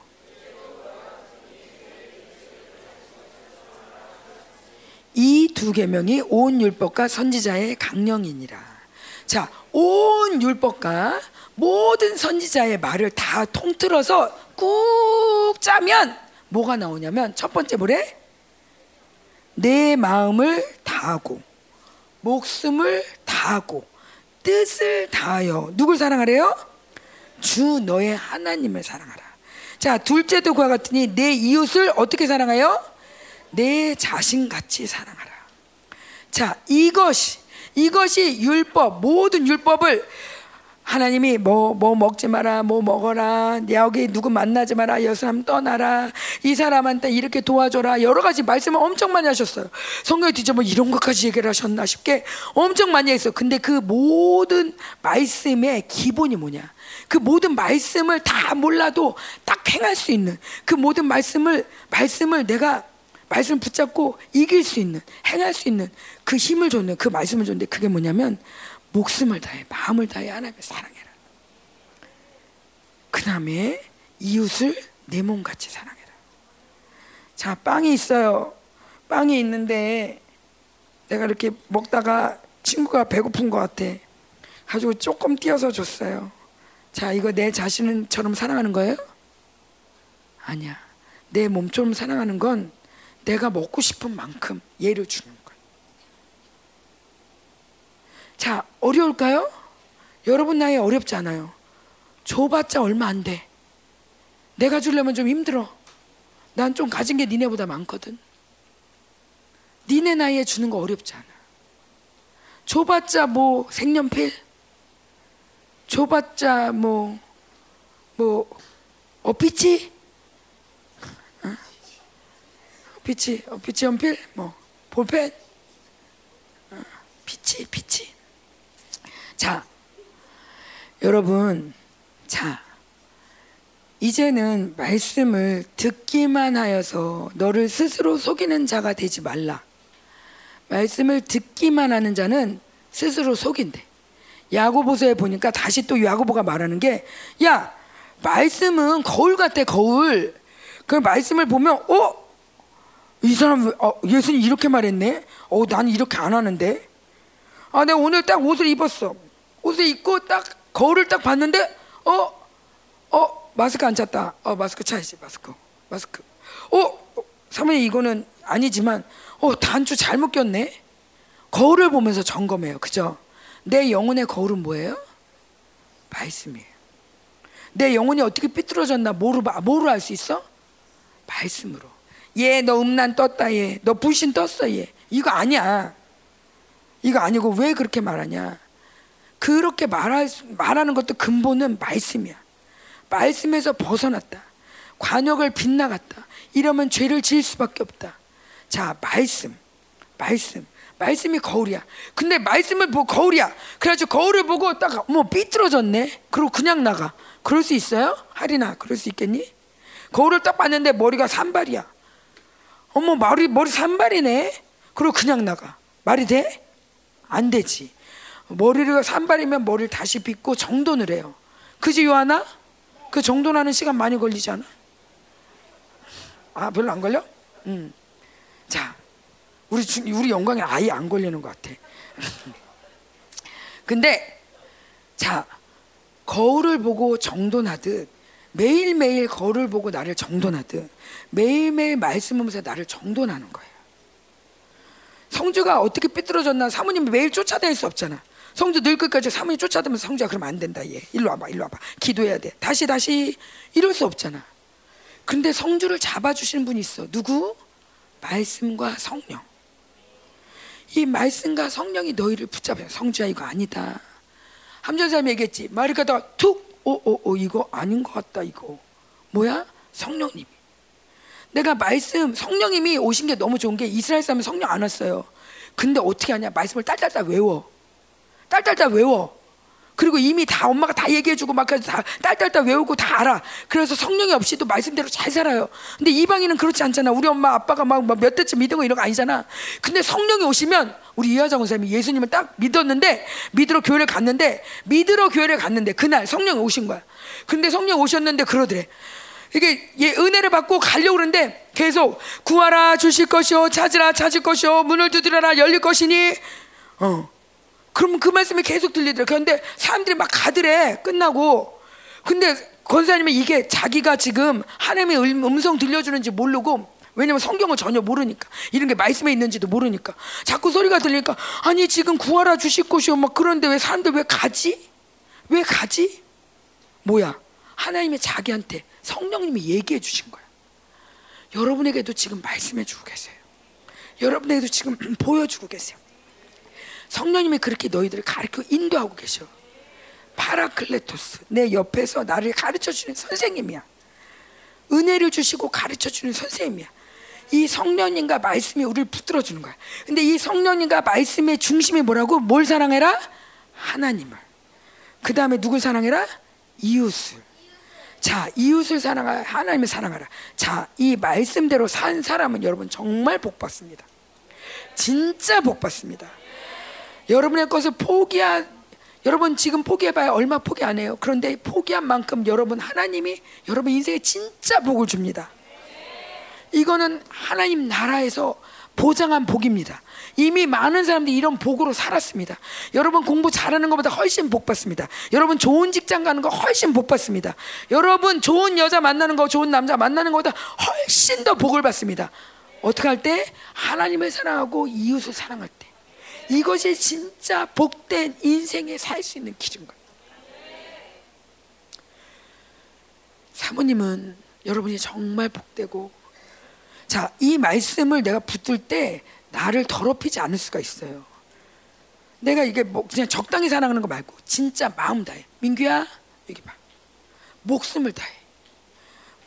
이 두 계명이 온 율법과 선지자의 강령이니라. 자, 온 율법과 모든 선지자의 말을 다 통틀어서 꾹 짜면 뭐가 나오냐면 첫 번째 뭐래? 내 마음을 다하고 목숨을 다하고 뜻을 다하여 누굴 사랑하래요? 주 너의 하나님을 사랑하라. 자, 둘째도 그와 같으니 내 이웃을 어떻게 사랑하여? 내 자신같이 사랑하라. 자, 이것이 이것이 율법 모든 율법을 하나님이 뭐, 뭐 먹지 마라, 뭐 먹어라, 여기 누구 만나지 마라, 여 사람 떠나라, 이 사람한테 이렇게 도와줘라, 여러 가지 말씀을 엄청 많이 하셨어요. 성경에 뒤져 뭐 이런 것까지 얘기를 하셨나 싶게 엄청 많이 했어요. 근데 그 모든 말씀의 기본이 뭐냐? 그 모든 말씀을 다 몰라도 딱 행할 수 있는 그 모든 말씀을, 말씀을 내가 말씀 붙잡고 이길 수 있는, 행할 수 있는 그 힘을 줬는 그 말씀을 줬는데 그게 뭐냐면 목숨을 다해 마음을 다해 하나님을 사랑해라. 그 다음에 이웃을 내 몸같이 사랑해라. 자, 빵이 있어요. 빵이 있는데 내가 이렇게 먹다가 친구가 배고픈 것 같아. 가지고 조금 띄어서 줬어요. 자, 이거 내 자신처럼 사랑하는 거예요? 아니야. 내 몸처럼 사랑하는 건 내가 먹고 싶은 만큼 얘를 주는 거야. 자, 어려울까요? 여러분 나이 어렵지 않아요. 줘봤자 얼마 안 돼. 내가 주려면 좀 힘들어. 난 좀 가진 게 니네보다 많거든. 니네 나이에 주는 거 어렵지 않아. 줘봤자 뭐 색연필, 줘봤자 뭐, 뭐, 어피치? 어? 어피치, 어피치 연필? 뭐, 볼펜? 어, 피치, 피치. 자, 여러분, 자, 이제는 말씀을 듣기만 하여서 너를 스스로 속이는 자가 되지 말라. 말씀을 듣기만 하는 자는 스스로 속인대. 야고보서에 보니까 다시 또 야고보가 말하는 게, 야, 말씀은 거울 같아, 거울. 그 말씀을 보면, 어? 이 사람, 어, 예수님 이렇게 말했네? 어, 나는 이렇게 안 하는데? 아, 내가 오늘 딱 옷을 입었어. 옷을 입고 딱 거울을 딱 봤는데, 어? 어? 마스크 안 찼다. 어, 마스크 차야지, 마스크. 마스크. 어? 사모님 이거는 아니지만, 어, 단추 잘못 꼈네? 거울을 보면서 점검해요. 그죠? 내 영혼의 거울은 뭐예요? 말씀이에요. 내 영혼이 어떻게 삐뚤어졌나 뭐로, 뭐로 알 수 있어? 말씀으로. 얘, 너 음란 떴다, 얘. 너 불신 떴어, 얘. 이거 아니야. 이거 아니고 왜 그렇게 말하냐? 그렇게 말할, 말하는 것도 근본은 말씀이야. 말씀에서 벗어났다. 관역을 빗나갔다. 이러면 죄를 지을 수밖에 없다. 자, 말씀. 말씀. 말씀이 거울이야. 근데 말씀을 보고 거울이야. 그래가지고 거울을 보고 딱, 뭐, 삐뚤어졌네? 그리고 그냥 나가. 그럴 수 있어요? 하리나, 그럴 수 있겠니? 거울을 딱 봤는데 머리가 산발이야. 어머, 머리, 머리 산발이네? 그리고 그냥 나가. 말이 돼? 안 되지. 머리가 산발이면 머리를 다시 빗고 정돈을 해요. 그지, 요하나? 그 정돈하는 시간 많이 걸리지 않아? 아, 별로 안 걸려? 음. 자, 우리 우리 영광에 아예 안 걸리는 것 같아. 근데 자 거울을 보고 정돈하듯 매일매일 거울을 보고 나를 정돈하듯 매일매일 말씀하면서 나를 정돈하는 거예요. 성주가 어떻게 삐뚤어졌나 사모님 매일 쫓아다닐 수 없잖아. 성주 늘 끝까지 사모님 쫓아다니면서 성주야 그러면 안 된다 얘. 일로 와봐 일로 와봐 기도해야 돼. 다시 다시 이럴 수 없잖아. 근데 성주를 잡아주시는 분이 있어. 누구? 말씀과 성령. 이 말씀과 성령이 너희를 붙잡아요. 성주야 이거 아니다. 함전사님 얘기했지. 말을 갖다가 툭, 오, 오, 오, 이거 아닌 것 같다 이거. 뭐야? 성령님이. 내가 말씀, 성령님이 오신 게 너무 좋은 게 이스라엘 사람은 성령 안 왔어요. 근데 어떻게 하냐? 말씀을 딸딸딸 외워. 딸딸딸 외워. 그리고 이미 다 엄마가 다 얘기해주고 막다 딸딸딸 외우고 다 알아. 그래서 성령이 없이도 말씀대로 잘 살아요. 근데 이방인은 그렇지 않잖아. 우리 엄마 아빠가 막 몇 대쯤 믿은 거 이런 거 아니잖아. 근데 성령이 오시면 우리 이하정 원사님이 예수님을 딱 믿었는데 믿으러 교회를 갔는데 믿으러 교회를 갔는데 그날 성령이 오신 거야. 근데 성령 오셨는데 그러더래. 이게 예, 은혜를 받고 가려고 그러는데 계속 구하라 주실 것이요 찾으라 찾을 것이요 문을 두드려라 열릴 것이니 어 그럼 그 말씀이 계속 들리더라. 그런데 사람들이 막 가더래. 끝나고. 근데 권사님은 이게 자기가 지금 하나님의 음성 들려주는지 모르고 왜냐면 성경을 전혀 모르니까 이런 게 말씀에 있는지도 모르니까 자꾸 소리가 들리니까 아니 지금 구하라 주실 곳이요 막 그런데 왜 사람들 왜 가지? 왜 가지? 뭐야? 하나님의 자기한테 성령님이 얘기해 주신 거야. 여러분에게도 지금 말씀해 주고 계세요. 여러분에게도 지금 보여주고 계세요. 성령님이 그렇게 너희들을 가르쳐 인도하고 계셔. 파라클레토스 내 옆에서 나를 가르쳐 주는 선생님이야. 은혜를 주시고 가르쳐 주는 선생님이야. 이 성령님과 말씀이 우리를 붙들어 주는 거야. 근데 이 성령님과 말씀의 중심이 뭐라고? 뭘 사랑해라? 하나님을. 그 다음에 누굴 사랑해라? 이웃을. 자, 이웃을 사랑하라. 하나님을 사랑하라. 자, 이 말씀대로 산 사람은 여러분 정말 복 받습니다. 진짜 복 받습니다. 여러분의 것을 포기한 여러분 지금 포기해봐야 얼마 포기 안 해요. 그런데 포기한 만큼 여러분 하나님이 여러분 인생에 진짜 복을 줍니다. 이거는 하나님 나라에서 보장한 복입니다. 이미 많은 사람들이 이런 복으로 살았습니다. 여러분 공부 잘하는 것보다 훨씬 복 받습니다. 여러분 좋은 직장 가는 거 훨씬 복 받습니다. 여러분 좋은 여자 만나는 거, 좋은 남자 만나는 것보다 훨씬 더 복을 받습니다. 어떻게 할 때? 하나님을 사랑하고 이웃을 사랑할 때. 이것이 진짜 복된 인생에 살 수 있는 길인 거예요. 사모님은 여러분이 정말 복되고 자, 이 말씀을 내가 붙들 때 나를 더럽히지 않을 수가 있어요. 내가 이게 뭐 그냥 적당히 사랑하는 거 말고 진짜 마음 다해. 민규야, 여기 봐. 목숨을 다해.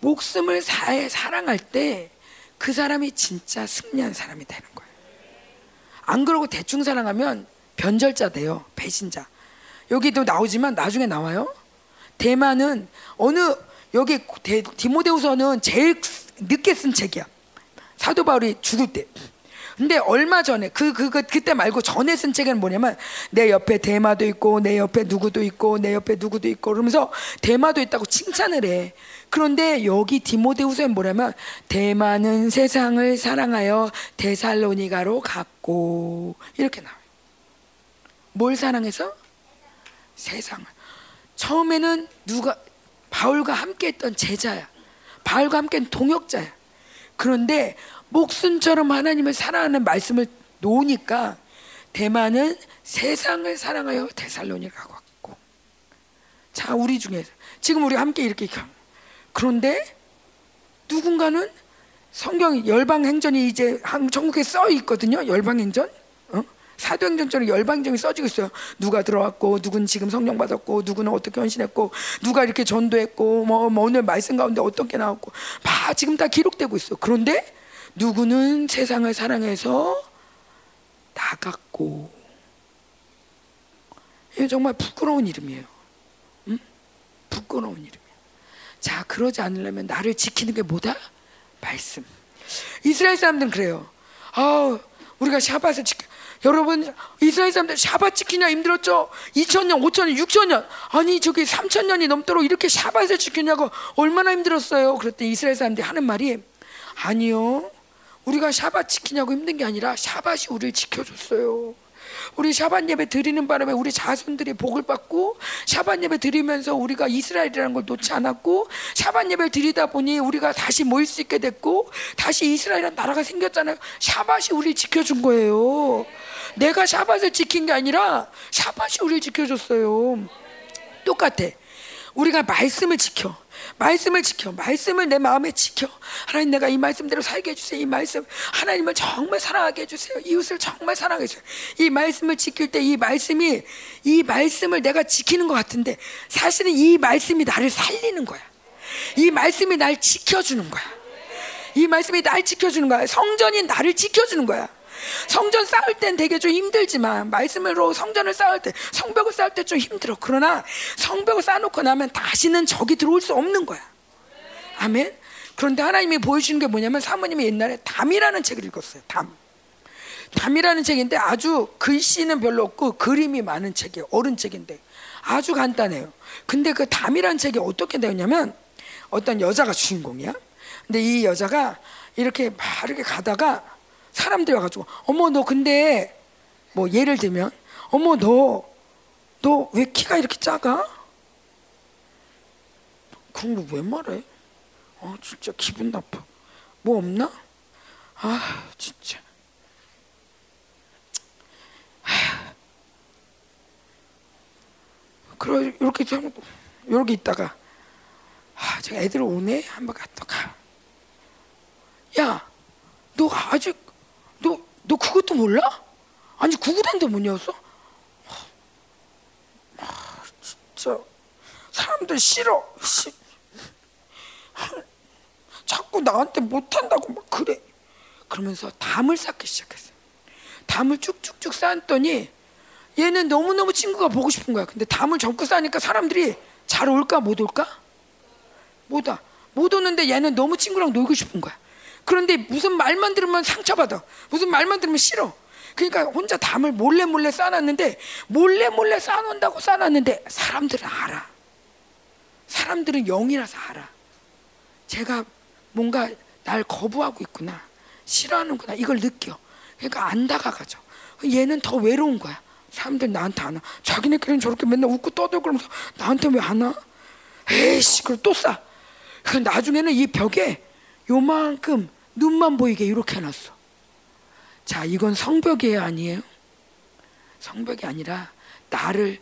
목숨을 다해 사랑할 때 그 사람이 진짜 승리한 사람이 되는 거예요. 안 그러고 대충 사랑하면 변절자 돼요. 배신자. 여기도 나오지만 나중에 나와요. 대만은 어느 여기 디모데후서는 제일 늦게 쓴 책이야. 사도 바울이 죽을 때. 근데 얼마 전에 그, 그, 그 그 때 말고 전에 쓴 책에는 뭐냐면 내 옆에 대마도 있고 내 옆에 누구도 있고 내 옆에 누구도 있고 그러면서 대마도 있다고 칭찬을 해. 그런데 여기 디모데후서에 뭐냐면 대마는 세상을 사랑하여 데살로니가로 갔고 이렇게 나와요. 뭘 사랑해서? 세상을. 처음에는 누가 바울과 함께 했던 제자야. 바울과 함께 한 동역자야. 그런데 목숨처럼 하나님을 사랑하는 말씀을 놓으니까 대만은 세상을 사랑하여 데살로니가 갔고 자 우리 중에서 지금 우리 함께 이렇게 그런데 누군가는 성경 열방행전이 이제 전국에 써 있거든요 열방행전 어? 사도행전처럼 열방행전이 써지고 있어요 누가 들어왔고 누군 지금 성령 받았고 누구는 어떻게 헌신했고 누가 이렇게 전도했고 뭐, 뭐 오늘 말씀 가운데 어떻게 나왔고 다 지금 다 기록되고 있어 그런데 누구는 세상을 사랑해서 나갔고 이게 정말 부끄러운 이름이에요. 응? 부끄러운 이름이에요. 자, 그러지 않으려면 나를 지키는 게 뭐다? 말씀. 이스라엘 사람들은 그래요. 아, 우리가 샤밧을 지켜. 여러분, 이스라엘 사람들 샤밧 지키냐 힘들었죠? 2000년, 5000년, 6000년. 아니, 저기 3000년이 넘도록 이렇게 샤밧을 지키냐고 얼마나 힘들었어요. 그랬더니 이스라엘 사람들이 하는 말이 아니요. 우리가 샤bat 지키냐고 힘든 게 아니라 샤bat이 우리를 지켜줬어요. 우리 샤bat 예배 드리는 바람에 우리 자손들이 복을 받고 샤bat 예배 드리면서 우리가 이스라엘이라는 걸 놓지 않았고 샤bat 예배를 드리다 보니 우리가 다시 모일 수 있게 됐고 다시 이스라엘이라는 나라가 생겼잖아요. 샤bat이 우리를 지켜준 거예요. 내가 샤bat을 지킨 게 아니라 샤bat이 우리를 지켜줬어요. 똑같아. 우리가 말씀을 지켜. 말씀을 지켜. 말씀을 내 마음에 지켜. 하나님 내가 이 말씀대로 살게 해주세요. 이 말씀. 하나님을 정말 사랑하게 해주세요. 이웃을 정말 사랑해 주세요. 이 말씀을 지킬 때 이 말씀이, 이 말씀을 내가 지키는 것 같은데 사실은 이 말씀이 나를 살리는 거야. 이 말씀이 날 지켜주는 거야. 이 말씀이 날 지켜주는 거야. 성전이 나를 지켜주는 거야. 성전 쌓을 땐 되게 좀 힘들지만 말씀으로 성전을 쌓을 때 성벽을 쌓을 때 좀 힘들어. 그러나 성벽을 쌓아놓고 나면 다시는 적이 들어올 수 없는 거야. 아멘. 그런데 하나님이 보여주는 게 뭐냐면 사모님이 옛날에 담이라는 책을 읽었어요. 담. 담이라는 책인데 아주 글씨는 별로 없고 그림이 많은 책이에요. 어른 책인데 아주 간단해요. 근데 그 담이라는 책이 어떻게 되었냐면 어떤 여자가 주인공이야. 근데 이 여자가 이렇게 막 이렇게 가다가 사람들이 와가지고 어머 너 근데 뭐 예를 들면 어머 너 너 왜 키가 이렇게 작아? 그런 거 왜 말해? 아 진짜 기분 나빠. 뭐 없나? 아 진짜. 그래 이렇게 이렇게 있다가 아 제가 애들 오네 한번 갔다 가. 야, 너 아직 너, 너 그것도 몰라? 아니 구구단도 못 외웠어? 아, 진짜 사람들 싫어. 씨. 자꾸 나한테 못한다고 막 그래. 그러면서 담을 쌓기 시작했어. 담을 쭉쭉쭉 쌓았더니 얘는 너무너무 친구가 보고 싶은 거야. 근데 담을 접고 쌓으니까 사람들이 잘 올까 못 올까? 못 와. 못 오는데 얘는 너무 친구랑 놀고 싶은 거야. 그런데 무슨 말만 들으면 상처받아. 무슨 말만 들으면 싫어. 그러니까 혼자 담을 몰래 몰래 쌓아놨는데 몰래 몰래 쌓아놓는다고 쌓아놨는데 사람들은 알아. 사람들은 영이라서 알아. 제가 뭔가 날 거부하고 있구나. 싫어하는구나. 이걸 느껴. 그러니까 안 다가가죠. 얘는 더 외로운 거야. 사람들 나한테 안 와. 자기네끼리는 저렇게 맨날 웃고 떠들고 나한테 왜 안 와? 에이씨, 그걸 또 싸. 그 나중에는 이 벽에 요만큼 눈만 보이게 이렇게 해놨어. 자, 이건 성벽이에요, 아니에요? 성벽이 아니라 나를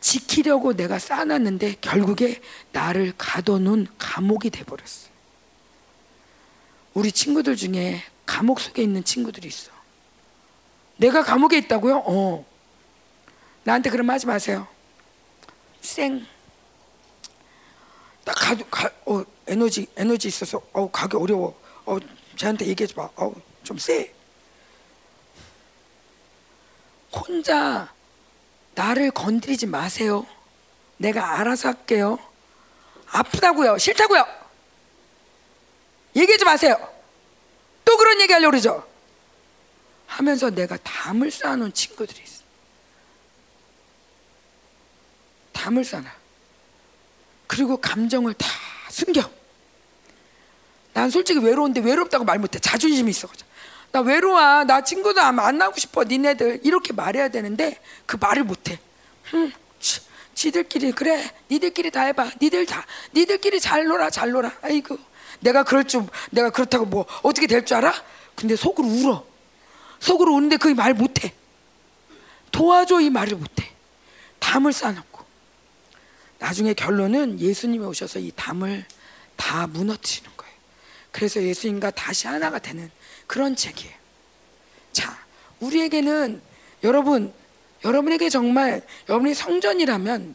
지키려고 내가 쌓아놨는데 결국에 나를 가둬놓은 감옥이 돼버렸어. 우리 친구들 중에 감옥 속에 있는 친구들이 있어. 내가 감옥에 있다고요? 어. 나한테 그럼 하지 마세요. 쌩. 나 가, 가, 어, 에너지, 에너지 있어서, 어, 가기 어려워. 어, 쟤한테 얘기해줘 봐. 어, 좀 세. 혼자 나를 건드리지 마세요. 내가 알아서 할게요. 아프다고요. 싫다고요. 얘기하지 마세요. 또 그런 얘기 하려고 그러죠. 하면서 내가 담을 쌓아놓은 친구들이 있어. 담을 쌓아. 그리고 감정을 다 숨겨. 난 솔직히 외로운데 외롭다고 말 못해. 자존심이 있어가지고. 나 외로워. 나 친구도 안 만나고 싶어. 니네들 이렇게 말해야 되는데 그 말을 못해. 지들끼리 그래. 니들끼리 다 해봐. 니들 다. 니들끼리 잘 놀아. 잘 놀아. 아이고. 내가 그럴 줄 내가 그렇다고 뭐 어떻게 될 줄 알아? 근데 속으로 울어. 속으로 우는데 그 말 못해. 도와줘 이 말을 못해. 담을 쌓아놓고. 나중에 결론은 예수님이 오셔서 이 담을 다 무너뜨리는 거예요. 그래서 예수님과 다시 하나가 되는 그런 책이에요. 자, 우리에게는 여러분, 여러분에게 정말 여러분이 성전이라면,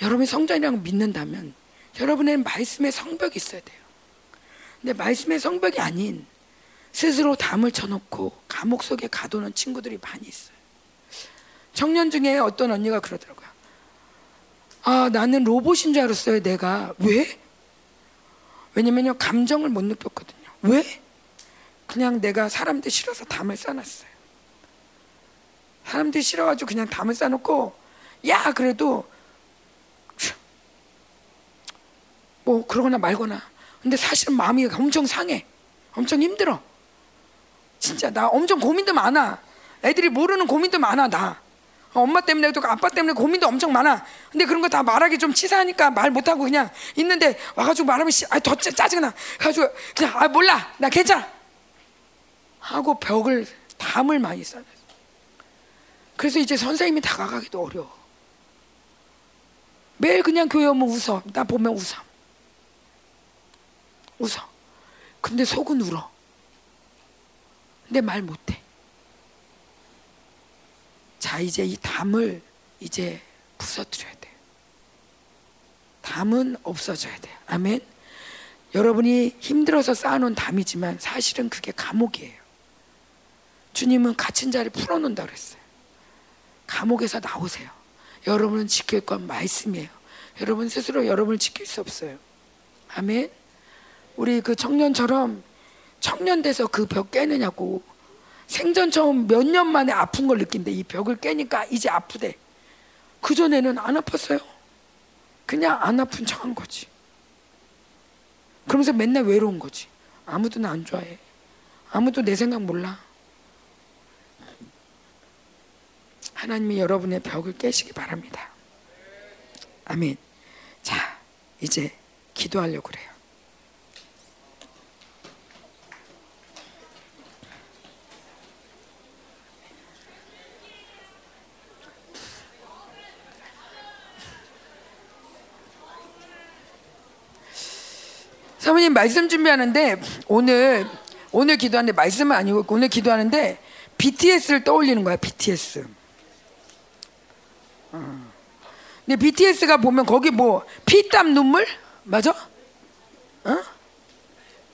여러분이 성전이라고 믿는다면, 여러분의 말씀의 성벽이 있어야 돼요. 근데 말씀의 성벽이 아닌 스스로 담을 쳐놓고 감옥 속에 가두는 친구들이 많이 있어요. 청년 중에 어떤 언니가 그러더라고요. 아, 나는 로봇인 줄 알았어요, 내가. 왜? 왜냐면요, 감정을 못 느꼈거든요. 왜? 그냥 내가 사람들 싫어서 담을 쌓았어요. 사람들이 싫어가지고 그냥 담을 쌓아놓고 야 그래도 뭐 그러거나 말거나 근데 사실은 마음이 엄청 상해 엄청 힘들어 진짜 나 엄청 고민도 많아 애들이 모르는 고민도 많아 나 엄마 때문에도 아빠 때문에 고민도 엄청 많아 근데 그런 거 다 말하기 좀 치사하니까 말 못하고 그냥 있는데 와가지고 말하면 아, 더 짜증나 가지고 그냥 아 몰라 나 괜찮아 하고 벽을 담을 많이 쌓아요. 그래서 이제 선생님이 다가가기도 어려워. 매일 그냥 교회 오면 웃어. 나 보면 웃어. 웃어. 근데 속은 울어. 근데 말 못해. 자, 이제 이 담을 이제 부서뜨려야 돼. 담은 없어져야 돼. 아멘. 여러분이 힘들어서 쌓아놓은 담이지만 사실은 그게 감옥이에요. 주님은 갇힌 자를 풀어놓는다 그랬어요. 감옥에서 나오세요. 여러분은 지킬 건 말씀이에요. 여러분 스스로 여러분을 지킬 수 없어요. 아멘. 우리 그 청년처럼 청년 돼서 그 벽 깨느냐고 생전 처음 몇 년 만에 아픈 걸 느낀대. 이 벽을 깨니까 이제 아프대. 그 전에는 안 아팠어요. 그냥 안 아픈 척 한 거지. 그러면서 맨날 외로운 거지. 아무도 나 안 좋아해. 아무도 내 생각 몰라. 하나님이 여러분의 벽을 깨시기 바랍니다. 아멘. 자, 이제 기도하려고 그래요. 사모님 말씀 준비하는데 오늘 오늘 기도하는데 말씀은 아니고 오늘 기도하는데 BTS를 떠올리는 거야 BTS. 근데 BTS가 보면 거기 뭐 피땀 눈물 맞아? 어?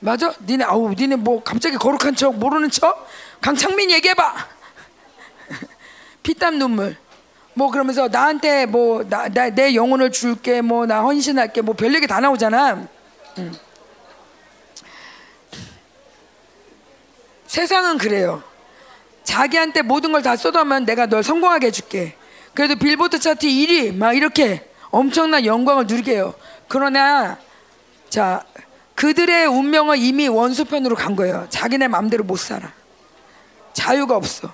맞아? 니네 아우 니네 뭐 갑자기 거룩한 척 모르는 척? 강창민 얘기해봐. 피땀 눈물. 뭐 그러면서 나한테 뭐 나 내 영혼을 줄게 뭐 나 헌신할게 뭐 별 얘기 다 나오잖아. 응. 세상은 그래요. 자기한테 모든 걸 다 쏟아면 내가 널 성공하게 해줄게. 그래도 빌보드 차트 1위 막 이렇게 엄청난 영광을 누리게 해요. 그러나 자 그들의 운명은 이미 원수편으로 간 거예요. 자기네 마음대로 못 살아. 자유가 없어.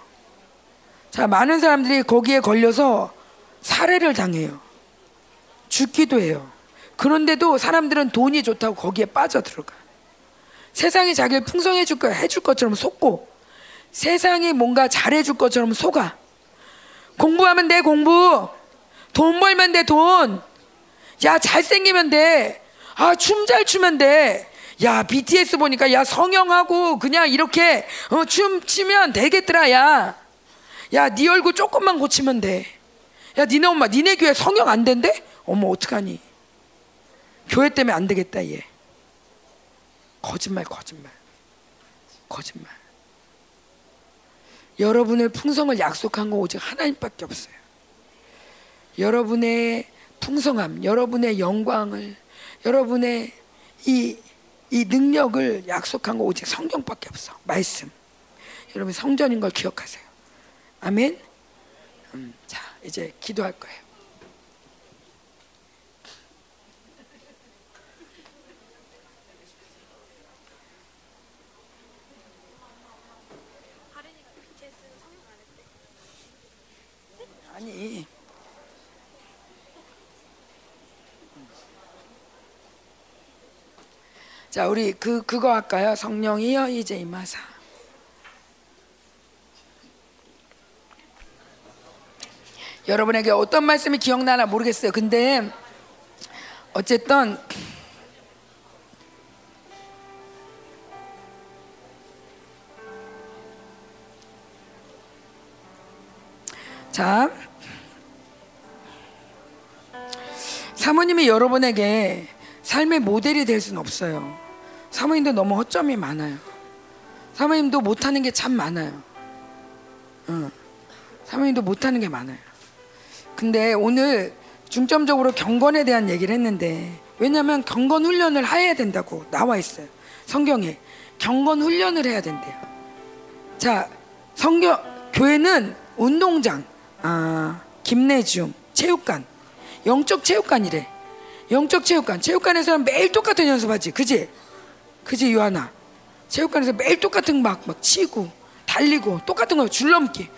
자, 많은 사람들이 거기에 걸려서 살해를 당해요. 죽기도 해요. 그런데도 사람들은 돈이 좋다고 거기에 빠져 들어가. 세상이 자기를 풍성해 줄 거야. 해줄 것처럼 속고 세상이 뭔가 잘해 줄 것처럼 속아. 공부하면 돼, 공부. 돈 벌면 돼, 돈. 야, 잘생기면 돼. 아, 춤 잘 추면 돼. 야, BTS 보니까 야, 성형하고 그냥 이렇게 어, 춤 추면 되겠더라, 야. 야, 네 얼굴 조금만 고치면 돼. 야, 니네 엄마, 니네 교회 성형 안 된대? 어머, 어떡하니? 교회 때문에 안 되겠다, 얘. 거짓말, 거짓말. 거짓말. 여러분의 풍성을 약속한 거 오직 하나님밖에 없어요. 여러분의 풍성함, 여러분의 영광을, 여러분의 이, 이 능력을 약속한 거 오직 성경밖에 없어. 말씀. 여러분 성전인 걸 기억하세요. 아멘. 음, 자, 이제 기도할 거예요. 자, 우리 그 그거 할까요? 성령이여 이제 임하사. 여러분에게 어떤 말씀이 기억나나 모르겠어요. 근데 어쨌든 자 사모님이 여러분에게 삶의 모델이 될 수는 없어요. 사모님도 너무 허점이 많아요. 사모님도 못하는 게 참 많아요. 응. 사모님도 못하는 게 많아요. 근데 오늘 중점적으로 경건에 대한 얘기를 했는데 왜냐하면 경건 훈련을 해야 된다고 나와 있어요. 성경에 경건 훈련을 해야 된대요. 자, 성경 교회는 운동장, 아, 김내중, 체육관, 영적 체육관이래. 영적 체육관. 체육관에서는 매일 똑같은 연습하지. 그지? 그지, 유하나? 체육관에서 매일 똑같은 막, 막 치고, 달리고, 똑같은 거 줄넘기.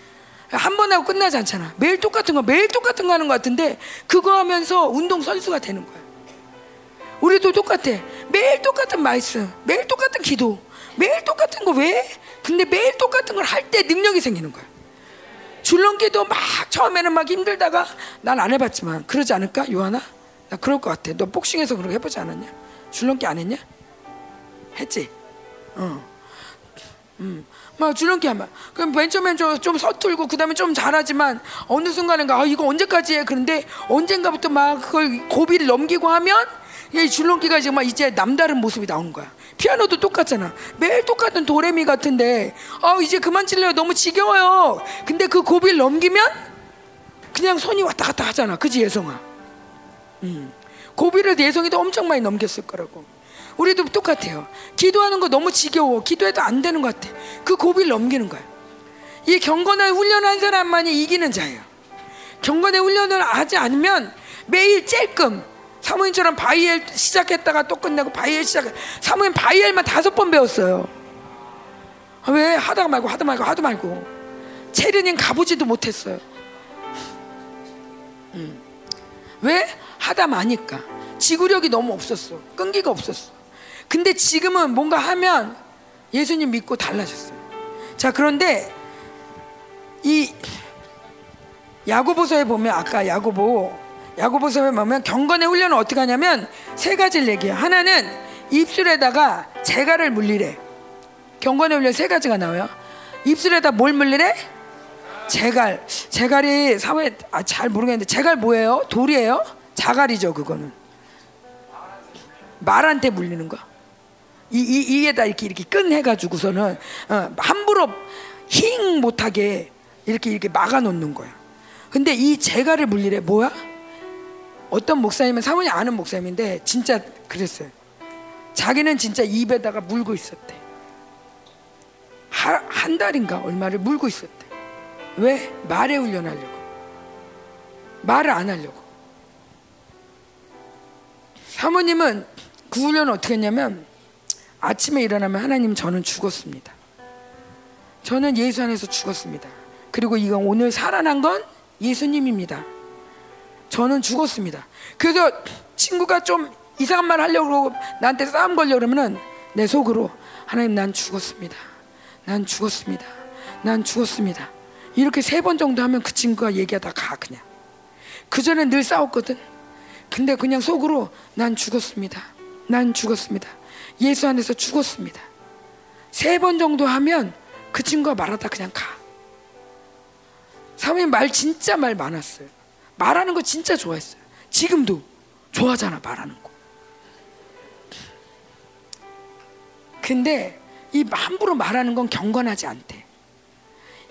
한 번 하고 끝나지 않잖아. 매일 똑같은 거, 매일 똑같은 거 하는 것 같은데, 그거 하면서 운동선수가 되는 거야. 우리도 똑같아. 매일 똑같은 말씀, 매일 똑같은 기도, 매일 똑같은 거 왜? 근데 매일 똑같은 걸 할 때 능력이 생기는 거야. 줄넘기도 막 처음에는 막 힘들다가 난 안 해봤지만 그러지 않을까 요하나? 나 그럴 것 같아. 너 복싱에서 그렇게 해보지 않았냐? 줄넘기 안 했냐? 했지. 어. 음. 막 줄넘기 하면 그럼 맨 처음엔 좀, 좀 서툴고 그다음에 좀 잘하지만 어느 순간인가 아 이거 언제까지 해? 그런데 언젠가부터 막 그걸 고비를 넘기고 하면 이 줄넘기가 이제 막 이제 남다른 모습이 나오는 거야. 피아노도 똑같잖아. 매일 똑같은 도레미 같은데 아 이제 그만 칠래요. 너무 지겨워요. 근데 그 고비를 넘기면 그냥 손이 왔다 갔다 하잖아. 그지 예성아. 음. 고비를 예성이도 엄청 많이 넘겼을 거라고. 우리도 똑같아요. 기도하는 거 너무 지겨워. 기도해도 안 되는 것 같아. 그 고비를 넘기는 거야. 이 경건한 훈련한 사람만이 이기는 자예요. 경건의 훈련을 하지 않으면 매일 찔끔 사모님처럼 바이엘 시작했다가 또 끝내고 바이엘 시작. 사모님 바이엘만 다섯 번 배웠어요. 아, 왜 하다 말고 하다 말고 하다 말고 체르닌 가보지도 못했어요. 음. 왜 하다 마니까 지구력이 너무 없었어. 끈기가 없었어. 근데 지금은 뭔가 하면 예수님 믿고 달라졌어요. 자 그런데 이 야고보서에 보면 아까 야고보 야고보서에 보면 경건의 훈련은 어떻게 하냐면 세 가지를 얘기해요. 하나는 입술에다가 재갈을 물리래. 경건의 훈련 세 가지가 나와요. 입술에다 뭘 물리래? 재갈. 재갈이 사회 아, 잘 모르겠는데 재갈 뭐예요? 돌이에요? 자갈이죠 그거는. 말한테 물리는 거. 이, 이 이에다 이렇게 이렇게 끈 해가지고서는 어, 함부로 힝 못하게 이렇게 이렇게 막아놓는 거야. 근데 이 재갈을 물리래 뭐야? 어떤 목사님은 사모님 아는 목사님인데 진짜 그랬어요. 자기는 진짜 입에다가 물고 있었대. 하, 한 달인가 얼마를 물고 있었대. 왜? 말에 훈련하려고. 말을 안 하려고. 사모님은 그 훈련을 어떻게 했냐면 아침에 일어나면 하나님 저는 죽었습니다. 저는 예수 안에서 죽었습니다. 그리고 이건 오늘 살아난 건 예수님입니다. 저는 죽었습니다. 그래서 친구가 좀 이상한 말 하려고 나한테 싸움 걸려 그러면은 내 속으로 하나님 난 죽었습니다. 난 죽었습니다. 난 죽었습니다. 이렇게 세 번 정도 하면 그 친구가 얘기하다 가 그냥. 그 전에 늘 싸웠거든. 근데 그냥 속으로 난 죽었습니다. 난 죽었습니다. 예수 안에서 죽었습니다. 세 번 정도 하면 그 친구가 말하다 그냥 가. 사모님 말 진짜 말 많았어요. 말하는 거 진짜 좋아했어요. 지금도 좋아하잖아 말하는 거. 근데 이 함부로 말하는 건 경건하지 않대.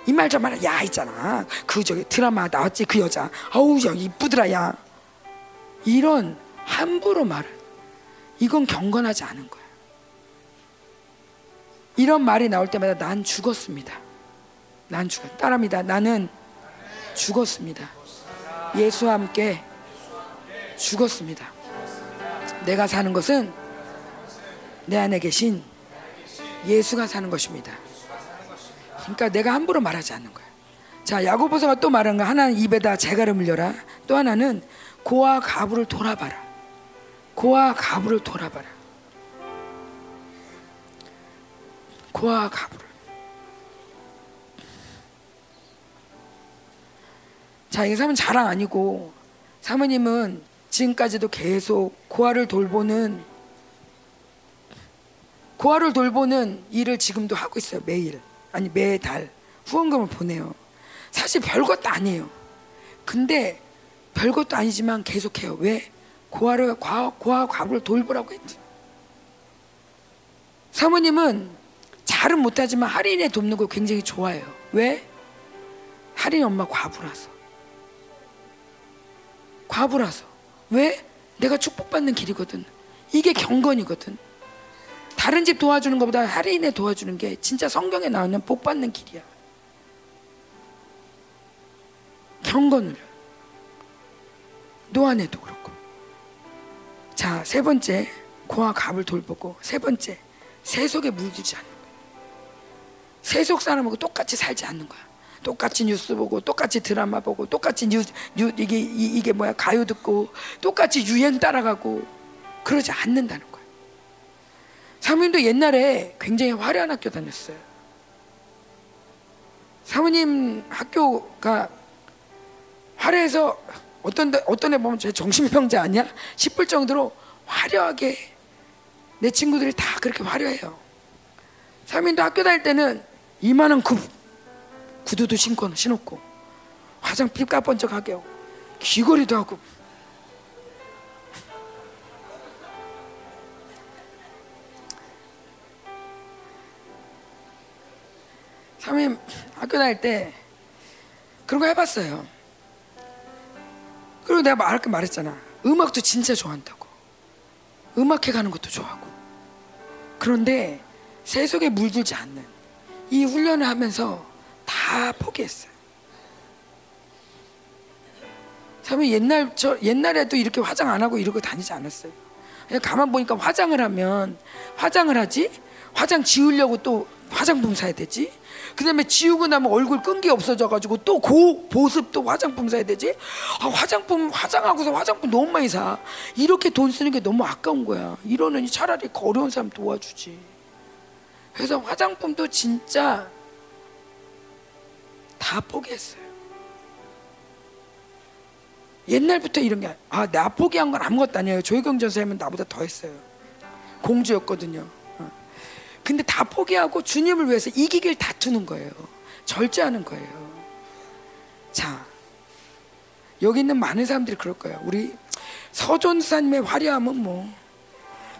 이 말 저말 야 있잖아. 그 저기 드라마 나왔지 그 여자. 어우 야 이쁘더라 야. 이런 함부로 말을 이건 경건하지 않은 거야. 이런 말이 나올 때마다 난 죽었습니다. 난 죽었. 따라합니다. 나는 죽었습니다. 예수와 함께 죽었습니다. 내가 사는 것은 내 안에 계신 예수가 사는 것입니다. 그러니까 내가 함부로 말하지 않는 거야. 자, 야고보서가 또 말한 거 하나는 입에다 재갈을 물려라. 또 하나는 고와 가부를 돌아봐라. 고와 가부를 돌아봐라. 고와 가부를. 자, 이 사람은 자랑 아니고 사모님은 지금까지도 계속 고아를 돌보는 고아를 돌보는 일을 지금도 하고 있어요. 매일. 아니 매달 후원금을 보내요. 사실 별것도 아니에요. 근데 별것도 아니지만 계속해요. 왜? 고아를 과, 고아 과부를 돌보라고 했지. 사모님은 잘은 못하지만 할인에 돕는 거 굉장히 좋아해요. 왜? 할인 엄마 과부라서. 과부라서. 왜? 내가 축복받는 길이거든. 이게 경건이거든. 다른 집 도와주는 것보다 할인에 도와주는 게 진짜 성경에 나오는 복 받는 길이야. 경건을. 노안에도 그렇고. 자, 세 번째, 고아 과부를 돌보고, 세 번째, 세속에 물들지 않는 거야. 세속 사람하고 똑같이 살지 않는 거야. 똑같이 뉴스 보고, 똑같이 드라마 보고, 똑같이 뉴, 뉴 이게, 이, 이게 뭐야, 가요 듣고, 똑같이 유행 따라가고, 그러지 않는다는 거야. 사모님도 옛날에 굉장히 화려한 학교 다녔어요. 사모님 학교가 화려해서 어떤 데, 어떤 애 보면 쟤 정신병자 아니야? 싶을 정도로 화려하게 내 친구들이 다 그렇게 화려해요. 사모님도 학교 다닐 때는 이만한 굽 구두도 신고 신었고 화장품 까번쩍하게 하고 귀걸이도 하고 사모님 학교 다닐 때 그런 거 해봤어요. 그리고 내가 말할 게 말했잖아. 음악도 진짜 좋아한다고. 음악회 가는 것도 좋아하고. 그런데 세속에 물들지 않는 이 훈련을 하면서 다 포기했어요. 사모님 옛날 저 옛날에도 이렇게 화장 안 하고 이러고 다니지 않았어요. 그냥 가만 보니까 화장을 하면 화장을 하지 화장 지우려고 또 화장품 사야 되지 그다음에 지우고 나면 얼굴 끈기 없어져 가지고 또 고 보습 또 화장품 사야 되지. 아, 화장품 화장하고서 화장품 너무 많이 사. 이렇게 돈 쓰는 게 너무 아까운 거야. 이러느니 차라리 어려운 사람 도와주지. 그래서 화장품도 진짜 다 포기했어요. 옛날부터 이런 게 아, 나 포기한 건 아무것도 아니에요. 조혜경 전사님은 나보다 더 했어요. 공주였거든요. 근데 다 포기하고 주님을 위해서 이기길 다투는 거예요. 절제하는 거예요. 자, 여기 있는 많은 사람들이 그럴 거예요. 우리 서존사님의 화려함은 뭐,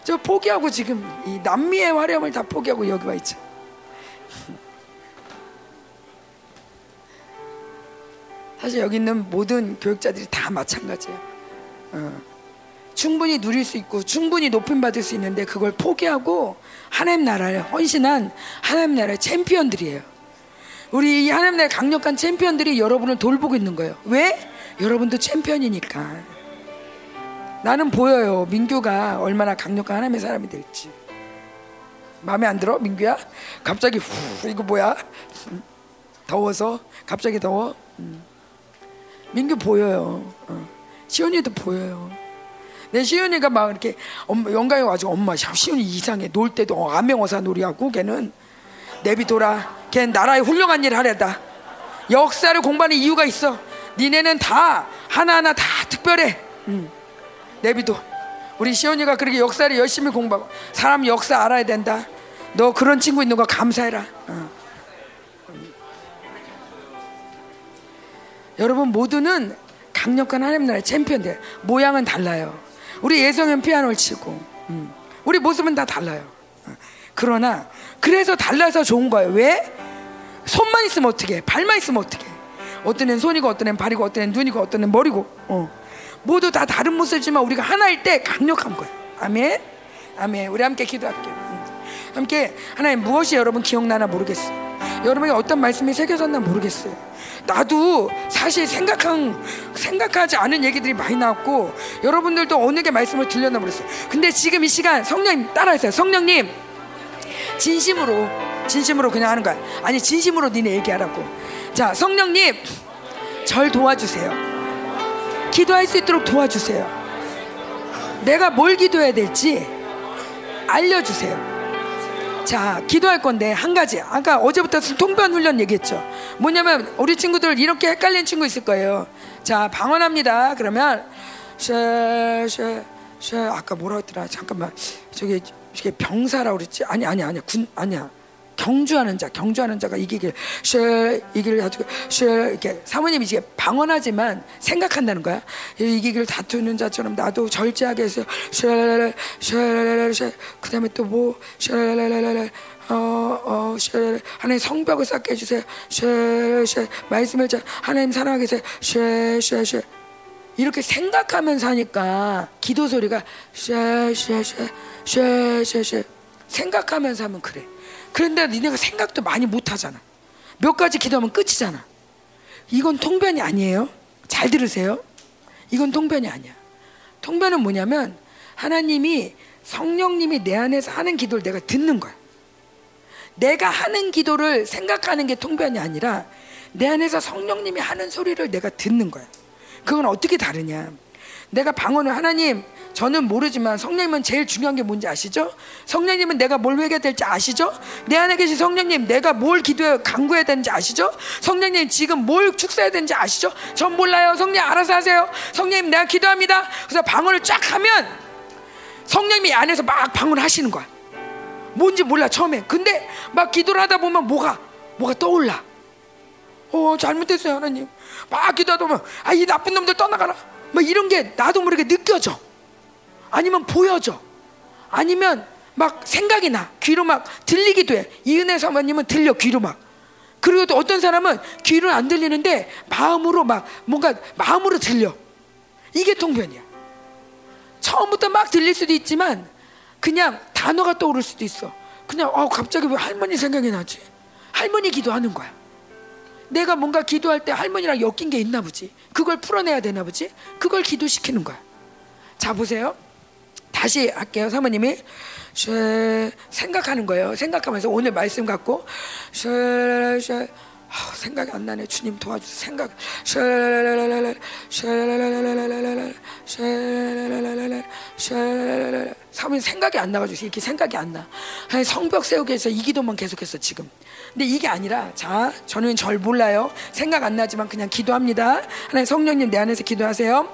저 포기하고 지금 이 남미의 화려함을 다 포기하고 여기 와 있죠. 사실 여기 있는 모든 교육자들이 다 마찬가지예요. 어. 충분히 누릴 수 있고 충분히 높임 받을 수 있는데 그걸 포기하고 하나님 나라를 헌신한 하나님 나라의 챔피언들이에요. 우리 이 하나님 나라의 강력한 챔피언들이 여러분을 돌보고 있는 거예요. 왜? 여러분도 챔피언이니까. 나는 보여요. 민규가 얼마나 강력한 하나님의 사람이 될지. 마음에 안 들어 민규야? 갑자기 후 이거 뭐야? 더워서 갑자기 더워. 음. 민규 보여요. 어. 시온이도 보여요. 내 시온이가 막 이렇게 영가에 와가지고 엄마 시온이 이상해 놀 때도 안명어사 놀이하고 걔는 내비둬라. 걔 나라에 훌륭한 일 하려다. 역사를 공부하는 이유가 있어. 니네는 다 하나하나 다 특별해. 음. 내비둬. 우리 시온이가 그렇게 역사를 열심히 공부하고 사람 역사 알아야 된다. 너 그런 친구 있는 거 감사해라. 어. 여러분 모두는 강력한 하나님 나라의 챔피언들 모양은 달라요. 우리 예성은 피아노를 치고 음. 우리 모습은 다 달라요. 어. 그러나 그래서 달라서 좋은 거예요. 왜? 손만 있으면 어떻게? 발만 있으면 어떻게? 어떤 애는 손이고 어떤 애는 발이고 어떤 애는 눈이고 어떤 애는 머리고 어. 모두 다 다른 모습이지만 우리가 하나일 때 강력한 거예요. 아멘. 아멘. 우리 함께 기도할게요. 음. 함께 하나님 무엇이 여러분 기억나나 모르겠어요. 여러분에게 어떤 말씀이 새겨졌나 모르겠어요. 나도 사실 생각한 생각하지 않은 얘기들이 많이 나왔고 여러분들도 어느 게 말씀을 들렸나 모르겠어요. 근데 지금 이 시간 성령님 따라하세요. 성령님 진심으로 진심으로 그냥 하는 거야. 아니 진심으로 니네 얘기하라고. 자 성령님 절 도와주세요. 기도할 수 있도록 도와주세요. 내가 뭘 기도해야 될지 알려주세요. 자, 기도할 건데 한 가지. 아까 어제부터 통변 훈련 얘기했죠. 뭐냐면 우리 친구들 이렇게 헷갈리는 친구 있을 거예요. 자, 방언합니다. 그러면 쉐쉐 쉐 아까 뭐라 했더라? 잠깐만. 저기 저게 병사라고 그랬지? 아니 아니 아니야. 군 아니야. 경주하는 자, 경주하는 자가 이기길 쉐 이기를 가지고 쉐 이렇게 사모님이 이제 방언하지만 생각한다는 거야. 이기길 다투는 자처럼 나도 절제하게 해서 쉐쉐쉐 그다음에 또뭐 쉐레레레레 어어 쉐 하나님 성벽을 쌓게 해주세요. 쉐쉐 말씀을 자 하나님 사랑하게 해서 쉐쉐쉐 이렇게 생각하면서 하니까 기도 소리가 쉐쉐쉐 쉐쉐쉐 생각하면서 하면 그래. 그런데 니네가 생각도 많이 못 하잖아. 몇 가지 기도하면 끝이잖아. 이건 통변이 아니에요. 잘 들으세요. 이건 통변이 아니야. 통변은 뭐냐면 하나님이 성령님이 내 안에서 하는 기도를 내가 듣는 거야. 내가 하는 기도를 생각하는 게 통변이 아니라 내 안에서 성령님이 하는 소리를 내가 듣는 거야. 그건 어떻게 다르냐? 내가 방언을 하나님 저는 모르지만 성령님은 제일 중요한 게 뭔지 아시죠? 성령님은 내가 뭘 회개해야 될지 아시죠? 내 안에 계신 성령님 내가 뭘 기도해 간구해야 되는지 아시죠? 성령님 지금 뭘 축사해야 되는지 아시죠? 전 몰라요. 성령 알아서 하세요. 성령님 내가 기도합니다. 그래서 방언을 쫙 하면 성령님이 안에서 막 방언하시는 거야. 뭔지 몰라 처음에. 근데 막 기도를 하다 보면 뭐가 뭐가 떠올라. 어 잘못했어요 하나님. 막 기도하다 보면 아 이 나쁜 놈들 떠나가라. 뭐 이런 게 나도 모르게 느껴져. 아니면 보여져. 아니면 막 생각이 나. 귀로 막 들리기도 해. 이은혜 사모님은 들려 귀로 막. 그리고 또 어떤 사람은 귀로 안 들리는데 마음으로 막 뭔가 마음으로 들려. 이게 통변이야. 처음부터 막 들릴 수도 있지만 그냥 단어가 떠오를 수도 있어. 그냥 어 갑자기 왜 할머니 생각이 나지? 할머니 기도하는 거야. 내가 뭔가 기도할 때 할머니랑 엮인 게 있나 보지. 그걸 풀어내야 되나 보지. 그걸 기도시키는 거야. 자 보세요. 다시 할게요. 사모님이 쉐, 생각하는 거예요. 생각하면서 오늘 말씀 갖고 아, 생각이 안 나네. 주님 도와주세요. 생각. 사모님 생각이 안 나가지고 이렇게 생각이 안 나. 성벽 세우기 위해서 이 기도만 계속했어 지금. 근데 이게 아니라 자 저는 절 몰라요. 생각 안 나지만 그냥 기도합니다. 하나님 성령님 내 안에서 기도하세요.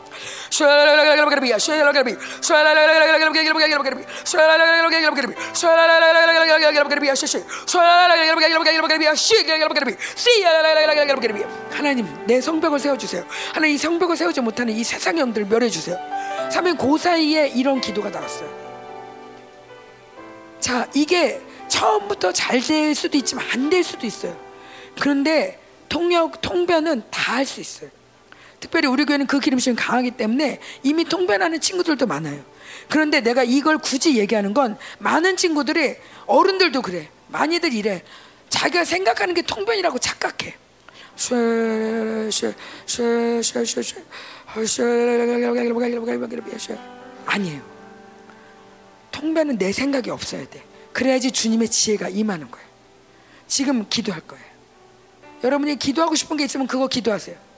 하나님 내 성벽을 세워주세요 하나님 이 성벽을 세우지 못하는 이 세상 영들 멸해주세요 사면 그 사이에 이런 기도가 나왔어요 자 이게 처음부터 잘 될 수도 있지만 안 될 수도 있어요. 그런데 통역 통변은 다 할 수 있어요. 특별히 우리 교회는 그 기름심이 강하기 때문에 이미 통변하는 친구들도 많아요. 그런데 내가 이걸 굳이 얘기하는 건 많은 친구들이 어른들도 그래. 많이들 이래. 자기가 생각하는 게 통변이라고 착각해. 아니에요. 통변은 내 생각이 없어야 돼. 그래야지 주님의 지혜가 임하는 거예요. 지금 기도할 거예요. 여러분이 기도하고 싶은 게 있으면 그거 기도하세요.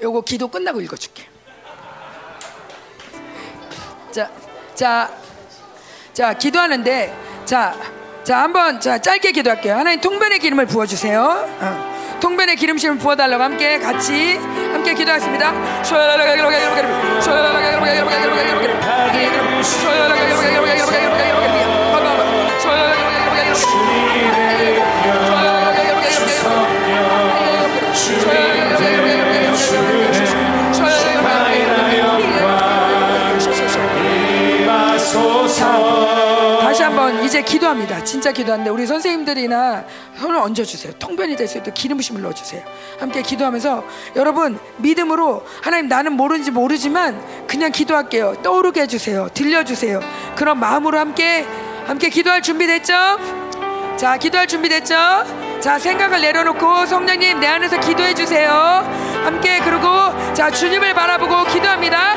요거 기도 끝나고 읽어줄게. 자, 자, 자, 기도하는데, 자, 자, 한번 자 짧게 기도할게요. 하나님 통변의 기름을 부어 주세요. 어. 통변의 기름심을 부어 달라고 함께 같이 함께 기도하겠습니다. 이제 기도합니다. 진짜 기도하는데 우리 선생님들이나 손을 얹어주세요. 통변이 될 수 있도록 기름부심을 넣어주세요. 함께 기도하면서 여러분 믿음으로 하나님 나는 모르는지 모르지만 그냥 기도할게요. 떠오르게 해주세요. 들려주세요. 그런 마음으로 함께 함께 기도할 준비 됐죠? 자 기도할 준비 됐죠? 자 생각을 내려놓고 성령님 내 안에서 기도해 주세요. 함께 그리고 자 주님을 바라보고 기도합니다.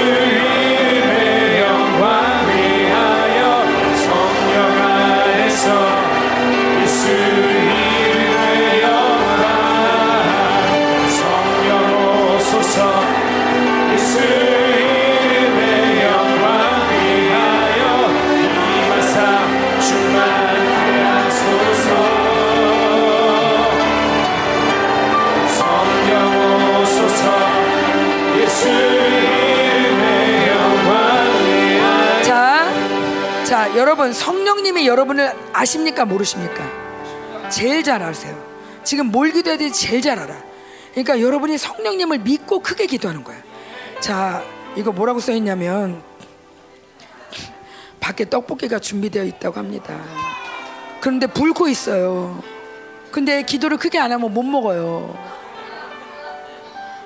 여러분 성령님이 여러분을 아십니까 모르십니까? 제일 잘 아세요. 지금 뭘 기도해야 될지 제일 잘 알아. 그러니까 여러분이 성령님을 믿고 크게 기도하는 거야. 자, 이거 뭐라고 써 있냐면 밖에 떡볶이가 준비되어 있다고 합니다. 그런데 불고 있어요. 근데 기도를 크게 안 하면 못 먹어요.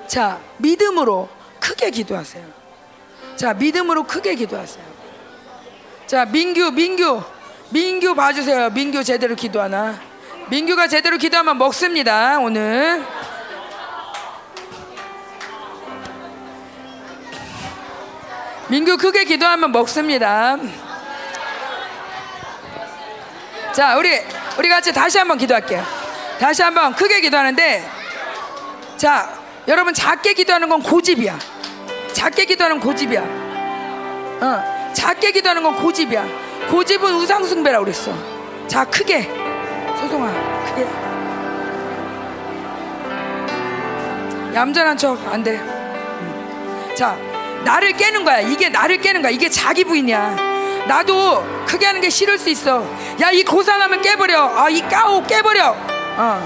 자, 믿음으로 크게 기도하세요. 자, 믿음으로 크게 기도하세요. 자, 민규, 민규, 민규 봐주세요. 민규 제대로 기도하나? 민규가 제대로 기도하면 먹습니다. 오늘. 민규 크게 기도하면 먹습니다. 자, 우리 우리 같이 다시 한번 기도할게요. 다시 한번 크게 기도하는데, 자, 여러분 작게 기도하는 건 고집이야. 작게 기도하는 건 고집이야. 어, 작게 기도하는 건 고집이야. 고집은 우상숭배라고 그랬어. 자, 크게. 소송아, 크게. 얌전한 척 안 돼. 음. 자, 나를 깨는 거야. 이게 나를 깨는 거야. 이게 자기 부인이야. 나도 크게 하는 게 싫을 수 있어. 야, 이 고상하면 깨버려. 아, 이 까오 깨버려. 어,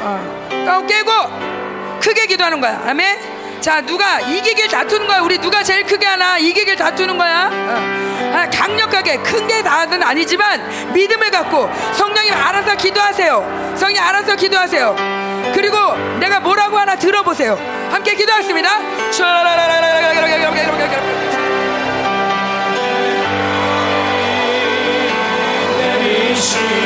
어. 까오 깨고 크게 기도하는 거야. 아멘. 자, 누가 이기길 다투는 거야. 우리 누가 제일 크게 하나 이기길 다투는 거야. 어. 아, 강력하게 큰 게 다는 아니지만 믿음을 갖고 성령님 알아서 기도하세요. 성령 알아서 기도하세요. 그리고 내가 뭐라고 하나 들어보세요. 함께 기도하겠습니다. 내리시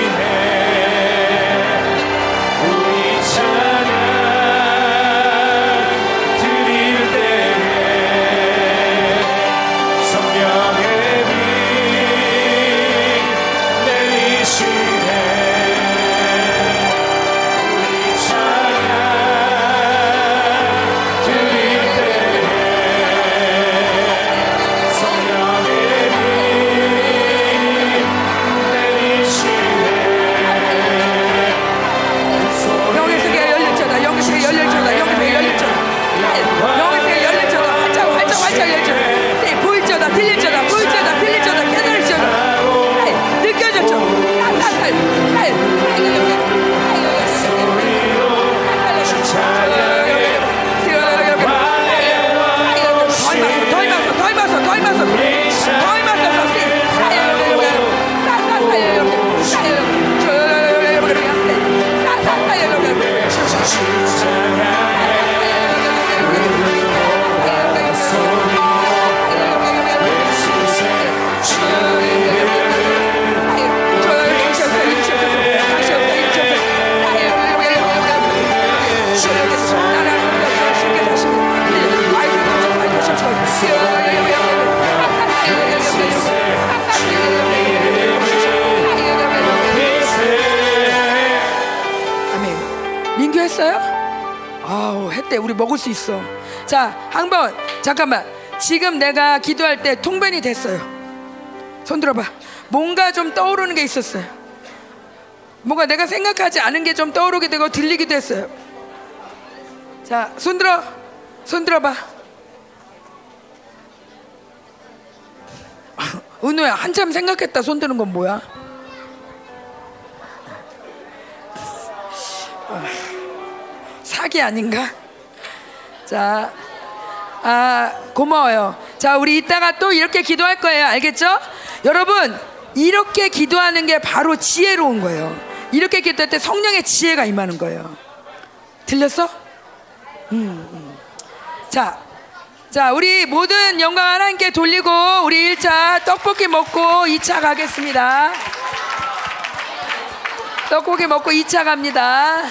돼. 우리 먹을 수 있어. 자, 한 번 잠깐만. 지금 내가 기도할 때 통변이 됐어요. 손 들어봐. 뭔가 좀 떠오르는 게 있었어요. 뭔가 내가 생각하지 않은 게 좀 떠오르게 되고 들리기도 했어요. 자, 손 들어. 손 들어봐. 은우야, 한참 생각했다. 손 드는 건 뭐야? 사기 아닌가? 자, 아, 고마워요. 자, 우리 이따가 또 이렇게 기도할 거예요. 알겠죠? 여러분, 이렇게 기도하는 게 바로 지혜로운 거예요. 이렇게 기도할 때 성령의 지혜가 임하는 거예요. 들렸어? 음, 음. 자, 자, 우리 모든 영광 하나님께 돌리고 우리 1차 떡볶이 먹고 2차 가겠습니다. 떡볶이 먹고 2차 갑니다.